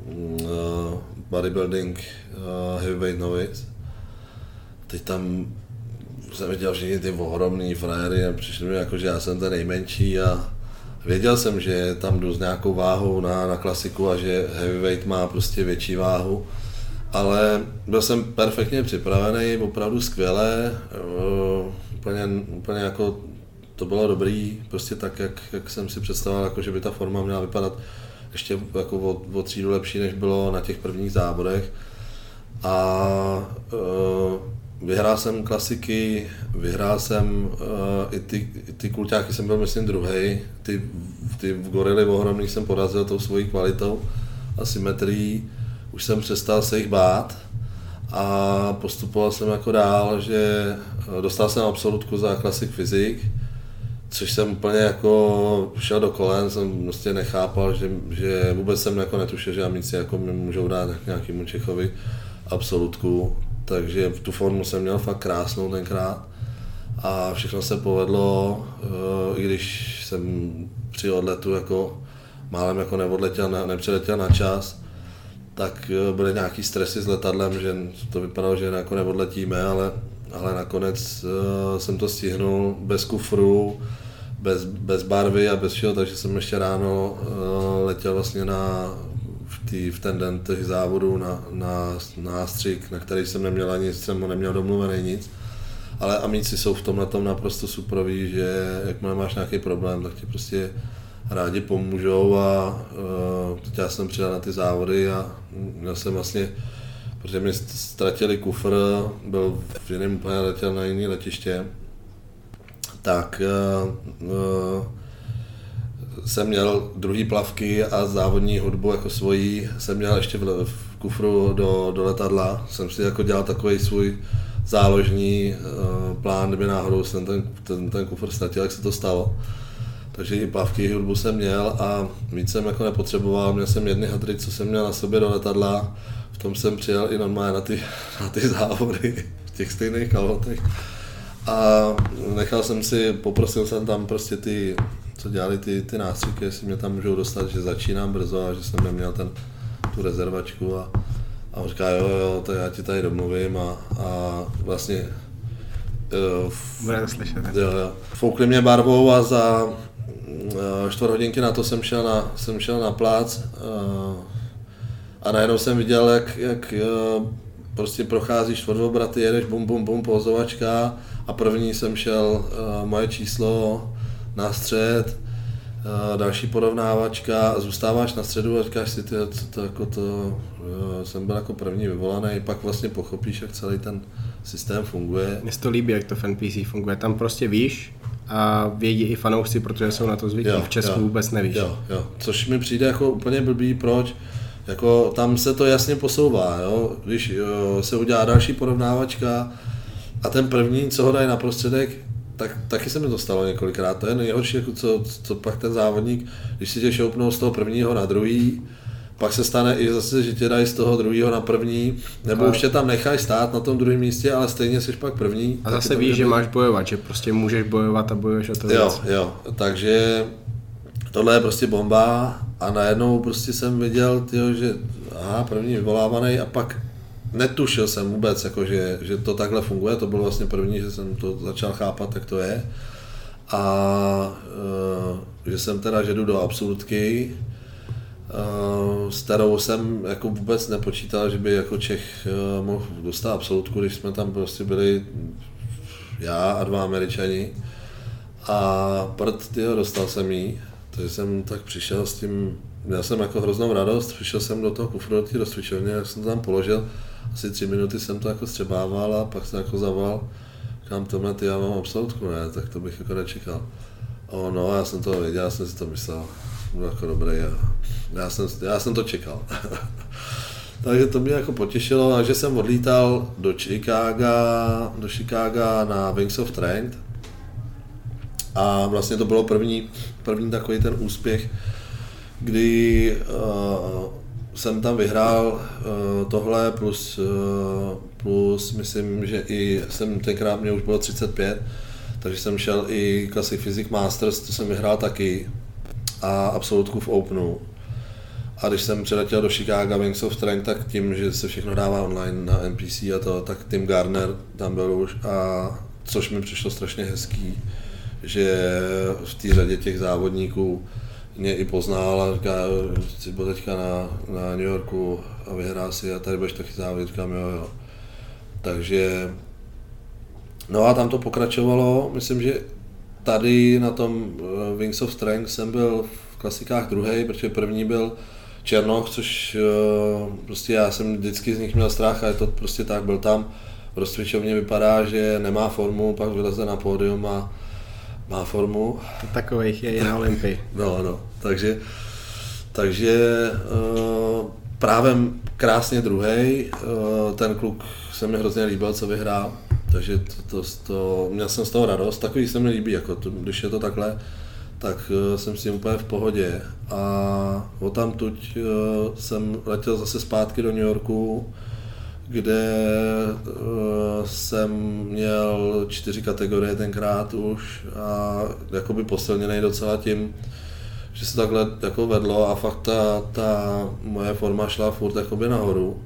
S2: uh, bodybuilding uh, heavyweight novice. Teď tam jsem viděl všichni ty ohromný frajery a přišli mi jako, že já jsem ten nejmenší a věděl jsem, že tam jdu s nějakou váhou na, na klasiku a že heavyweight má prostě větší váhu. Ale byl jsem perfektně připravený, opravdu skvěle, uh, úplně, úplně jako to bylo dobrý, prostě tak, jak, jak jsem si představoval, jako že by ta forma měla vypadat ještě jako o, o třídu lepší, než bylo na těch prvních závodech. A uh, vyhrál jsem klasiky, vyhrál jsem uh, i ty, i ty kulťáky, jsem byl myslím druhý, ty, ty v gorily ohromný jsem porazil tou svojí kvalitou. A symetrií už jsem přestal se jich bát. A postupoval jsem jako dál, že dostal jsem absolutku za klasik fyzik, což jsem úplně jako šel do kolen, jsem prostě nechápal, že, že vůbec jsem jako netušil, že amici jako mi můžou dát nějakému Čechovi absolutku, takže tu formu jsem měl fakt krásnou tenkrát. A všechno se povedlo, eh, i když jsem při odletu jako málem jako neodletěl, nepřeletěl na čas, tak eh, byly nějaký stresy s letadlem, že to vypadalo, že jako neodletíme, ale, ale nakonec uh, jsem to stihnul bez kufru, bez, bez barvy a bez všeho, takže jsem ještě ráno uh, letěl vlastně na, v, tý, v ten den těch závodů na, na, na nástřik, na který jsem neměl ani, jsem neměl domluvený nic. Ale amici jsou v tomhle tom naprosto superoví, že jakmile máš nějaký problém, tak ti prostě rádi pomůžou a uh, teď já jsem přijel na ty závody a měl jsem vlastně, protože mi ztratili kufr, byl v jiném letěl na jiné letiště, tak uh, uh, jsem měl druhý plavky a závodní hudbu jako svojí jsem měl ještě v, v kufru do, do letadla. Jsem si jako dělal takový svůj záložní uh, plán, kdyby náhodou jsem ten, ten, ten kufr ztratil, jak se to stalo takže i plavky, hudbu jsem měl a víc jsem jako nepotřeboval, měl jsem jedny hadry, co jsem měl na sobě do letadla, v tom jsem přijel i normálně na ty, na ty závody v těch stejných kalhotech. A nechal jsem si, poprosil jsem tam prostě ty, co dělali ty, ty nástřiky, jestli mě tam můžou dostat, že začínám brzo a že jsem neměl ten, tu rezervačku a, a on říká, jo, jo, to já ti tady domluvím a, a vlastně
S3: to slyšet.
S2: Jo, jo. Foukli mě barvou a za Eh, čtvrt hodinky na to jsem šel na, jsem šel na plác eh, a najednou jsem viděl, jak, jak eh, prostě procházíš čtvrtobraty, jedeš bum bum bum pozovačka a první jsem šel uh, moje číslo na střed, uh, další porovnávačka, zůstáváš na středu a říkáš si, ty, co to, jako to, uh, jsem byl jako první vyvolaný, pak vlastně pochopíš, jak celý ten systém funguje.
S3: Mně se to líbí, jak to v NPC funguje. Tam prostě víš a vědí i fanoušci, protože jsou na to zvyklí. V Česku jo, vůbec nevíš.
S2: Jo, jo. Což mi přijde jako úplně blbý, proč? Jako tam se to jasně posouvá, jo? když jo, se udělá další porovnávačka a ten první, co ho dají na prostředek, tak taky se mi to stalo několikrát. To je nejhorší, jako co, co pak ten závodník, když si tě šoupnou z toho prvního na druhý, pak se stane i zase, že tě dají z toho druhého na první, nebo a... už tě tam nechají stát na tom druhém místě, ale stejně jsi pak první.
S3: A zase víš, že máš bojovat, že prostě můžeš bojovat a bojuješ o to
S2: Jo, věc. jo, takže tohle je prostě bomba a najednou prostě jsem viděl, tyjo, že aha, první vyvolávaný a pak netušil jsem vůbec, jako, že, že to takhle funguje, to bylo vlastně první, že jsem to začal chápat, jak to je. A e, že jsem teda, že jdu do absolutky, e, s kterou jsem jako vůbec nepočítal, že by jako Čech e, mohl dostat absolutku, když jsme tam prostě byli já a dva američani. A prd, tyjo, dostal jsem jí takže jsem tak přišel s tím, měl jsem jako hroznou radost, přišel jsem do toho kufru, do té rozcvičovny, jak jsem to tam položil, asi tři minuty jsem to jako střebával a pak jsem jako zavolal, říkám, tohle ty já mám absolutku, ne, tak to bych jako nečekal. O, no, já jsem to věděl, já jsem si to myslel, bylo jako dobré, já, já, jsem, já jsem to čekal. Takže to mě jako potěšilo, takže jsem odlítal do Chicaga, do Chicaga na Wings of Strength, a vlastně to bylo první, první takový ten úspěch, kdy uh, jsem tam vyhrál uh, tohle plus, uh, plus myslím, že i jsem tenkrát mě už bylo 35, takže jsem šel i Classic Physics Masters, to jsem vyhrál taky a absolutku v Openu. A když jsem přiletěl do Chicago Wings of Strength, tak tím, že se všechno dává online na NPC a to, tak Tim Garner tam byl už a což mi přišlo strašně hezký že v té řadě těch závodníků mě i poznal a říká, jsi byl teďka na, na New Yorku a vyhrál si a tady budeš taky závodit, říkám jo, jo. Takže, no a tam to pokračovalo, myslím, že tady na tom eh, Wings of Strength jsem byl v klasikách druhý, protože první byl Černoch, což eh, prostě já jsem vždycky z nich měl strach a je to prostě tak, byl tam. Rozcvičovně vypadá, že nemá formu, pak vyleze na pódium a má formu.
S3: Takových je i na Olympii.
S2: No, no, takže, takže uh, právě krásně druhý, uh, ten kluk se mi hrozně líbil, co vyhrál, takže to, to, to, měl jsem z toho radost, takový se mi líbí, jako to, když je to takhle, tak uh, jsem s tím úplně v pohodě a o tam tuď uh, jsem letěl zase zpátky do New Yorku, kde uh, jsem měl čtyři kategorie tenkrát už a jakoby posilněný docela tím, že se takhle jako vedlo a fakt ta, ta moje forma šla furt jakoby nahoru.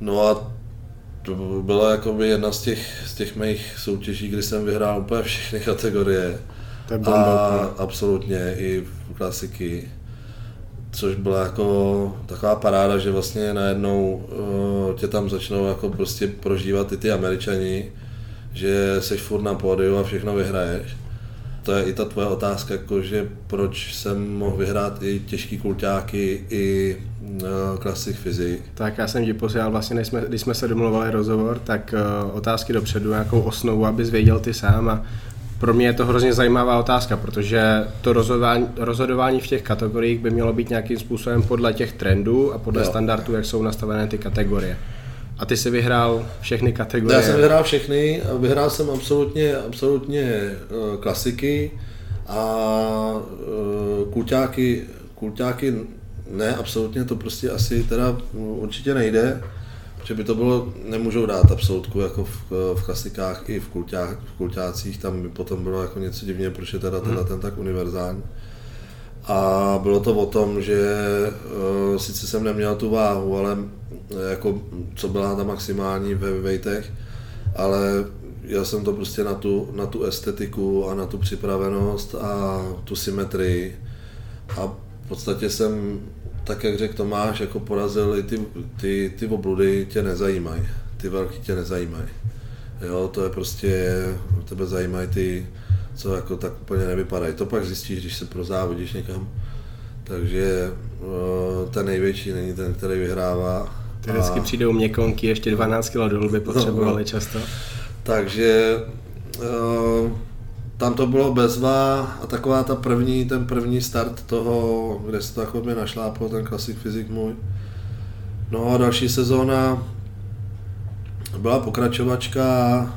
S2: No a to byla jakoby jedna z těch, z těch mých soutěží, kdy jsem vyhrál úplně všechny kategorie. a absolutně i klasiky což byla jako taková paráda, že vlastně najednou uh, tě tam začnou jako prostě prožívat i ty američani, že seš furt na pódiu a všechno vyhraješ. To je i ta tvoje otázka, jako že proč jsem mohl vyhrát i těžký kulťáky, i uh, klasik fyzik.
S3: Tak já jsem ti posílal vlastně, jsme, když jsme se domluvali rozhovor, tak uh, otázky dopředu, nějakou osnovu, abys věděl ty sám a pro mě je to hrozně zajímavá otázka, protože to rozhodování, rozhodování v těch kategoriích by mělo být nějakým způsobem podle těch trendů a podle jo. standardů, jak jsou nastavené ty kategorie. A ty jsi vyhrál všechny kategorie?
S2: Já jsem vyhrál všechny, vyhrál jsem absolutně, absolutně uh, klasiky a uh, kulťáky, kulťáky ne, absolutně to prostě asi teda určitě nejde že by to bylo, nemůžou dát absolutku jako v, v klasikách i v, kulťách, v kulťácích, tam by potom bylo jako něco divně, proč je teda tenhle hmm. ten tak univerzální. A bylo to o tom, že uh, sice jsem neměl tu váhu, ale jako co byla ta maximální ve vejtech, ale já jsem to prostě na tu, na tu estetiku a na tu připravenost a tu symetrii. A v podstatě jsem tak jak řekl Tomáš, jako porazil i ty, ty, ty obludy tě nezajímají. Ty velký tě nezajímají. Jo, to je prostě, tebe zajímají ty, co jako tak úplně nevypadají. To pak zjistíš, když se prozávodíš někam. Takže uh, ten největší není ten, který vyhrává.
S4: Ty vždycky a... přijdou měkonky, ještě 12 kg dolů by potřebovali no, často.
S2: Takže uh, tam to bylo bezva a taková ta první, ten první start toho, kde se to jako mi našláplo, ten klasik fyzik můj. No a další sezóna byla pokračovačka,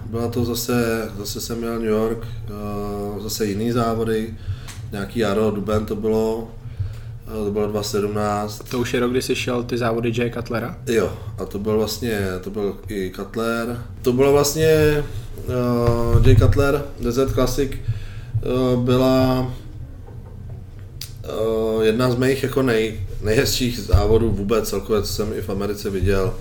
S2: byla to zase, zase jsem měl New York, uh, zase jiný závody, nějaký jaro, duben to bylo, to bylo 2017.
S4: To už je rok, kdy jsi šel ty závody Jay Cutlera?
S2: Jo, a to byl vlastně, to byl i Cutler. To bylo vlastně uh, Jay Cutler, Desert Classic, uh, byla uh, jedna z mých jako nej, nejhezčích závodů vůbec celkově, co jsem i v Americe viděl.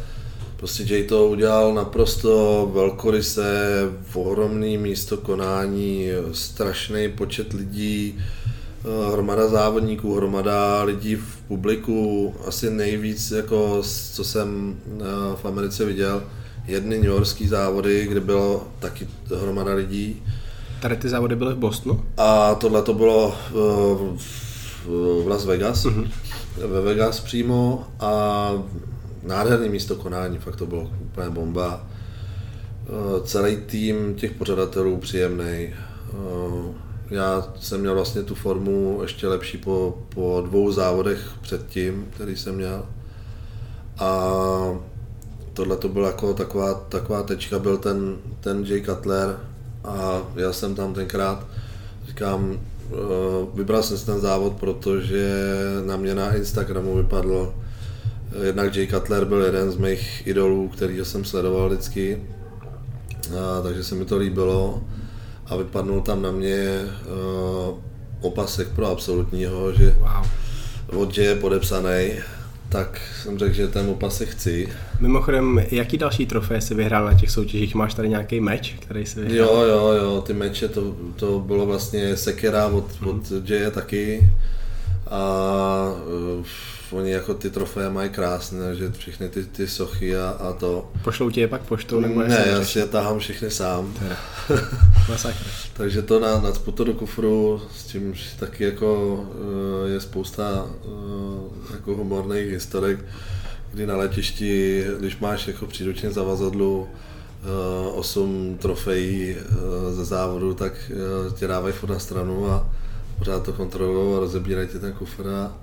S2: Prostě Jay to udělal naprosto velkoryse, ohromný místo konání, strašný počet lidí, Eh, hromada závodníků, hromada lidí v publiku, asi nejvíc, jako, co jsem eh, v Americe viděl, jedny New Yorkský závody, kde bylo taky hromada lidí.
S4: Tady ty závody byly v Bostonu?
S2: A tohle to bylo eh, v, v Las Vegas, mm-hmm. ve Vegas přímo a nádherný místo konání, fakt to bylo úplně bomba. Celý tým těch pořadatelů příjemný já jsem měl vlastně tu formu ještě lepší po, po dvou závodech předtím, který jsem měl. A tohle to byla jako taková, taková tečka, byl ten, ten Jay Cutler a já jsem tam tenkrát, říkám, eh, vybral jsem si ten závod, protože na mě na Instagramu vypadl, jednak Jay Cutler byl jeden z mých idolů, který jsem sledoval vždycky, a, takže se mi to líbilo a vypadnul tam na mě uh, opasek pro absolutního, že wow. od je podepsaný, tak jsem řekl, že ten opasek chci.
S4: Mimochodem, jaký další trofej si vyhrál na těch soutěžích? Máš tady nějaký meč, který si vyhrál?
S2: Jo, jo, jo, ty meče, to, to bylo vlastně sekera od, hmm. od J taky. A uh, oni jako ty trofeje mají krásné, že všechny ty, ty sochy a, a to.
S4: Pošlou ti je pak poštou?
S2: Nebo ne, já si je tahám všechny sám. Takže to na, na to do kufru, s tím taky jako uh, je spousta uh, jako humorných historek, kdy na letišti, když máš jako příručně zavazadlu uh, 8 trofejí uh, ze závodu, tak tě dávají furt na stranu a pořád to kontrolují a rozebírají ti ten kufr a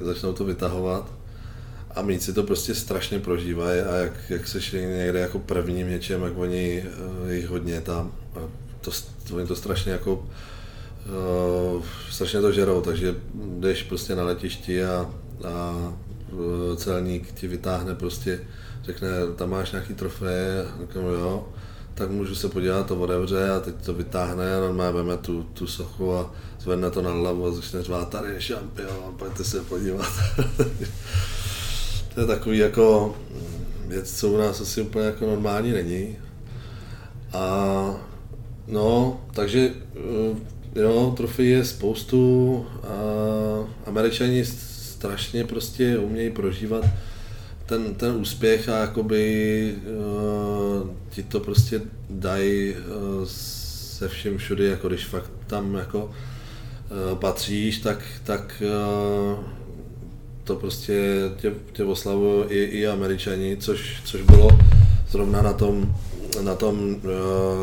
S2: začnou to vytahovat a míci to prostě strašně prožívají a jak, jak seš někde jako prvním něčem, jak oni uh, jich hodně tam a to, oni to strašně jako uh, strašně to žerou, takže jdeš prostě na letišti a, a uh, celník ti vytáhne prostě, řekne, tam máš nějaký řeknu, jo, tak můžu se podívat, to otevře a teď to vytáhne a normálně veme tu, tu sochu a zvedne to na hlavu a začne řvát, tady je šampion, pojďte se podívat. to je takový jako věc, co u nás asi úplně jako normální není. A no, takže eh, jo, trofej je spoustu a američani strašně prostě umějí prožívat ten, ten úspěch a jakoby uh, ti to prostě dají uh, se vším všudy, jako když fakt tam jako uh, patříš, tak, tak uh, to prostě tě, tě oslavují i, i američani, což, což bylo zrovna na tom, na tom uh,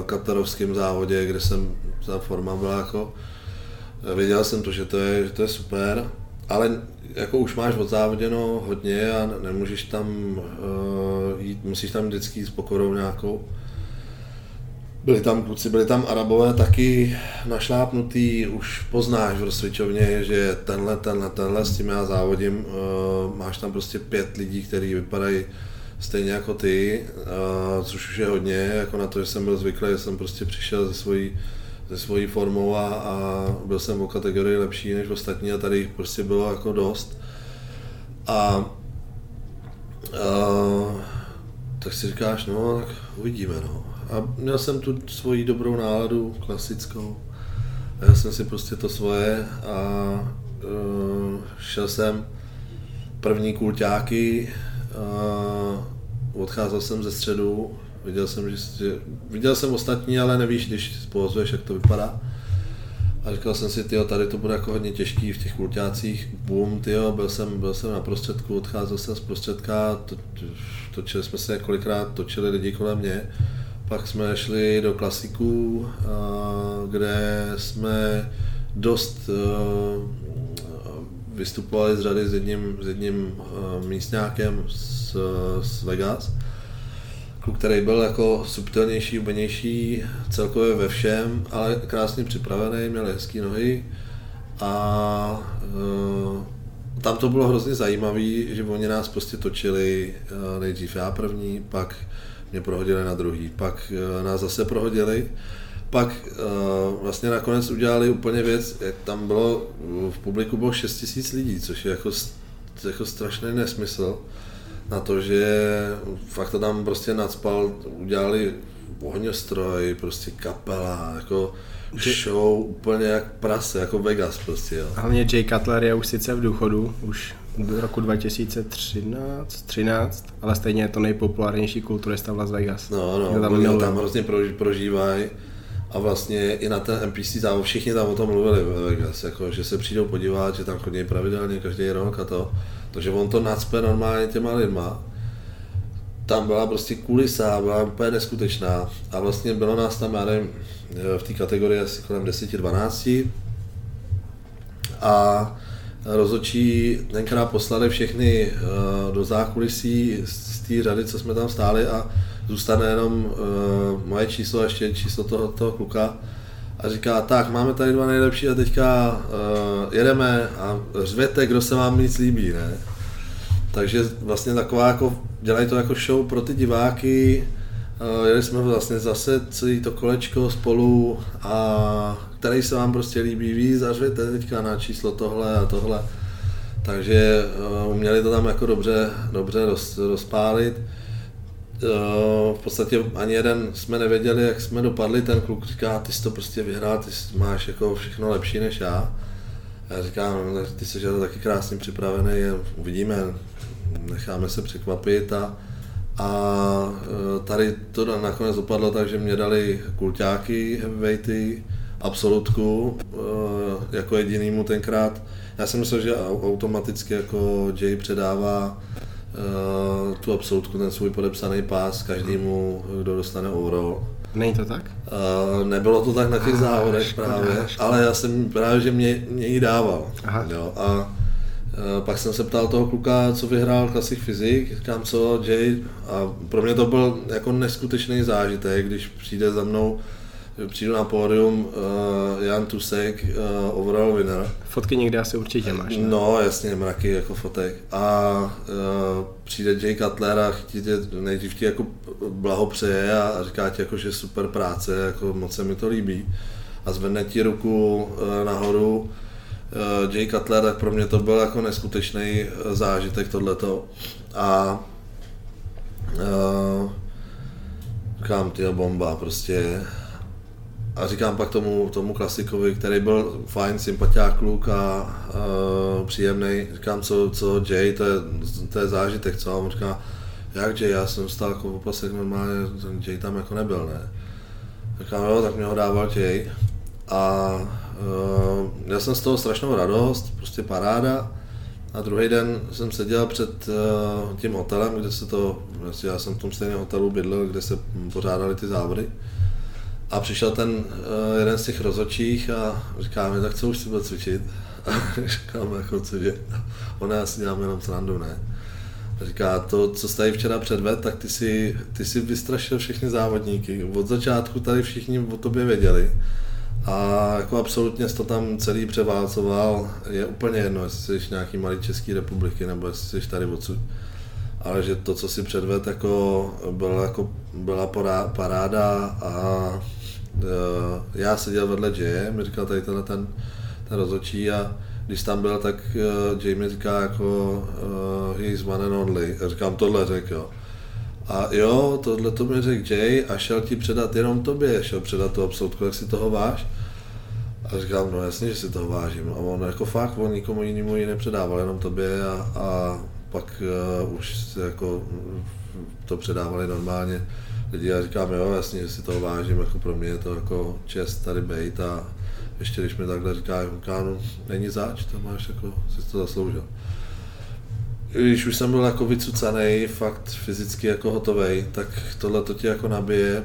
S2: katarovském závodě, kde jsem, ta forma byla jako, viděl jsem to, že to je, že to je super, ale jako už máš odzávoděno hodně a nemůžeš tam uh, jít, musíš tam vždycky jít s pokorou nějakou. Byli tam kluci, byli tam arabové taky našlápnutý, už poznáš v rozsvičovně, že tenhle, tenhle, tenhle, s tím já závodím, uh, máš tam prostě pět lidí, kteří vypadají stejně jako ty, uh, což už je hodně, jako na to, že jsem byl zvyklý, že jsem prostě přišel ze svojí se svojí formou a, a byl jsem o kategorii lepší než ostatní a tady jich prostě bylo jako dost. A, a tak si říkáš, no tak uvidíme no. A měl jsem tu svoji dobrou náladu, klasickou. A já jsem si prostě to svoje a uh, šel jsem první kulťáky, uh, odcházel jsem ze středu, viděl jsem, že, že, viděl jsem ostatní, ale nevíš, když pozveš, jak to vypadá. A říkal jsem si, tyjo, tady to bude jako hodně těžký v těch kulťácích. Boom, tyjo, byl jsem, byl jsem na prostředku, odcházel jsem z prostředka, to, točili jsme se kolikrát, točili lidi kolem mě. Pak jsme šli do klasiků, kde jsme dost vystupovali z řady s jedním, s jedním místňákem z, z Vegas kluk, který byl jako subtilnější, ubenější celkově ve všem, ale krásně připravený, měl hezký nohy a uh, tam to bylo hrozně zajímavé, že oni nás prostě točili uh, nejdřív já první, pak mě prohodili na druhý, pak uh, nás zase prohodili, pak uh, vlastně nakonec udělali úplně věc, jak tam bylo, v publiku bylo 6 tisíc lidí, což je jako, jako strašný nesmysl na to, že fakt to tam prostě nadspal, udělali ohňostroj, prostě kapela, jako show úplně jak prase, jako Vegas prostě. Jo.
S4: Hlavně Jay Cutler je už sice v důchodu, už do roku 2013, 13, ale stejně je to nejpopulárnější kulturista v Las Vegas.
S2: No, no, tam, oni tam hrozně prožívají a vlastně i na ten NPC závod, všichni tam o tom mluvili ve Vegas, jako, že se přijdou podívat, že tam chodí pravidelně každý rok a to. Takže on to nacpe normálně těma lidma. Tam byla prostě kulisa, byla úplně neskutečná. A vlastně bylo nás tam, já nevím, v té kategorii asi kolem 10-12. A rozhodčí tenkrát poslali všechny uh, do zákulisí z té řady, co jsme tam stáli a zůstane jenom uh, moje číslo a ještě číslo toho, toho kluka a říká, tak máme tady dva nejlepší a teďka uh, jedeme a řvěte, kdo se vám víc líbí, ne? Takže vlastně taková jako, dělají to jako show pro ty diváky, uh, jeli jsme vlastně zase celý to kolečko spolu a který se vám prostě líbí víc a řvěte teďka na číslo tohle a tohle. Takže uh, uměli to tam jako dobře, dobře roz, rozpálit. Uh, v podstatě ani jeden jsme nevěděli, jak jsme dopadli, ten kluk říká, ty jsi to prostě vyhrál, ty máš jako všechno lepší než já. Já říkám, no, ty jsi to taky krásně připravený, uvidíme, necháme se překvapit a, a uh, tady to nakonec dopadlo tak, že mě dali kulťáky heavyweighty, absolutku, uh, jako jedinýmu tenkrát. Já jsem myslel, že automaticky jako Jay předává tu absolutku, ten svůj podepsaný pás každému, kdo dostane overall.
S4: Není to tak?
S2: Uh, nebylo to tak na těch ah, závodech škoda, právě, škoda. ale já jsem právě, že mě, mě ji dával. Aha. Jo, a uh, pak jsem se ptal toho kluka, co vyhrál Classic Physics, říkám co, Jay, a pro mě to byl jako neskutečný zážitek, když přijde za mnou přijdu na pódium uh, Jan Tusek, uh, overall winner.
S4: Fotky někde asi určitě máš,
S2: ne? No, jasně, mraky jako fotek. A uh, přijde Jay Cutler a chtít tě, nejdřív ti jako blahopřeje a, a říká ti jako, že super práce, jako moc se mi to líbí. A zvedne ti ruku uh, nahoru uh, Jay Cutler, tak pro mě to byl jako neskutečný zážitek tohleto. A uh, říkám, ty bomba, prostě a říkám pak tomu, tomu klasikovi, který byl fajn, sympatiák kluk a uh, příjemný, říkám, co, co Jay, to je, to je zážitek, co? A on říká, jak Jay, já jsem stál jako v normálně, ten Jay tam jako nebyl, ne? Říkám, jo, tak mě ho dával Jay. A uh, já jsem z toho strašnou radost, prostě paráda. A druhý den jsem seděl před uh, tím hotelem, kde se to, já jsem v tom stejném hotelu bydlel, kde se pořádali ty závody. A přišel ten uh, jeden z těch rozočích a říká mi, tak co už si bude cvičit? A říkám, jako cože? Ona já si dělám jenom srandu, ne? A říká, to, co jsi tady včera předved, tak ty si, ty si vystrašil všechny závodníky. Od začátku tady všichni o tobě věděli. A jako absolutně jsi to tam celý převálcoval. Je úplně jedno, jestli jsi nějaký malý Český republiky, nebo jestli jsi tady odsud. Ale že to, co si předved, jako byla, jako, byla paráda a Eh, já seděl vedle Jay, mi říkal tady tenhle ten, ten rozhodčí a když tam byl, tak uh, Jay mi říká jako uh, he's one and only. Já říkám, tohle řekl, jo. A jo, tohle to mi řekl Jay a šel ti předat jenom tobě, šel předat tu absolutku, jak si toho váš. A říkám, no jasně, že si toho vážím. A on jako fakt, on nikomu jinému ji nepředával, jenom tobě a, a pak uh, už jako to předávali normálně lidi já říkám, jo, jasně, že si to vážím, jako pro mě je to jako čest tady být a ještě když mi takhle říká, říká, no, není zač, to máš jako, si to zasloužil. Když už jsem byl jako vycucaný, fakt fyzicky jako hotový, tak tohle to ti jako nabije.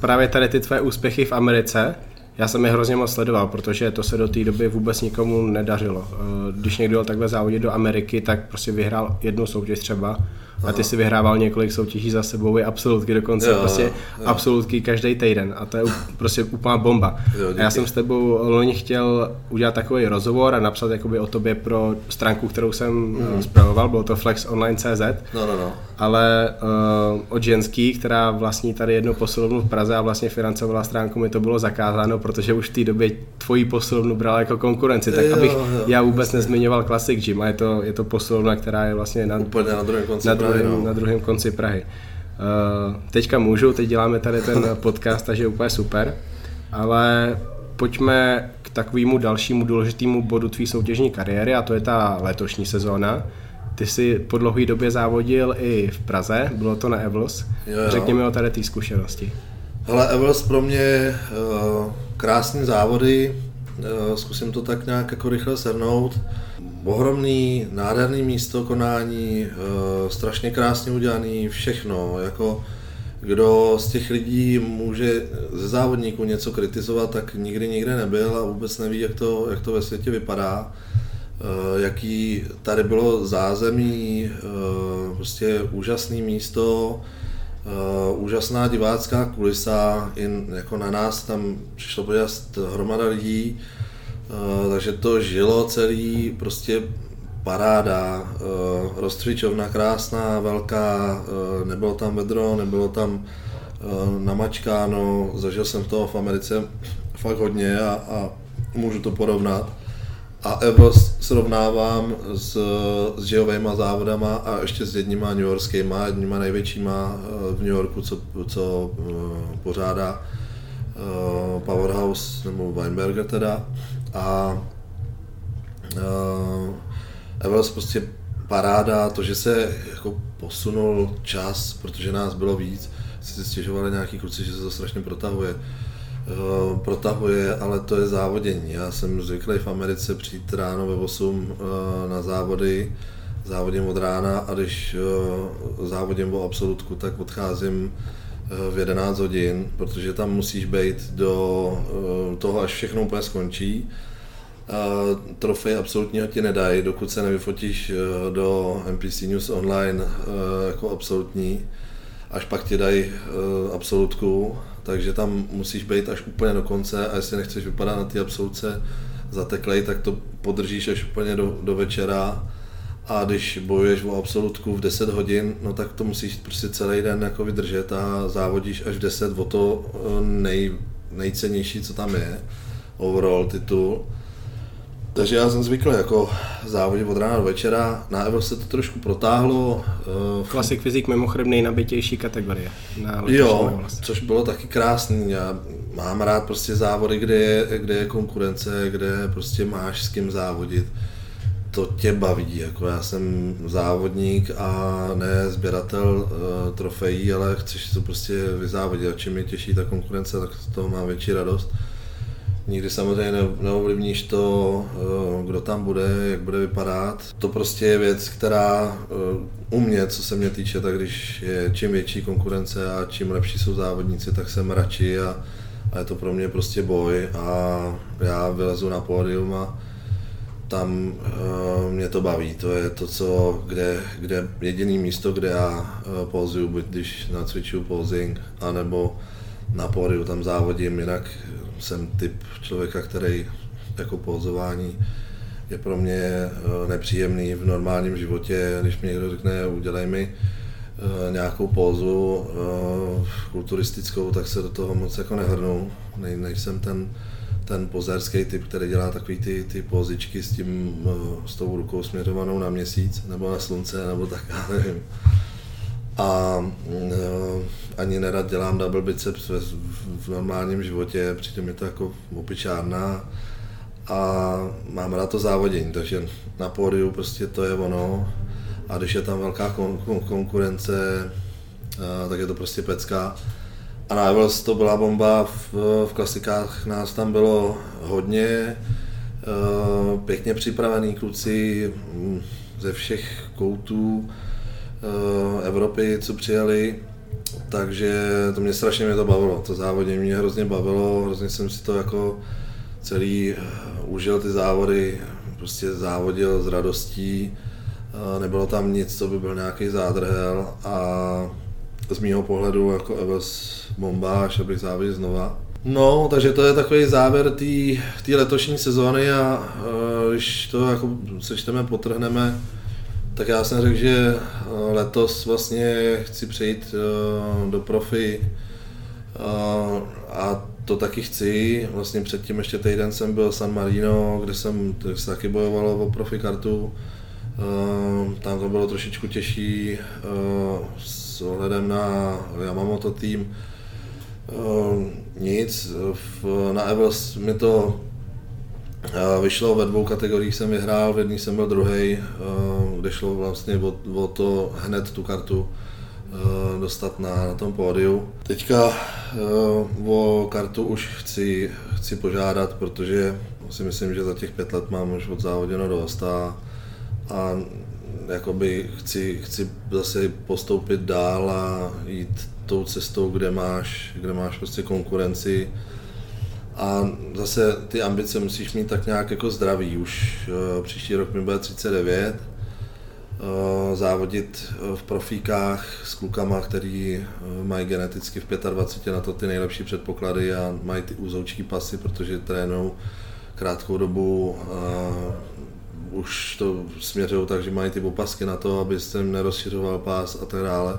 S3: Právě tady ty tvoje úspěchy v Americe, já jsem je hrozně moc sledoval, protože to se do té doby vůbec nikomu nedařilo. Eh, když někdo jel takhle závodit do Ameriky, tak prostě vyhrál jednu soutěž třeba a ty si vyhrával několik soutěží za sebou, i absolutky dokonce, jo, prostě jo. absolutky každý týden a to je prostě úplná bomba. Jo, a já jsem s tebou loni chtěl udělat takový rozhovor a napsat jakoby o tobě pro stránku, kterou jsem mm. zpravoval, bylo to flexonline.cz,
S2: no, no, no.
S3: ale uh, od ženský, která vlastní tady jednu posilovnu v Praze a vlastně financovala stránku, mi to bylo zakázáno, protože už v té době tvoji posilovnu brala jako konkurenci, tak jo, abych jo, já vůbec nezmiňoval Classic Gym a je to, je to posilovna, která je vlastně na,
S2: Úplně na druhém konci
S3: na druhém, no. na druhém konci Prahy. Uh, teďka můžu, teď děláme tady ten podcast, takže úplně super, ale pojďme k takovému dalšímu důležitému bodu tvý soutěžní kariéry a to je ta letošní sezóna. Ty jsi po dlouhé době závodil i v Praze, bylo to na Evlos. Jo, jo. Řekněme o tady té zkušenosti.
S2: Hele, Evlos pro mě uh, krásné závody, uh, zkusím to tak nějak jako rychle shrnout ohromný, nádherný místo konání, eh, strašně krásně udělaný, všechno, jako kdo z těch lidí může ze závodníků něco kritizovat, tak nikdy nikde nebyl a vůbec neví, jak to, jak to ve světě vypadá. Eh, jaký tady bylo zázemí, eh, prostě úžasné místo, úžasná divácká kulisa, i jako na nás tam přišlo podívat hromada lidí, Eh, takže to žilo celý, prostě paráda, uh, rozcvičovna krásná, velká, uh, nebylo tam vedro, nebylo tam uh, namačkáno, zažil jsem toho v Americe fakt hodně a, a můžu to porovnat. A Evo srovnávám s, s žijovými závodama a ještě s jedníma New Yorkskýma, jedníma největšíma v New Yorku, co, co pořádá Powerhouse nebo Weinberger teda. A uh, Evels prostě paráda, to, že se jako posunul čas, protože nás bylo víc, si stěžovali nějaký kluci, že se to strašně protahuje. Uh, protahuje, ale to je závodění. Já jsem zvyklý v Americe přijít ráno ve 8 uh, na závody, závodím od rána a když uh, závodím o absolutku, tak odcházím v 11 hodin, protože tam musíš být do toho, až všechno úplně skončí. Trofej absolutního ti nedají, dokud se nevyfotíš eh, do MPC News Online eh, jako absolutní, až pak ti dají eh, absolutku, takže tam musíš být až úplně do konce. A jestli nechceš vypadat na té absolutce zateklej, tak to podržíš až úplně do, do večera a když bojuješ o absolutku v 10 hodin, no tak to musíš prostě celý den jako vydržet a závodíš až v 10 o to nej, nejcennější, co tam je, overall titul. Takže já jsem zvyklý jako závodit od rána do večera, na Evo se to trošku protáhlo.
S3: Uh, Klasik fyzik mimochodem nejnabitější kategorie.
S2: Na jo, což bylo taky krásný. Já mám rád prostě závody, kde je, kde je konkurence, kde prostě máš s kým závodit. To tě baví, jako já jsem závodník a ne sběratel uh, trofejí, ale chceš to prostě vyzávodit a čím je těžší ta konkurence, tak z toho mám větší radost. Nikdy samozřejmě neovlivníš to, eh, kdo tam bude, jak bude vypadat. To prostě je věc, která eh, u mě, co se mě týče, tak když je čím větší konkurence a čím lepší jsou závodníci, tak jsem radši a, a je to pro mě prostě boj a já vylezu na pódium a tam uh, mě to baví. To je to, co, kde, kde jediný místo, kde já uh, pozuju, buď když nacvičuju posing, anebo na pódiu tam závodím, jinak jsem typ člověka, který jako pozování je pro mě eh, nepříjemný v normálním životě, když mi někdo řekne, udělej mi eh, nějakou pózu eh, kulturistickou, tak se do toho moc jako nehrnu. Nej, nejsem ten, ten pozerský typ, který dělá takový ty, ty pozičky s tím, s tou rukou směřovanou na měsíc, nebo na slunce, nebo tak, já nevím a uh, ani nerad dělám double biceps v, v normálním životě, přitom je to jako opičárna a mám rád to závodění, takže na pódiu prostě to je ono a když je tam velká kon- kon- konkurence, uh, tak je to prostě pecka. A na Evels to byla bomba, v, v klasikách nás tam bylo hodně, uh, pěkně připravený kluci mm, ze všech koutů uh, Evropy, co přijeli, takže to mě strašně mě to bavilo, to závodě mě hrozně bavilo, hrozně jsem si to jako celý uh, užil ty závody, prostě závodil s radostí, nebylo tam nic, co by byl nějaký zádrhel a z mýho pohledu jako Evers bombáš, abych závodil znova. No, takže to je takový závěr té letošní sezóny a uh, když to jako sečteme, potrhneme, tak já jsem řekl, že letos vlastně chci přejít uh, do profi uh, a to taky chci. Vlastně předtím ještě týden jsem byl San Marino, kde jsem se taky bojovalo o profi kartu. Uh, tam to bylo trošičku těžší s ohledem na Yamamoto tým. Uh, nic, v, na Evels mi to uh, vyšlo ve dvou kategoriích jsem vyhrál, v jedné jsem byl druhý, uh, kde šlo vlastně o, o to hned tu kartu uh, dostat na, na tom pódiu. Teďka uh, o kartu už chci, chci požádat, protože si myslím, že za těch pět let mám už odzávoděno dost a, a jakoby chci, chci zase postoupit dál a jít tou cestou, kde máš, kde máš prostě konkurenci. A zase ty ambice musíš mít tak nějak jako zdravý. Už uh, příští rok mi bude 39, uh, závodit v profíkách s klukama, který uh, mají geneticky v 25 na to ty nejlepší předpoklady a mají ty úzoučí pasy, protože trénují krátkou dobu, uh, už to směřují tak, že mají ty opasky na to, aby se jim nerozšiřoval pás a tak dále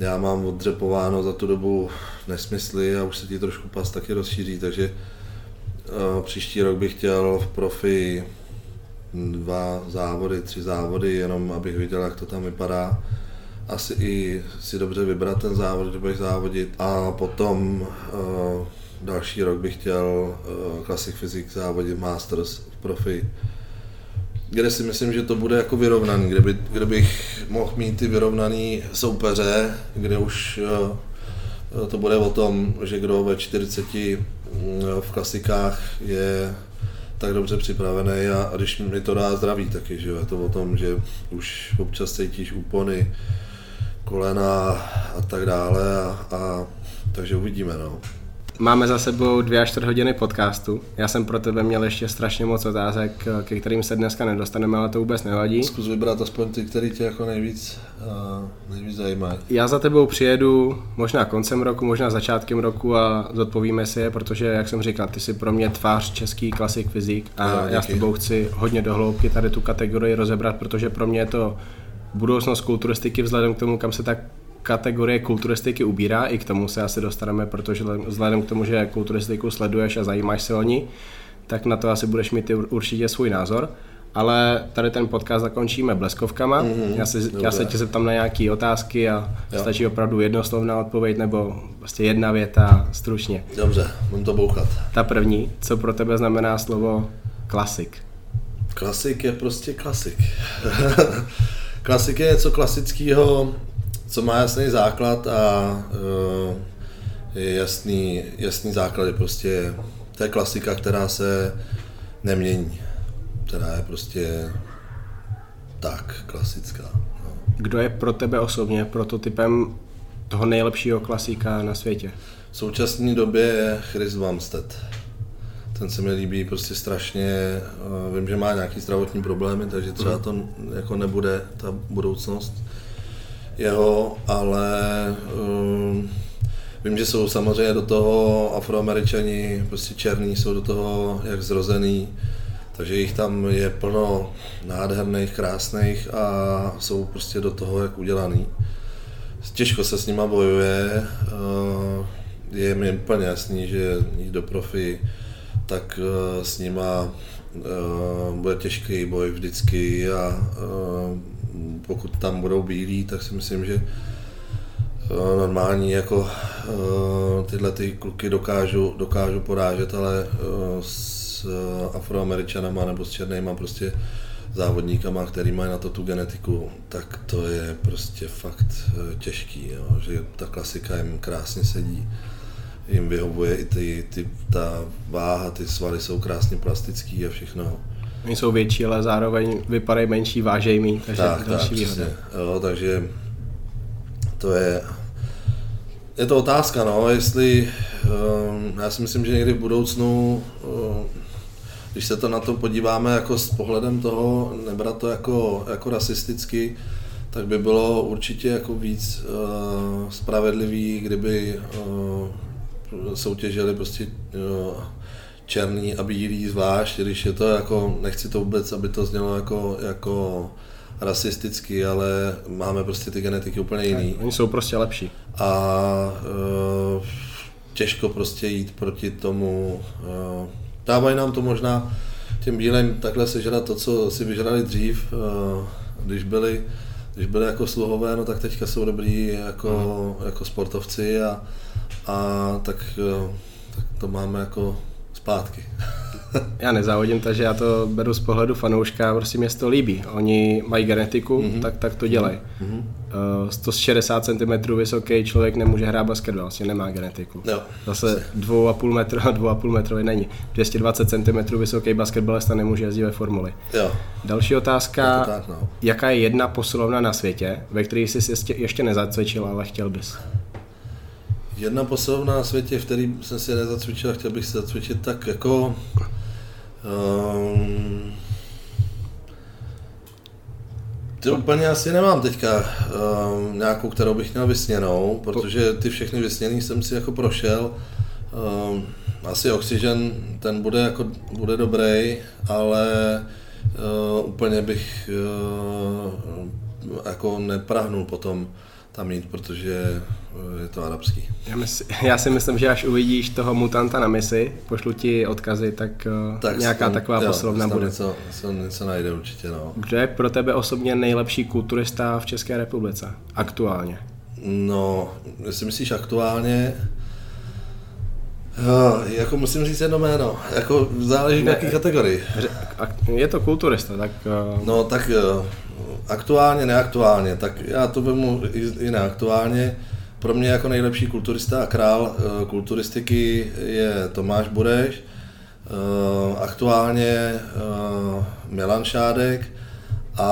S2: já mám odřepováno za tu dobu nesmysly a už se ti trošku pas taky rozšíří, takže uh, příští rok bych chtěl v profi dva závody, tři závody, jenom abych viděl, jak to tam vypadá. Asi i si dobře vybrat ten závod, kde bych závodit. A potom uh, další rok bych chtěl uh, Classic Physics závodit Masters v profi kde si myslím, že to bude jako vyrovnaný, kde, by, kde bych mohl mít ty vyrovnaný soupeře, kde už uh, to bude o tom, že kdo ve 40 uh, v klasikách je tak dobře připravený a, a když mi to dá zdraví taky, že je to o tom, že už občas cítíš úpony, kolena a tak dále a, a takže uvidíme no.
S3: Máme za sebou dvě až čtvrt hodiny podcastu. Já jsem pro tebe měl ještě strašně moc otázek, ke kterým se dneska nedostaneme, ale to vůbec nevadí.
S2: Zkus vybrat aspoň ty, které tě jako nejvíc, uh, nejvíc zajímají.
S3: Já za tebou přijedu možná koncem roku, možná začátkem roku a zodpovíme si je, protože, jak jsem říkal, ty jsi pro mě tvář český klasik fyzik a jo, já s tebou chci hodně dohloubky tady tu kategorii rozebrat, protože pro mě je to budoucnost kulturistiky vzhledem k tomu, kam se tak kategorie kulturistiky ubírá, i k tomu se asi dostaneme, protože vzhledem k tomu, že kulturistiku sleduješ a zajímáš se o ní, tak na to asi budeš mít určitě svůj názor. Ale tady ten podcast zakončíme bleskovkama. Mm-hmm, já, se, já se tě zeptám na nějaké otázky a jo. stačí opravdu jednoslovná odpověď nebo vlastně jedna věta stručně.
S2: Dobře, můžu to bouchat.
S3: Ta první, co pro tebe znamená slovo klasik?
S2: Klasik je prostě klasik. klasik je něco klasického, co má jasný základ a uh, je jasný, jasný základ je prostě, to je klasika, která se nemění, která je prostě tak klasická. No.
S3: Kdo je pro tebe osobně prototypem toho nejlepšího klasika na světě?
S2: V současné době je Chris Bumstead. Ten se mi líbí prostě strašně. Vím, že má nějaký zdravotní problémy, takže třeba mhm. to jako nebude ta budoucnost jeho, ale um, vím, že jsou samozřejmě do toho afroameričani, prostě černí, jsou do toho jak zrozený, takže jich tam je plno nádherných, krásných a jsou prostě do toho jak udělaný. Těžko se s nima bojuje, uh, je mi úplně jasný, že jít do profi, tak uh, s nima uh, bude těžký boj vždycky a pokud tam budou bílí, tak si myslím, že eh, normální jako eh, tyhle ty kluky dokážu, dokážu porážet, ale eh, s afroameričanama nebo s černýma prostě závodníkama, který mají na to tu genetiku, tak to je prostě fakt těžký, jo? že ta klasika jim krásně sedí, jim vyhovuje i ty, ty, ta váha, ty svaly jsou krásně plastický a všechno.
S3: Oni jsou větší, ale zároveň vypadají menší, vážejí méně, takže
S2: tak,
S3: další
S2: tak,
S3: výhoda.
S2: jo, takže to je, je to otázka, no, jestli, um, já si myslím, že někdy v budoucnu, um, když se to na to podíváme jako s pohledem toho, nebrat to jako, jako rasisticky, tak by bylo určitě jako víc uh, spravedlivý, kdyby uh, soutěžili prostě uh, černý a bílý zvlášť, když je to jako, nechci to vůbec, aby to znělo jako, jako rasisticky, ale máme prostě ty genetiky úplně jiný.
S3: Oni jsou prostě lepší.
S2: A uh, těžko prostě jít proti tomu. Uh, dávají nám to možná těm bílým takhle sežrat to, co si vyžrali dřív, uh, když byli když byli jako sluhové, no tak teďka jsou dobrý jako, jako sportovci a, a tak, tak to máme jako zpátky.
S3: Já nezávodím, takže já to beru z pohledu fanouška, prostě mě to líbí. Oni mají genetiku, mm-hmm. tak, tak to dělají. Mm-hmm. Uh, 160 cm vysoký člověk nemůže hrát basketbal, vlastně nemá genetiku.
S2: Jo.
S3: Zase 2,5 metru a 2,5 metrový není. 220 cm vysoký basketbalista nemůže jezdit ve formuli.
S2: Jo.
S3: Další otázka,
S2: Je tak, no.
S3: jaká je jedna posilovna na světě, ve které jsi ještě, ještě nezacvičil, ale chtěl bys?
S2: Jedna posilovna na světě, v který jsem si nezacvičil a chtěl bych se zacvičit, tak jako... Um, to úplně asi nemám teďka um, nějakou, kterou bych měl vysněnou, protože ty všechny vysněný jsem si jako prošel. Um, asi Oxygen, ten bude jako, bude dobrý, ale uh, úplně bych uh, jako neprahnul potom tam jít, protože je to arabský.
S3: Já, mysl, já si myslím, že až uvidíš toho mutanta na misi, pošlu ti odkazy, tak, tak
S2: Tak
S3: nějaká
S2: tam-
S3: taková
S2: jo, tam
S3: bude.
S2: Něco, něco, něco najde určitě, no.
S3: Kdo je pro tebe osobně nejlepší kulturista v České republice? Aktuálně.
S2: No, jestli myslíš aktuálně, jo, jako musím říct jedno jméno, jako záleží v
S3: Ne.
S2: jaké kategorii.
S3: Je to kulturista, tak uh,
S2: No tak jo, aktuálně, neaktuálně, tak já to vemu i, i neaktuálně. Pro mě jako nejlepší kulturista a král eh, kulturistiky je Tomáš Bureš, Eh, aktuálně eh, Milan Šádek a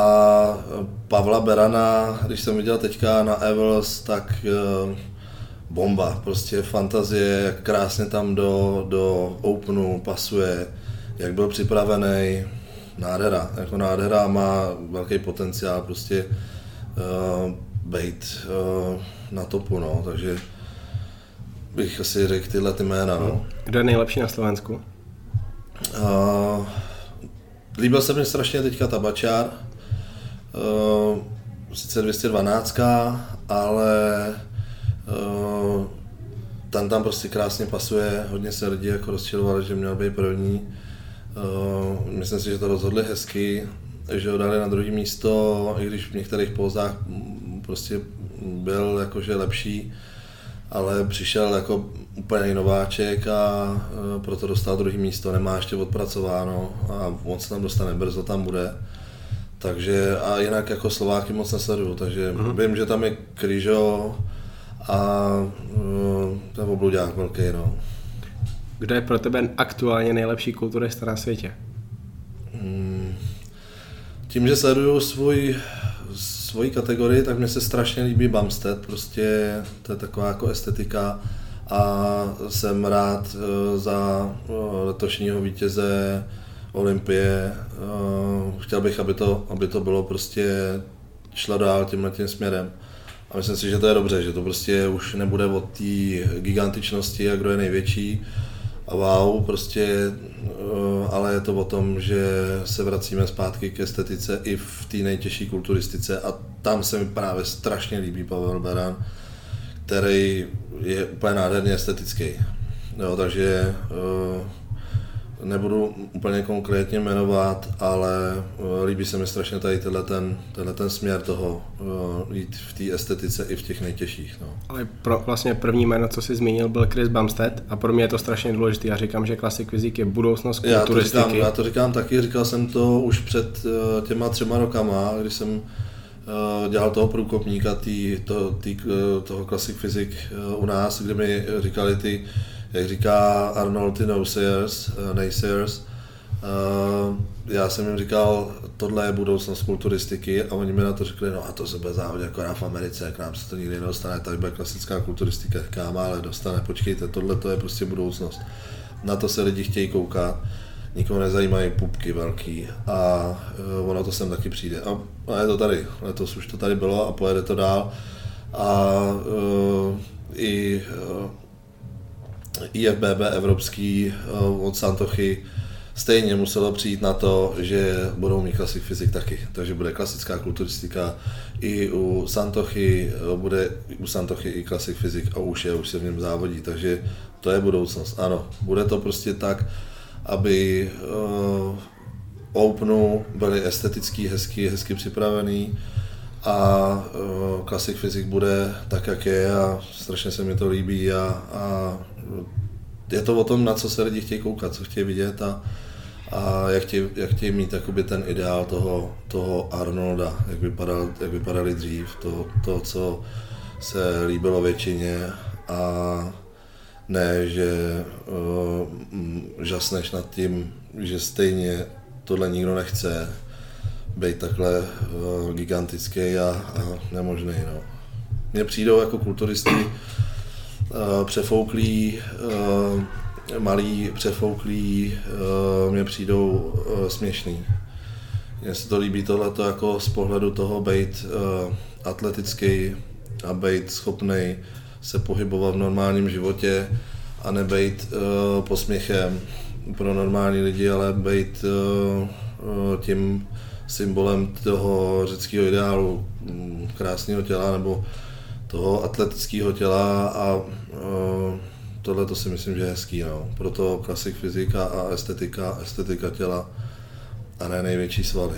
S2: Pavla Berana, když jsem viděl teďka na Evels, tak eh, bomba, prostě fantazie, jak krásně tam do, do Openu pasuje, jak byl připravený, nádhera, jako nádhera má velký potenciál prostě uh, být uh, na topu, no, takže bych asi řekl tyhle ty jména, no.
S3: kdo je nejlepší na Slovensku?
S2: Uh, líbil se mi strašně teďka Tabačár, uh, sice 212, ale uh, tam tam prostě krásně pasuje, hodně se lidi jako rozčilovali, že měl být první. Uh, myslím si, že to rozhodli hezky, že ho dali na druhé místo, i když v některých pouzách mm, prostě byl jakože lepší, ale přišel jako úplně nováček a e, proto dostal druhý místo, nemá ještě odpracováno a on se tam dostane brzo, tam bude. Takže a jinak jako Slováky moc nesleduju, takže uh-huh. vím, že tam je Kryžo a uh, ten obluďák velký, no.
S3: Kdo je pro tebe aktuálně nejlepší kulturista na světě?
S2: Tím, že sleduju svůj, svoji kategorii, tak mi se strašně líbí Bumstead, prostě to je taková jako estetika a jsem rád eh, za eh, letošního vítěze Olympie. Eh, Chtěl bych, aby to, aby to bylo prostě šlo dál tímhle tím směrem. A myslím si, že to je dobře, že to prostě už nebude o té gigantičnosti a kdo je největší, a wow, prostě, eh, ale je to o tom, že se vracíme zpátky k estetice i v té nejtěžší kulturistice a tam se mi právě strašně líbí Pavel Beran, který je úplně nádherně estetický. Jo, takže uh, nebudu úplně konkrétně jmenovat, ale uh, líbí se mi strašně tady tenhle ten, tenhle ten směr toho uh, jít v té estetice i v těch nejtěžších. No.
S3: Ale pro, vlastně první jméno, co jsi zmínil, byl Chris Bumstead a pro mě je to strašně důležité. Já říkám, že klasik fyzik je budoucnost
S2: Já to, říkám, já to říkám taky, říkal jsem to už před uh, těma třema rokama, když jsem dělal toho průkopníka tý, to, tý, toho Classic Physics uh, u nás, kde mi říkali ty, jak říká Arnold, ty naysayers, uh, naysayers uh, já jsem jim říkal, tohle je budoucnost kulturistiky a oni mi na to řekli, no a to se bude závodit jako v Americe, jak nám se to nikdy nedostane, tady bude klasická kulturistika, říkám, ale dostane, počkejte, tohle to je prostě budoucnost. Na to se lidi chtějí koukat nikoho nezajímají pupky velký a uh, ono to sem taky přijde. A, a je to tady, letos už to tady bylo a pojede to dál. A uh, i uh, IFBB evropský uh, od Santochy stejně muselo přijít na to, že budou mít klasik fyzik taky. Takže bude klasická kulturistika i u Santochy, bude u Santochy i klasik fyzik a už je, už se v něm závodí, takže to je budoucnost. Ano, bude to prostě tak, aby uh, Openu byly estetický, hezky, hezky připravený a uh, Classic Physics bude tak, jak je a strašně se mi to líbí a, a je to o tom, na co se lidi chtějí koukat, co chtějí vidět a, a jak chtějí, jak chtějí mít jakoby ten ideál toho, toho Arnolda, jak, vypadal, jak vypadali dřív, to, to, co se líbilo většině a ne, že uh, žasneš nad tím, že stejně tohle nikdo nechce, být takhle uh, gigantický a, a nemožný. No. Mně přijdou jako kulturisti uh, přefouklí, uh, malí přefouklí, uh, mně přijdou uh, směšný. Mně se to líbí tohleto jako z pohledu toho být uh, atletický a být schopný se pohybovat v normálním životě a nebejt uh, posměchem pro normální lidi, ale být uh, tím symbolem toho řeckého ideálu, mm, krásného těla nebo toho atletického těla a uh, tohle to si myslím, že je hezký. No. Proto klasik fyzika a estetika, estetika těla a ne největší svaly.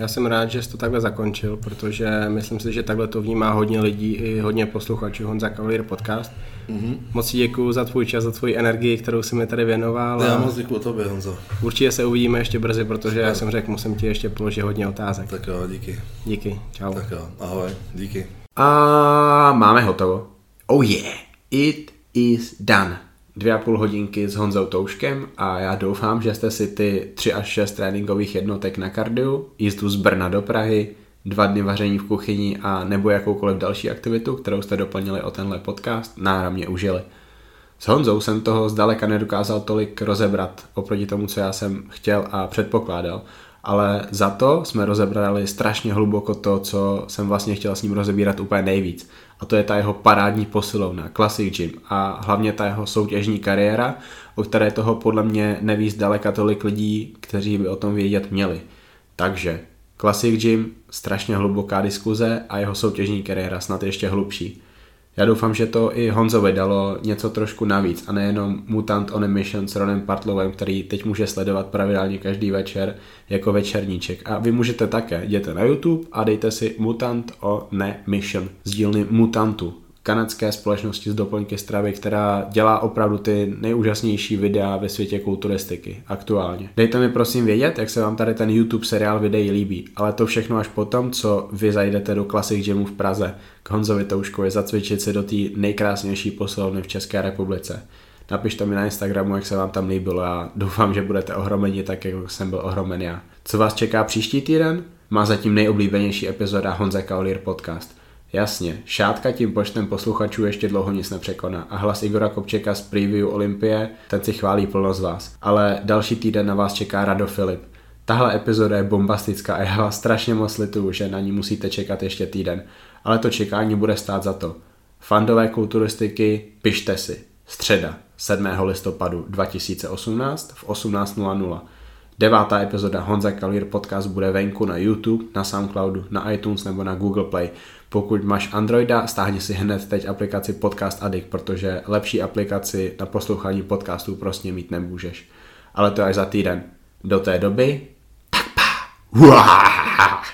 S3: Já jsem rád, že jsi to takhle zakončil, protože myslím si, že takhle to vnímá hodně lidí i hodně posluchačů Honza Cavalier podcast. Mm-hmm. Moc děkuji za tvůj čas, za tvoji energii, kterou jsi mi tady věnoval.
S2: Já moc děkuji tobě, Honzo.
S3: Určitě se uvidíme ještě brzy, protože já jsem řekl, musím ti ještě položit hodně otázek.
S2: Tak jo, díky.
S3: Díky, čau.
S2: Tak jo, ahoj, díky.
S1: A máme hotovo. Oh yeah, it is done dvě a půl hodinky s Honzou Touškem a já doufám, že jste si ty 3 až 6 tréninkových jednotek na kardiu, jízdu z Brna do Prahy, dva dny vaření v kuchyni a nebo jakoukoliv další aktivitu, kterou jste doplnili o tenhle podcast, náramně užili. S Honzou jsem toho zdaleka nedokázal tolik rozebrat oproti tomu, co já jsem chtěl a předpokládal, ale za to jsme rozebrali strašně hluboko to, co jsem vlastně chtěl s ním rozebírat úplně nejvíc. A to je ta jeho parádní posilovna, Classic Gym a hlavně ta jeho soutěžní kariéra, o které toho podle mě neví zdaleka tolik lidí, kteří by o tom vědět měli. Takže Classic Gym, strašně hluboká diskuze a jeho soutěžní kariéra snad ještě hlubší. Já doufám, že to i Honzovi dalo něco trošku navíc a nejenom Mutant on a Mission s Ronem Partlovem, který teď může sledovat pravidelně každý večer jako večerníček. A vy můžete také, jděte na YouTube a dejte si Mutant on a Mission z dílny Mutantu kanadské společnosti z doplňky stravy, která dělá opravdu ty nejúžasnější videa ve světě kulturistiky aktuálně. Dejte mi prosím vědět, jak se vám tady ten YouTube seriál videí líbí, ale to všechno až potom, co vy zajdete do Classic Gymu v Praze k Honzovi Touškovi zacvičit se do té nejkrásnější posilovny v České republice. Napište mi na Instagramu, jak se vám tam líbilo a doufám, že budete ohromeni tak, jako jsem byl ohromen já. Co vás čeká příští týden? Má zatím nejoblíbenější epizoda Honza Kaulier podcast. Jasně, šátka tím počtem posluchačů ještě dlouho nic nepřekoná a hlas Igora Kopčeka z preview Olympie, ten si chválí plno z vás. Ale další týden na vás čeká Rado Filip. Tahle epizoda je bombastická a já vás strašně moc lituju, že na ní musíte čekat ještě týden. Ale to čekání bude stát za to. Fandové kulturistiky, pište si. Středa, 7. listopadu 2018 v 18.00. Devátá epizoda Honza Kalír podcast bude venku na YouTube, na Soundcloudu, na iTunes nebo na Google Play. Pokud máš Androida, stáhni si hned teď aplikaci Podcast Addict, protože lepší aplikaci na poslouchání podcastů prostě mít nemůžeš. ale to až za týden. Do té doby, tak pa! Uááá.